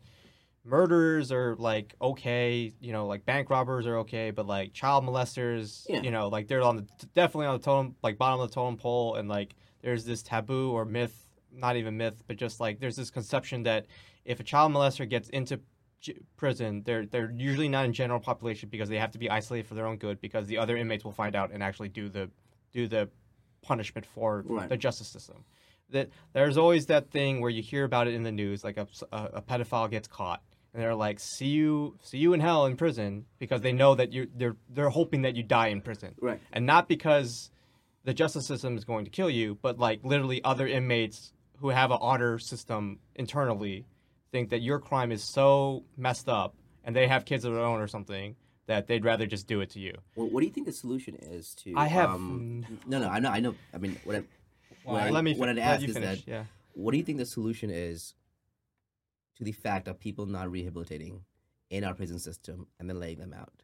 murderers are like okay, you know, like bank robbers are okay, but like child molesters, Yeah. you know, like they're on the definitely on the totem like bottom of the totem pole, and like there's this taboo or myth, not even myth, but just like there's this conception that if a child molester gets into prison, they're they're usually not in general population because they have to be isolated for their own good because the other inmates will find out and actually do the do the punishment for Right. the justice system. That there's always that thing where you hear about it in the news, like a, a, a pedophile gets caught, and they're like, "See you, see you in hell in prison," because they know that you they're they're hoping that you die in prison, Right. and not because the justice system is going to kill you, but like literally other inmates who have an honor system internally think that your crime is so messed up, and they have kids of their own or something that they'd rather just do it to you. Well, what do you think the solution is to? I have- Um, no, no, I know, I know. I mean, what I, what I, let me what I'd ask is finish. that yeah. what do you think the solution is to the fact of people not rehabilitating in our prison system and then laying them out?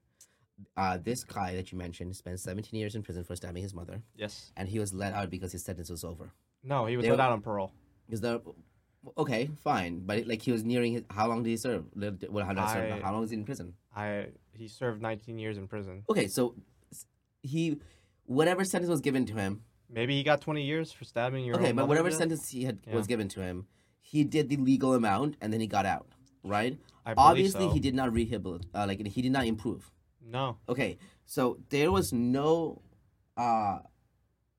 Uh, this guy that you mentioned spent 17 years in prison for stabbing his mother, Yes. and he was let out because his sentence was over. No, he was They- let out on parole. Is there? Okay, fine, but like he was nearing his. How long did he serve? Well, how, not serve, how long was he in prison? I he served 19 years in prison. Okay, so he, whatever sentence was given to him, Maybe he got 20 years for stabbing your okay, but whatever sentence he had was given to him, he did the legal amount and then he got out, right? I Obviously, so. he did not rehabilitate. Uh, like he did not improve. No. Okay, so there was no, uh,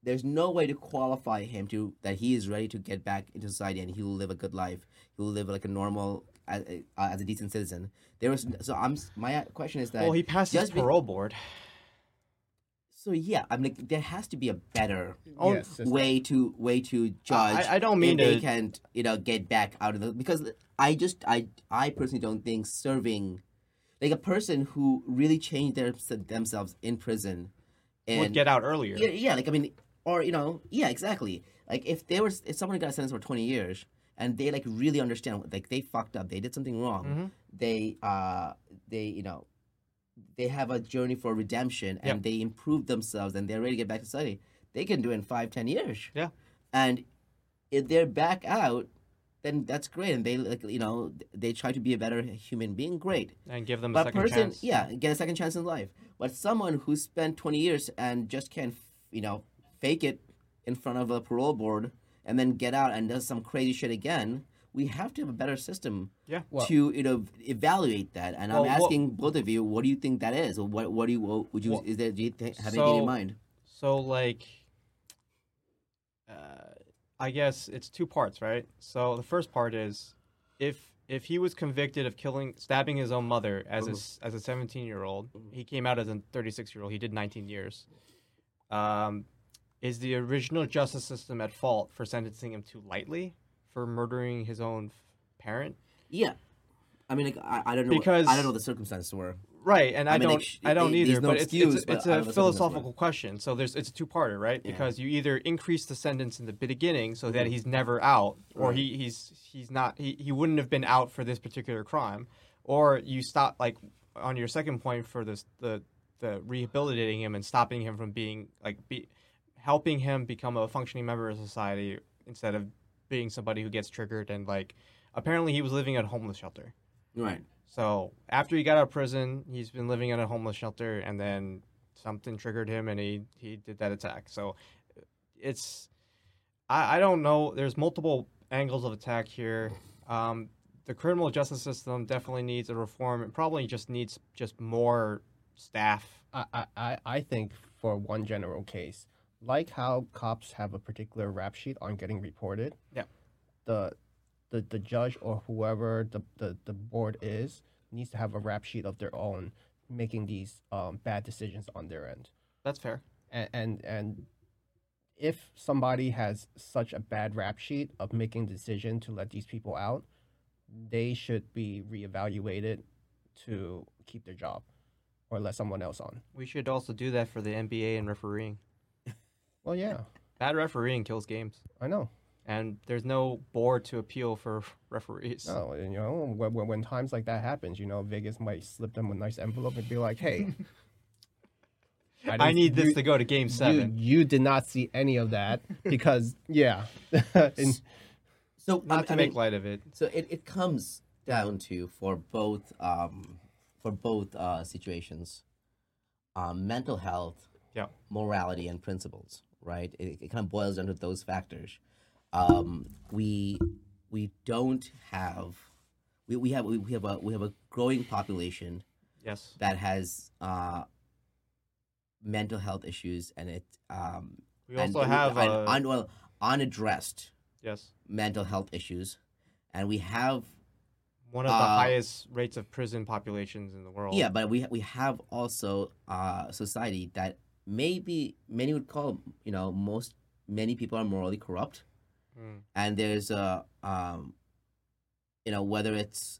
there's no way to qualify him to that he is ready to get back into society and he will live a good life. He will live like a normal, as, uh, as a decent citizen. There was so I'm my question is that Well, he passed his just be- parole board. so yeah, I'm like there has to be a better Oh, Yes, way to way to judge. I- I don't mean they to- can you know get back out of the because I just I I personally don't think serving like a person who really changed their, themselves in prison and would get out earlier. yeah, yeah like I mean or you know yeah exactly like if they were if someone got sentenced for 20 years and they like really understand like they fucked up they did something wrong Mhm. they uh they you know they have a journey for redemption and Yep. they improve themselves and they're ready to get back to study they can do it in five ten years Yeah. and if they're back out then that's great and they like you know they try to be a better human being great And give them a but second person chance. yeah get a second chance in life but someone who spent 20 years and just can't you know fake it in front of a parole board and then get out and does some crazy shit again we have to have a better system Yeah. Well- to you know evaluate that and i'm Well, asking both of you what do you think that is or what what do you what would you Well, is there do you think, have anything in mind So like, uh, I guess it's two parts, right? So the first part is, if if he was convicted of killing, stabbing his own mother as a s as a 17 year old, he came out as a 36 year old. He did 19 years. Um, is the original justice system at fault for sentencing him too lightly for murdering his own f- parent? yeah i mean like, I, I don't know Because- i don't know what the circumstances were Right, and I, I mean, don't, sh- I don't they- either. no but it's, excuse, it's, but it's I a know something that's philosophical question. So there's, it's a two-parter, right? Yeah. Because you either increase the sentence in the beginning so that mm-hmm. he's never out, or Right. he, he's he's not he, he wouldn't have been out for this particular crime, or you stop like on your second point for this the the rehabilitating him and stopping him from being like be helping him become a functioning member of society instead of being somebody who gets triggered and like apparently he was living at a homeless shelter. right So after he got out of prison, he's been living in a homeless shelter, and then something triggered him, and he he did that attack. So it's I, I don't know. There's multiple angles of attack here. (laughs) Um, the criminal justice system definitely needs a reform. It probably just needs just more staff. I, I- I, I think for one general case, like how cops have a particular rap sheet on getting reported. Yeah. The the, the judge or whoever the, the, the board is needs to have a rap sheet of their own making these um, bad decisions on their end. That's fair. And, and and if somebody has such a bad rap sheet of making the decision to let these people out, they should be reevaluated to keep their job or let someone else on. We should also do that for the NBA and refereeing. Well, yeah, Bad refereeing kills games, I know. and there's no board to appeal for referees. No, and, you know, when, when, when times like that happens, you know, Vegas might slip them a nice envelope and be like, "Hey, (laughs) I, didn't- need this you- to go to Game You, Seven. you did not see any of that (laughs) because, yeah, (laughs) and, So I- Not to I make mean, light of it. So it, it comes down to for both um, for both uh, situations, um, mental health, Yeah. morality, and principles. Right. It, it kind of boils down to those factors. Um, we we don't have we, we have we, have a we have a growing population Yes. that has uh, mental health issues, and it um, We and- also have and uh, un, well, unaddressed yes mental health issues, and we have one of the uh, highest rates of prison populations in the world. Yeah, but we we have also a society that maybe many would call you know most many people are morally corrupt, Mm. and there's a um, you know whether it's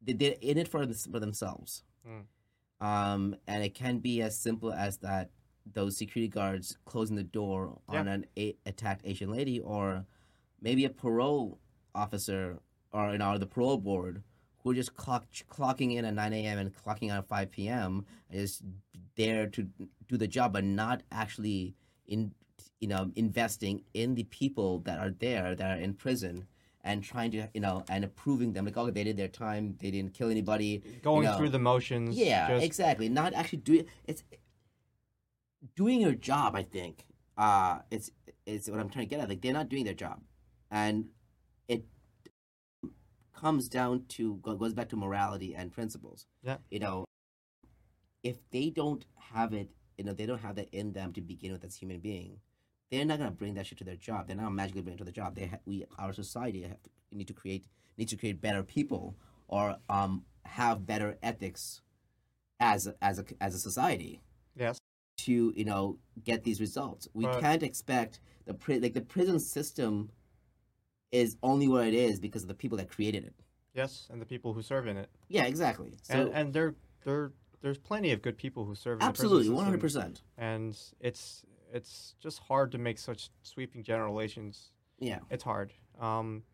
they- they're in it for for themselves, Mm. um, and it can be as simple as that those security guards closing the door on an a- attacked Asian lady, or maybe a parole officer or you know the parole board who are just clock, clocking in at 9 a.m. and clocking out at 5 p.m. is there to do the job, but not actually in you know investing in the people that are there that are in prison and trying to you know and approving them like oh they did their time they didn't kill anybody going you know. through the motions. yeah just, exactly not actually doing it's doing your job i think uh it's it's what i'm trying to get at like they're not doing their job and comes down to goes back to morality and principles Yeah. you know if they don't have it you know they don't have that in them to begin with as human being they're not going to bring that shit to their job they're not magically bring it to the job they ha- we our society have to, need to create need to create better people or um have better ethics as a, as a as a society yes. to you know get these results. We But- can't expect the pri- like the prison system is only what it is because of the people that created it. Yes, and the people who serve in it. Yeah, exactly. So and and there there there's plenty of good people who serve in absolutely, the one hundred percent. and it's it's just hard to make such sweeping generalizations. Yeah, It's hard. Um,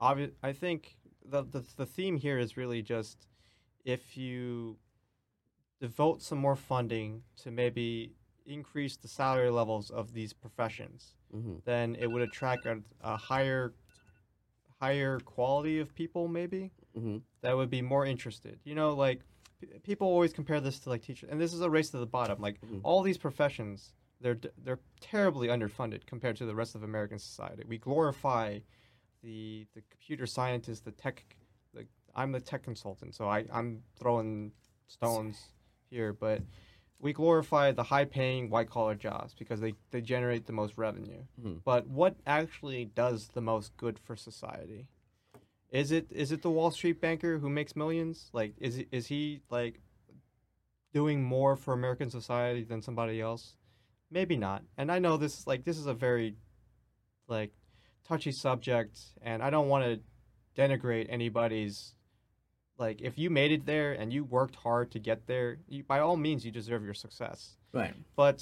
obvi- I think the, the the theme here is really just if you devote some more funding to maybe increase the salary levels of these professions, hmm then it would attract a, a higher higher quality of people maybe hmm that would be more interested. You know, like p- people always compare this to like teachers, and this is a race to the bottom. Like Mhm. all these professions, they're they're terribly underfunded compared to the rest of American society. We glorify the the computer scientist, the tech. The, I'm the tech consultant, so I I'm throwing stones here, but we glorify the high paying white collar jobs because they, they generate the most revenue. Mhm. But what actually does the most good for society? Is it is it the Wall Street banker who makes millions? Like is he- is he like doing more for American society than somebody else? Maybe not. And I know this like this is a very like touchy subject and I don't want to denigrate anybody's like if you made it there and you worked hard to get there, you, by all means you deserve your success right. but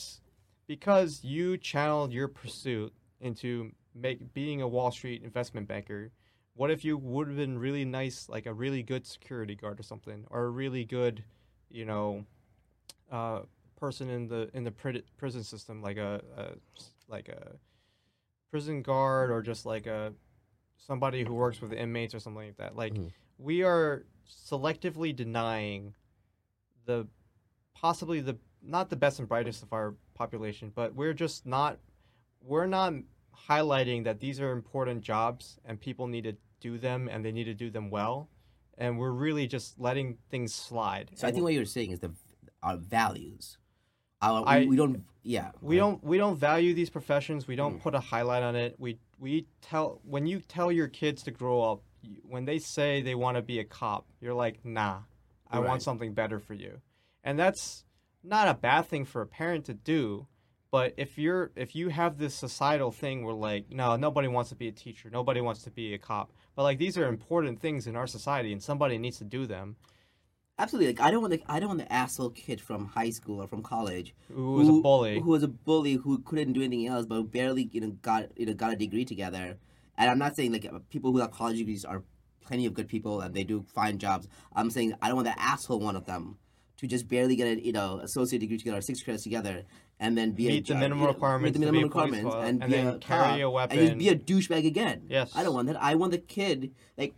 because you channeled your pursuit into make being a Wall Street investment banker, what if you would have been really nice, like a really good security guard or something, or a really good, you know, uh, person in the in the pri- prison system, like a, a like a prison guard or just like a somebody who works with the inmates or something like that. Like Mhm. we are selectively denying the possibly the not the best and brightest of our population, but we're just not we're not highlighting that these are important jobs and people need to do them and they need to do them well, and we're really just letting things slide. So I think what you're saying is the our values. Our, I- we, don't. Yeah. we don't we don't value these professions. We don't mm. put a highlight on it. We we tell when you tell your kids to grow up, when they say they want to be a cop, you're like, nah, I Right. want something better for you, and that's not a bad thing for a parent to do. But if you're if you have this societal thing where like no nobody wants to be a teacher, nobody wants to be a cop, but like these are important things in our society and somebody needs to do them. Absolutely. Like I don't want the I don't want the asshole kid from high school or from college Who was a bully? who was a bully who couldn't do anything else, but barely you know got you know got a degree together. And I'm not saying like people who have college degrees are plenty of good people and they do fine jobs. I'm saying I don't want the asshole one of them to just barely get a you know associate degree together or six credits together and then be Meet a, the minimum you know, requirements meet the minimum requirements and, and be then a carry cop a and just be a douchebag again. Yes. I don't want that. I want the kid like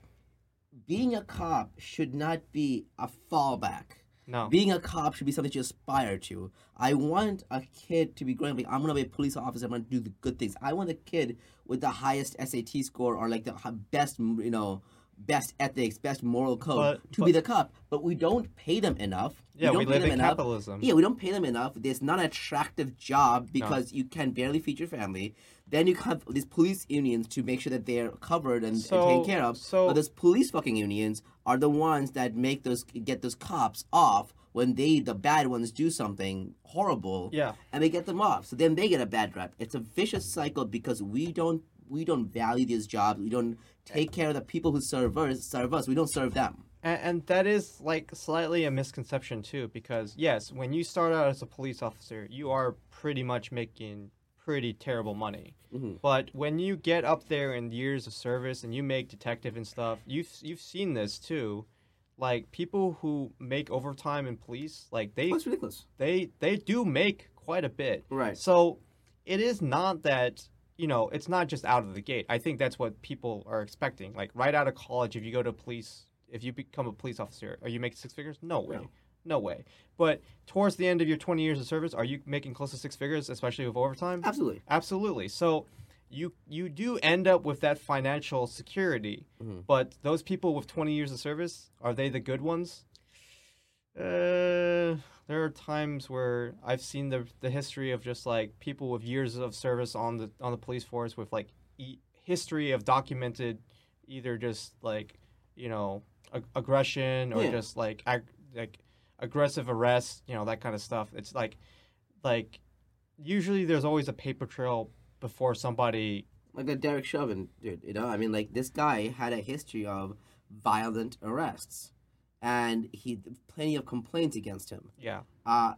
being a cop should not be a fallback. No. Being a cop should be something you aspire to. I want a kid to be growing up like I'm gonna be a police officer. I'm gonna do the good things. I want a kid with the highest SAT score or like the best, you know, best ethics, best moral code But- to be the cop. But we don't pay them enough. Yeah, we pay live them in enough. capitalism. Yeah, we don't pay them enough. There's not an attractive job because you can barely feed your family. Then you have these police unions to make sure that they're covered and, and taken care of. so- but those police fucking unions are the ones that make those get those cops off when they the bad ones do something horrible. Yeah. and they get them off. So then they get a bad rep. It's a vicious cycle because we don't we don't value these jobs. We don't take care of the people who serve us. Serve us. We don't serve them. And, and that is like slightly a misconception too, because yes, when you start out as a police officer, you are pretty much making pretty terrible money. Mhm. But when you get up there in years of service and you make detective and stuff, you've you've seen this too. Like people who make overtime in police, like they That's ridiculous. they they do make quite a bit. Right. So it is not that you know it's not just out of the gate. I think that's what people are expecting. Like right out of college, if you go to police, if you become a police officer, are you making six figures? No way. No. No way. But towards the end of your 20 years of service, are you making close to six figures, especially with overtime? Absolutely. Absolutely. So you you do end up with that financial security, Mhm. but those people with 20 years of service, are they the good ones? Uh, there are times where I've seen the the history of just like people with years of service on the on the police force with like e- history of documented either just like you know ag- aggression or Yeah. just like ag- like aggressive arrests, you know that kind of stuff. It's like like usually there's always a paper trail before somebody like a Derek Chauvin, dude. You know, I mean, like this guy had a history of violent arrests, and he plenty of complaints against him. yeah Uh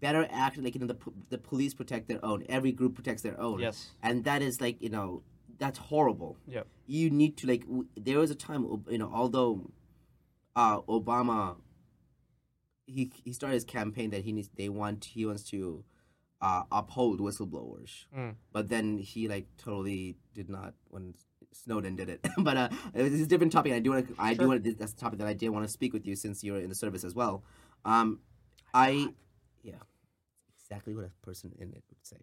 better act like you know the the police protect their own. Every group protects their own. yes and that is like you know that's horrible. Yep. You need to like. W- there was a time you know although, uh, Obama. He he started his campaign that he needs they want he wants to, uh, uphold whistleblowers. Mm. But then he like totally did not when Snowden did it. (laughs) but uh, it's a different topic. I do want to I do want to that's a topic that I did want to speak with you since you're in the service as well. Um, I yeah, exactly what a person in it would say.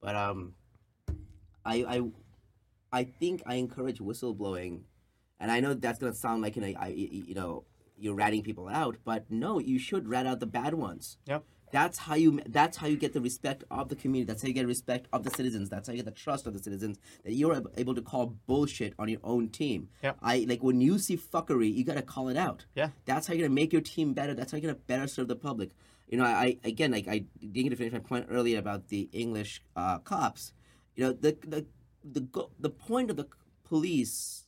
But um, I I I think I encourage whistleblowing, and I know that's gonna sound like you know I you know you're ratting people out, but no, you should rat out the bad ones. Yep. That's how you. That's how you get the respect of the community. That's how you get respect of the citizens. That's how you get the trust of the citizens. That you're able to call bullshit on your own team. Yep. I like when you see fuckery, you gotta call it out. Yeah. That's how you're gonna make your team better. That's how you're gonna better serve the public. You know, I, I again, like I didn't get to finish my point earlier about the English uh, cops. You know, the the the go- the point of the police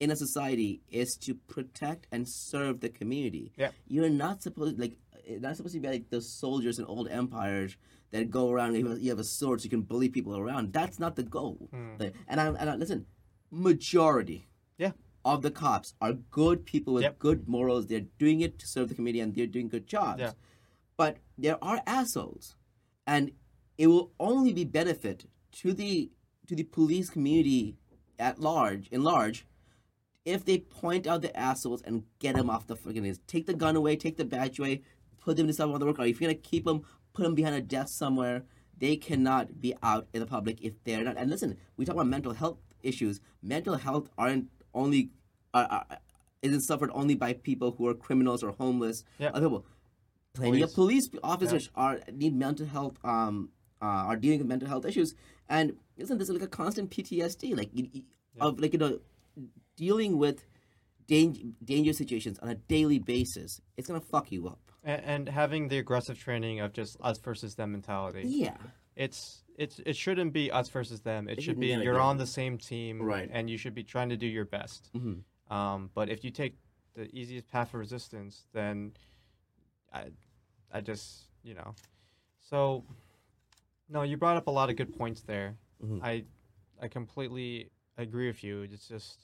in a society is to protect and serve the community. Yep. You're not supposed like not supposed to be like those soldiers in old empires that go around. You have- you have a sword, so you can bully people around. That's not the goal. Hmm. Like, And I and I, listen, majority Yeah. of the cops are good people with Yep. good morals. They're doing it to serve the community, and they're doing good jobs. Yeah. But there are assholes, and it will only be benefit to the to the police community at large, in large, if they point out the assholes and get them off the freaking list. Take the gun away, take the badge away, put them to some other work. Or if you're gonna keep them, put them behind a desk somewhere. they cannot be out in the public if they're not. And listen, we talk about mental health issues. Mental health aren't only uh, uh, isn't suffered only by people who are criminals or homeless. Yeah. Other people, plenty of police officers Yeah. are need mental health um uh, are dealing with mental health issues. And isn't this like a constant PTSD like you- of like you know dealing with dang- dangerous situations on a daily basis? It's gonna fuck you up. and, and having the aggressive training of just us versus them mentality. Yeah. It's it's it shouldn't be us versus them. It, It should be you're be. on the same team, Right. And you should be trying to do your best. Mhm. Um, but if you take the easiest path of resistance, then I I just you know, so no, you brought up a lot of good points there. Mhm. I I completely agree with you. It's just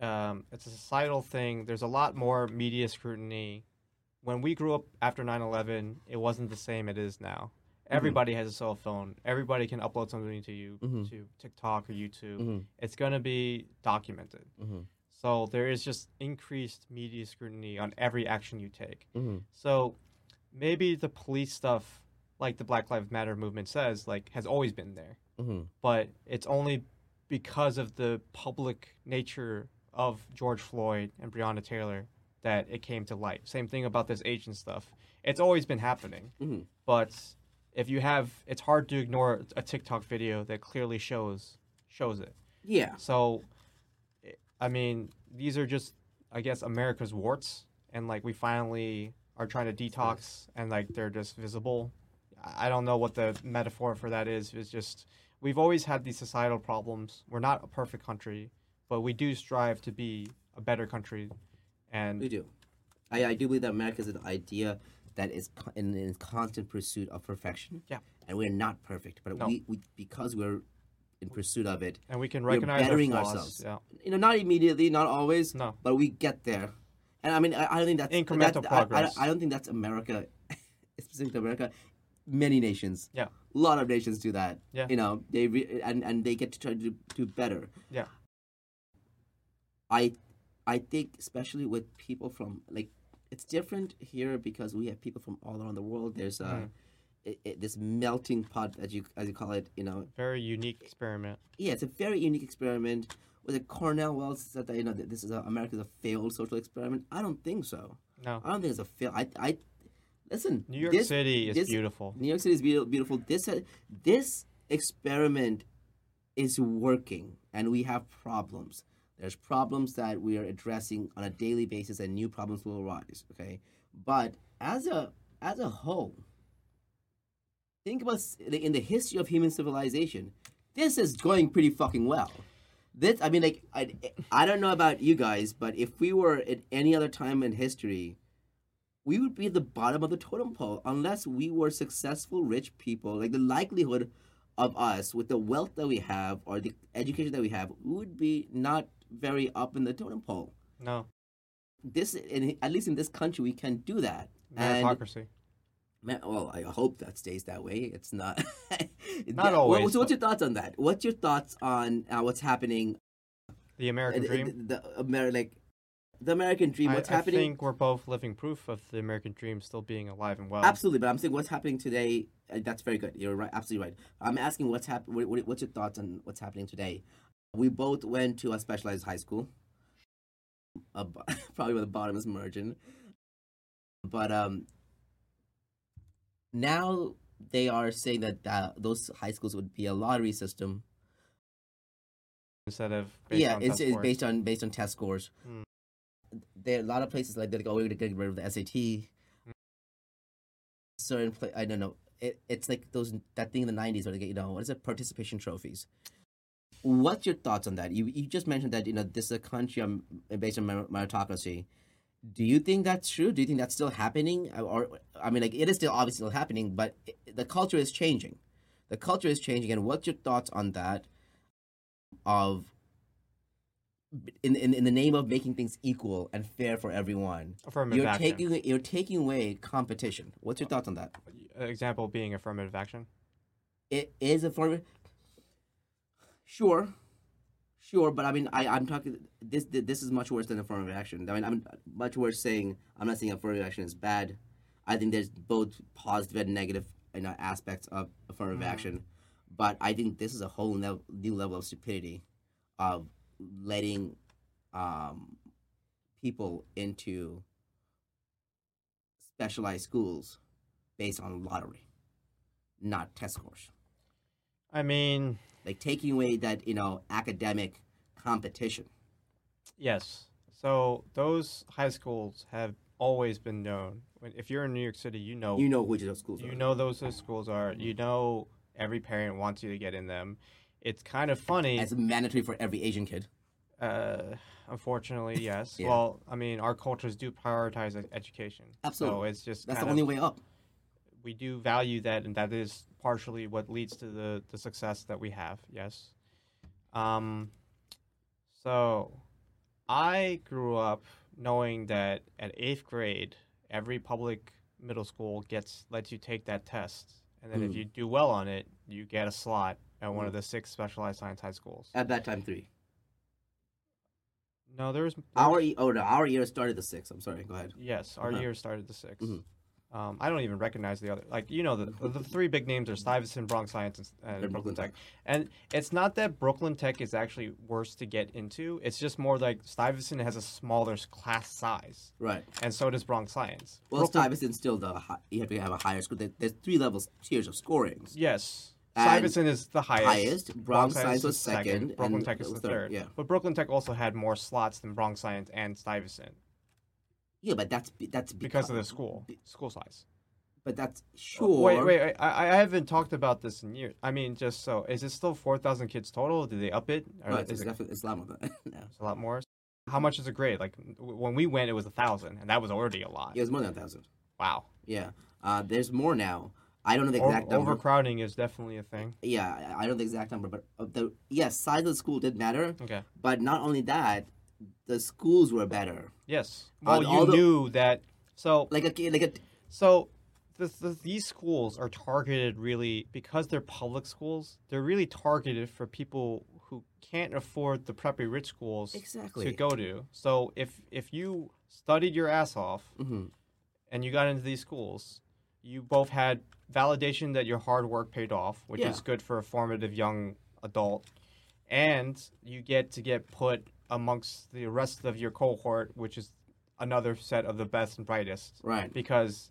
um, it's a societal thing. There's a lot more media scrutiny. When we grew up after 9/11, it wasn't the same it is now. Everybody has a cell phone. Everybody can upload something to you Mhm. to TikTok or YouTube. Mhm. It's going to be documented. Mhm. So there is just increased media scrutiny on every action you take. Mhm. So maybe the police stuff, like the Black Lives Matter movement says, like has always been there, Mhm. but it's only because of the public nature of George Floyd and Breonna Taylor that it came to light. Same thing about this Asian stuff. It's always been happening, Mhm. but if you have, it's hard to ignore a TikTok video that clearly shows shows it. Yeah. So, I- mean, these are just, I guess, America's warts, and like we finally are trying to detox, and like they're just visible. I don't know what the metaphor for that is. It's just we've always had these societal problems. We're not a perfect country, but we do strive to be a better country. And We do. I, I do believe that America is an idea that is co- in, in constant pursuit of perfection. Yeah. And we're not perfect, but No. we, we because we're in pursuit of it, and we can we're recognize our bettering flaws. ourselves. Yeah. You know, not immediately, not always, No. but we get there. And I mean, I, I don't think that's Incremental that- I- I, progress. I, don't think that's America, (laughs) specific to America. Many nations, Yeah. a lot of nations do that. Yeah. You know, they re- and and they get to try to do, do better. Yeah. I I think especially with people from like it's different here because we have people from all around the world. There's uh, Mhm. it, it, this melting pot as you as you call it. You know, Very unique experiment. yeah, it's a very unique experiment. Was it Cornel West said that you know that this is a, America's a failed social experiment? I don't think so. No. I don't think it's a fail. I I listen. New York this- City is this- beautiful. New York City is beautiful. beautiful. This uh, this experiment is working, and we have problems. There's problems that we are addressing on a daily basis, and new problems will arise. Okay, but as a as a whole, think about in the history of human civilization. This is going pretty fucking well. This, I mean, like, I, I don't know about you guys, but if we were at any other time in history, we would be at the bottom of the totem pole unless we were successful rich people. Like the likelihood of us with the wealth that we have or the education that we have, would be not very up in the totem pole. No. This, in, at least in this country, we can do that. And Meritocracy. Man, well, I hope that stays that way. It's not. (laughs) Not always, what- so, what's your thoughts on that? What's your thoughts on uh, what's happening? The American uh, dream. The, the Ameri- like the American dream. I, What's I happening? I think we're both living proof of the American dream still being alive and well. Absolutely, but I'm saying what's happening today. Uh, that's very good. You're right. Absolutely right. I'm asking what's happening. What, what, what's your thoughts on what's happening today? We both went to a specialized high school. Uh, (laughs) probably where the bottom is merging. But um, now they are saying that uh, those high schools would be a lottery system. Instead of based yeah, on it's, test it's based on based on test scores. Hmm. There are a lot of places like they're like, oh, we're gonna get rid of the SAT. Certain pla I don't know. It, it's like those that thing in the '90s where they get you know what is it participation trophies. What's your thoughts on that? You you just mentioned that you know this is a country um, based on meritocracy. Do you think that's true? Do you think that's still happening? Or I mean, like it is still obviously still happening, but it, the culture is changing. The culture is changing, and what's your thoughts on that? Of in, in in the name of making things equal and fair for everyone, affirmative you're action. taking you're taking away competition. What's your thoughts on that? Example being affirmative action. It is a form. Of, sure, sure, but I mean, I I'm talking this this is much worse than affirmative action. I mean, I'm much worse saying I'm not saying affirmative action is bad. I think there's both positive and negative you know aspects of affirmative Mm. action, but I think this is a whole new level of stupidity of letting um, people into specialized schools based on lottery, not test scores. I mean, Like taking away that you know academic competition. yes. So those high schools have always been known. If you're in New York City, you know You know which of those schools. Are you are. know those those schools are. You know every parent wants you to get in them. It's kind of funny. It's mandatory for every Asian kid. Uh, unfortunately, (laughs) yes. Yeah. Well, I mean, our cultures do prioritize ed- education. So it's just That's the of- only way up. we do value that, and that is partially what leads to the the success that we have. Yes. Um. So, I grew up knowing that at eighth grade, every public middle school gets lets you take that test, and then if Mm. you do well on it, you get a slot at one Mm. of the six specialized science high schools. At that time, three. No, there there's Our e- oh no, our year started the six. I'm sorry. Go ahead. Yes, our Uh-huh. year started the 6 Mhm. Um, I don't even recognize the other. Like you know, the the three big names are Stuyvesant, Bronx Science, and, and Brooklyn Brooklyn Tech. And it's not that Brooklyn Tech is actually worse to get into. It's just more like Stuyvesant has a smaller class size, Right. and so does Bronx Science. Well, Brooklyn- Stuyvesant's still the you have to have a higher score. There's three levels tiers of scorings. Yes. And Stuyvesant is the highest. highest, Bronx Science was is second, Brooklyn Tech is the third. yeah. But Brooklyn Tech also had more slots than Bronx Science and Stuyvesant Yeah, but that's that's because of the school school size. But that's sure. Wait, wait, wait. I, I haven't talked about this in years. I mean, just so is it still four thousand kids total? Did they up it? Or No, it's, is it's it definitely it's a lot more than (laughs) no. it's a lot more? How much is a grade? Like when we went, it was a thousand, and that was already a lot. Yeah, it's more than a thousand. Wow. Yeah. Uh, there's more now. I don't know the exact number. overcrowding is definitely a thing. Yeah, I don't know the exact number, but the yes, size of the school did matter. Okay. But not only that, the schools were better. Yes. Well, you the- knew that. So Like a like a So, the, the, these schools are targeted really because they're public schools. They're really targeted for people who can't afford the preppy rich schools exactly. to go to. So, if if you studied your ass off hmm and you got into these schools, you both had validation that your hard work paid off, which Yeah. is good for a formative young adult, and you get to get put amongst the rest of your cohort, which is another set of the best and brightest Right. because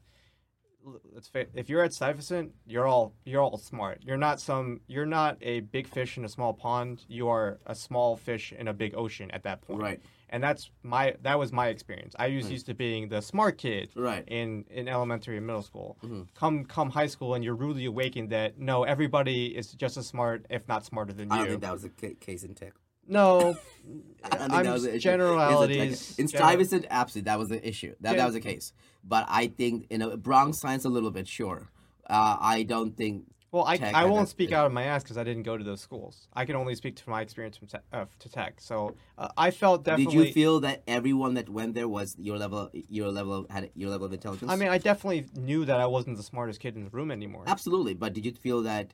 let's if you're at Stuyvesant, you're all you're all smart. You're not some you're not a big fish in a small pond. You are a small fish in a big ocean at that point. Right. And that's my that was my experience. I was Right. used to being the smart kid Right. in in elementary and middle school. Mhm. Come come high school and you're rudely awakened that no, everybody is just as smart, if not smarter than I you. don't think that was the case in Tech. No, I don't think I'm that was the issue. generalities. A tech- In gener- Stuyvesant, absolutely, that was the issue. That, Gen- that was the case. But I think, you know, Bronx Science a little bit, sure. Uh, I don't think, Well, I, I won't speak out of my ass because I didn't go to those schools. I can only speak to my experience from te- uh, to tech. So uh, I felt definitely. did you feel that everyone that went there was your level, your level of, had your level of intelligence? I mean, I definitely knew that I wasn't the smartest kid in the room anymore. Absolutely, but did you feel that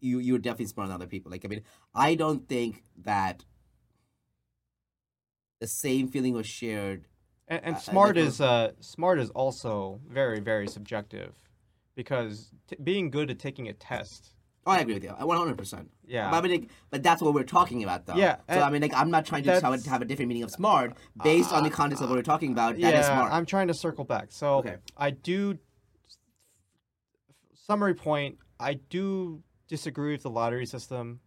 you you were definitely smarter than other people? Like, I mean, I don't think that the same feeling was shared. And, and I- I smart definitely- is uh, smart is also very very subjective, because t- being good at taking a test. Oh, I agree with you, uh, one hundred percent. Yeah. But I mean, like, but that's what we're talking about, though. Yeah, So I mean, like, I'm not trying to have a, have a different meaning of smart based on the context of what we're talking about. That yeah, is smart. I'm trying to circle back. So Okay. I do. Summary point: I do disagree with the lottery system.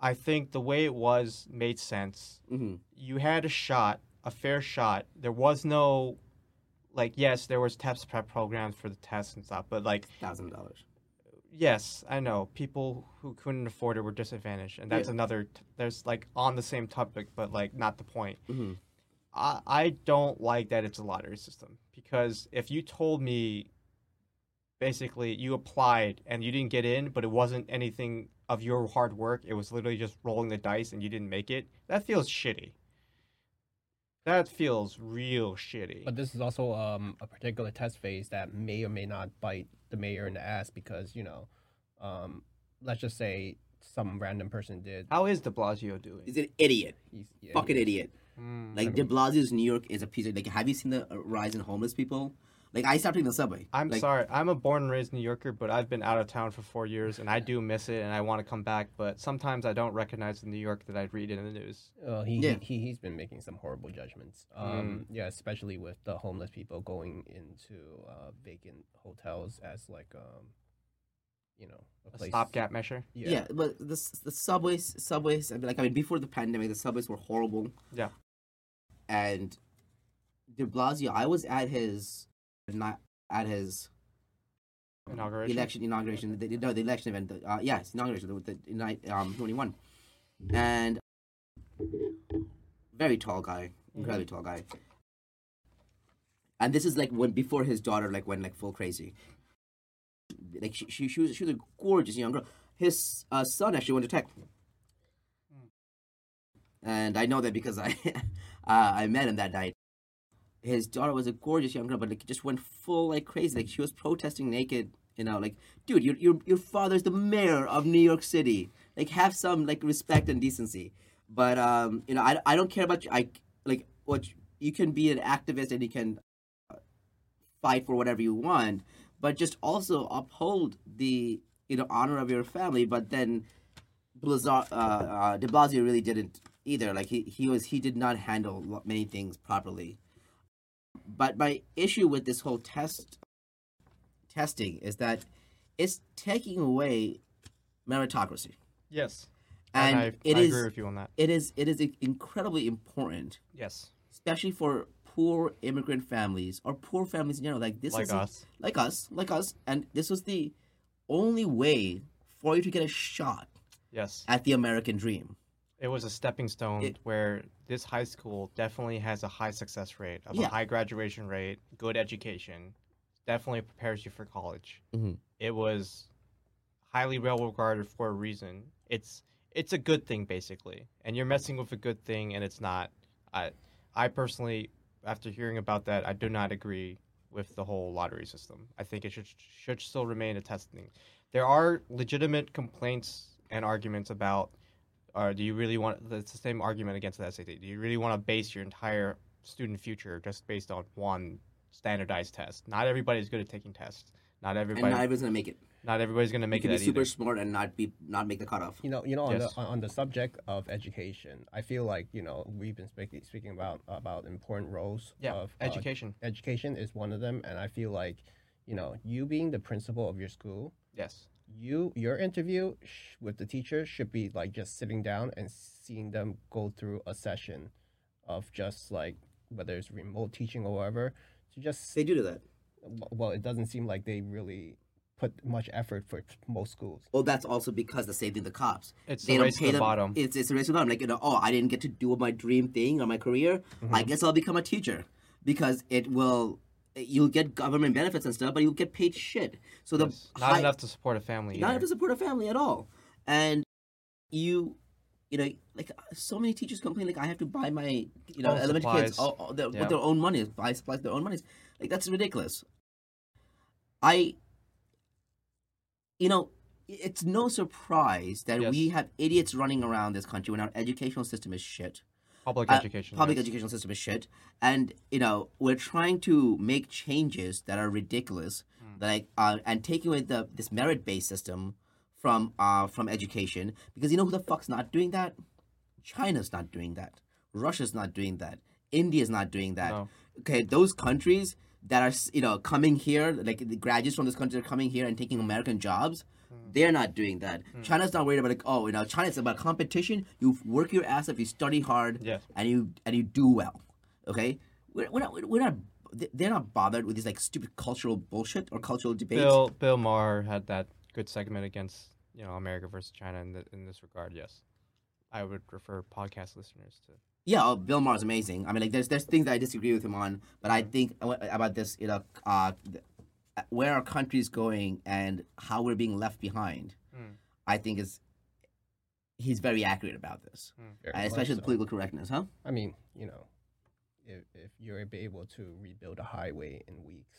I think the way it was made sense. hmm you had a shot, a fair shot. There was no, like, yes, there was test prep programs for the tests and stuff, but like, Thousand dollars. yes, I know people who couldn't afford it were disadvantaged, and that's Yeah. another. T- there's like on the same topic, but like not the point. hmm I I don't like that it's a lottery system because if you told me, basically, you applied and you didn't get in, but it wasn't anything of your hard work, it was literally just rolling the dice and you didn't make it. That feels shitty. That feels real shitty. But this is also um, a particular test phase that may or may not bite the mayor in the ass because, you know, um, let's just say some random person did. How is De Blasio doing? He's an idiot. He's, yeah, Fucking he- idiot. Mm. Like De Blasio's New York is a piece of like. Have you seen the uh, rise in homeless people? Like I stopped taking the subway. I'm like, sorry. I'm a born and raised New Yorker, but I've been out of town for four years, and I do miss it, and I want to come back. But sometimes I don't recognize the New York that I read in the news. Uh, he, Yeah. he he's been making some horrible judgments. Um, yeah, especially with the homeless people going into uh, vacant hotels as like um, you know, a A place. stopgap measure. Yeah. Yeah, but the the subways subways. I mean, like I mean, before the pandemic, the subways were horrible. Yeah. And De Blasio, I was at his not at his Inauguration. election inauguration. The, no, the election event. the, Uh, yes, inauguration. The, the night um twenty one, and very tall guy, incredibly tall guy. And this is like when before his daughter like went like full crazy. Like she she, she was she was a gorgeous young girl. His uh, son actually went to tech, and I know that because I (laughs) uh, I met him that night. His daughter was a gorgeous young girl, but like just went full like crazy. Like she was protesting naked. You know, like, dude, your your your father's the mayor of New York City. Like, have some like respect and decency. But um, you know, I, I don't care about you. I like what you- you can be an activist and you can uh, fight for whatever you want, but just also uphold the you know honor of your family. But then, Blazar, uh, uh, De Blasio really didn't either. Like he he was he did not handle many things properly. But my issue with this whole test testing is that it's taking away meritocracy, Yes. and, I, it I is agree with you on that. it is it is incredibly important, Yes. especially for poor immigrant families or poor families in general. Like this like is us. like us, like us, and this was the only way for you to get a shot Yes. at the American dream. It was a stepping stone It- where this high school definitely has a high success rate, of Yeah. a high graduation rate, good education, definitely prepares you for college. Mhm. It was highly well regarded for a reason. It's it's a good thing basically, and you're messing with a good thing, and it's not. I I personally, after hearing about that, I do not agree with the whole lottery system. I think it should should still remain a testing. There are legitimate complaints and arguments about or do you really want it's the same argument against the SAT? Do you really want to base your entire student future just based on one standardized test? Not everybody's good at taking tests. Not And everybody. not Not, everyone's gonna make it. Not everybody's gonna You make can it be super either. smart and not be not make the cutoff. You know, you know, on Yes. the on the subject of education, I feel like you know we've been speaking speaking about about important roles Yeah, of uh, education. education is one of them, and I feel like you know you being the principal of your school, yes. You your interview sh- with the teacher should be like just sitting down and seeing them go through a session of just like whether it's remote teaching or whatever to just They do do that. well it doesn't seem like they really put much effort for most schools Well, that's also because the same thing the cops. It's they the don't race to the them. bottom. It's it's a race to the bottom. Like you know, oh, I didn't get to do my dream thing or my career. I mm-hmm. guess I'll become a teacher because it will. You'll get government benefits and stuff, but you'll get paid shit. So the Yes. Not high- enough to support a family. not either. enough to support a family at all. And you, you know, like so many teachers complain, like I have to buy my, you know, Own elementary kids all, all their, Yeah. with their own money, buy supplies with their own monies. Like that's ridiculous. I, you know, it's no surprise that Yes. we have idiots running around this country when our educational system is shit public uh, education. public yes. educational system is shit and you know we're trying to make changes that are ridiculous Hmm. like uh, and taking away the this merit based system from uh from education because you know who the fuck's not doing that china's not doing that russia's not doing that india's not doing that No. okay those countries that are you know coming here like the graduates from this country are coming here and taking american jobs they're not doing that china's not worried about like oh you know china's about competition you work your ass off you study hard Yes. and you and you do well okay we're, we're not we're not they're not bothered with this like stupid cultural bullshit or cultural debates Bill Bill Maher had that good segment against you know America versus China in, the, in this regard. Yes, I would refer podcast listeners to. Yeah, oh, Bill Maher's amazing. I mean, like, there's there's things that I disagree with him on, but I think about this, you know, uh, where our country is going and how we're being left behind. Mm. I think is he's very accurate about this, Very uh, especially so. the political correctness, huh? I mean, you know, if, if you're able to rebuild a highway in weeks,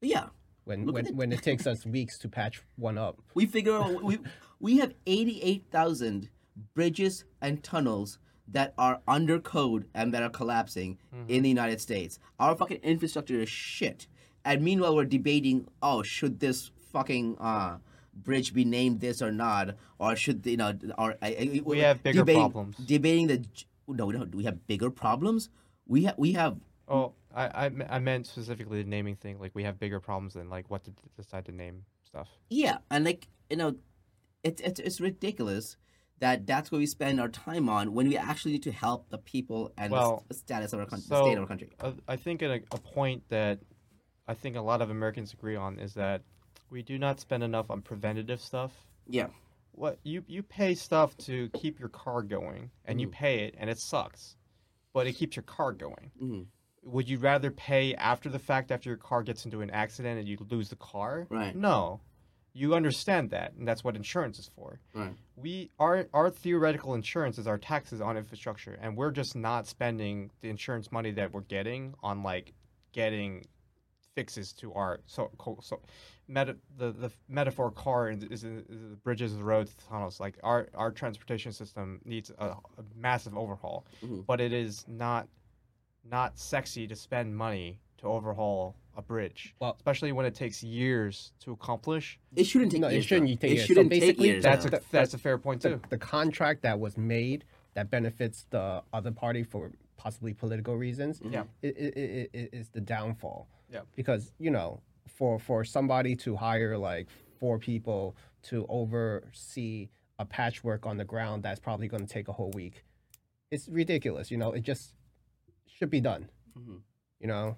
yeah, when Look when, it. when it (laughs) takes us weeks to patch one up, we figure we we have eighty eight thousand bridges and tunnels that are under code and that are collapsing in the United States. Our fucking infrastructure is shit. And meanwhile we're debating. Oh, should this fucking uh, bridge be named this or not, or should you know? Or I- I- We have bigger debating, problems. Debating the no, we don't. We have bigger problems? We have we have Oh, I, I, I meant specifically the naming thing. Like we have bigger problems than like what to decide to name stuff. Yeah, and like you know, it's it's it's ridiculous that that's what we spend our time on when we actually need to help the people and Well, the status of our country, so state of our country. uh, I think a, a point that I think a lot of Americans agree on is that we do not spend enough on preventative stuff. Yeah, What you you pay stuff to keep your car going, and you Mhm. pay it, and it sucks, but it keeps your car going. Mhm. Would you rather pay after the fact, after your car gets into an accident and you lose the car? Right. No, you understand that, and that's what insurance is for. right. we our our theoretical insurance is our taxes on infrastructure and we're just not spending the insurance money that we're getting on like getting fixes to our so so meta, the the metaphor car is, is, is the bridges the roads the tunnels like our our transportation system needs a, a massive overhaul Mhm. but it is not not sexy to spend money to overhaul a bridge Well- especially when it takes years to accomplish It shouldn't take No, it shouldn't take it years. Shouldn't take basically, years. that's though. a that's a fair point the, too the contract that was made that benefits the other party for possibly political reasons Yeah. i- i- i- i- is the downfall. Yeah. Because, you know, for, for somebody to hire like four people to oversee a patchwork on the ground that's probably going to take a whole week, it's ridiculous. You know, it just should be done. Mhm. You know,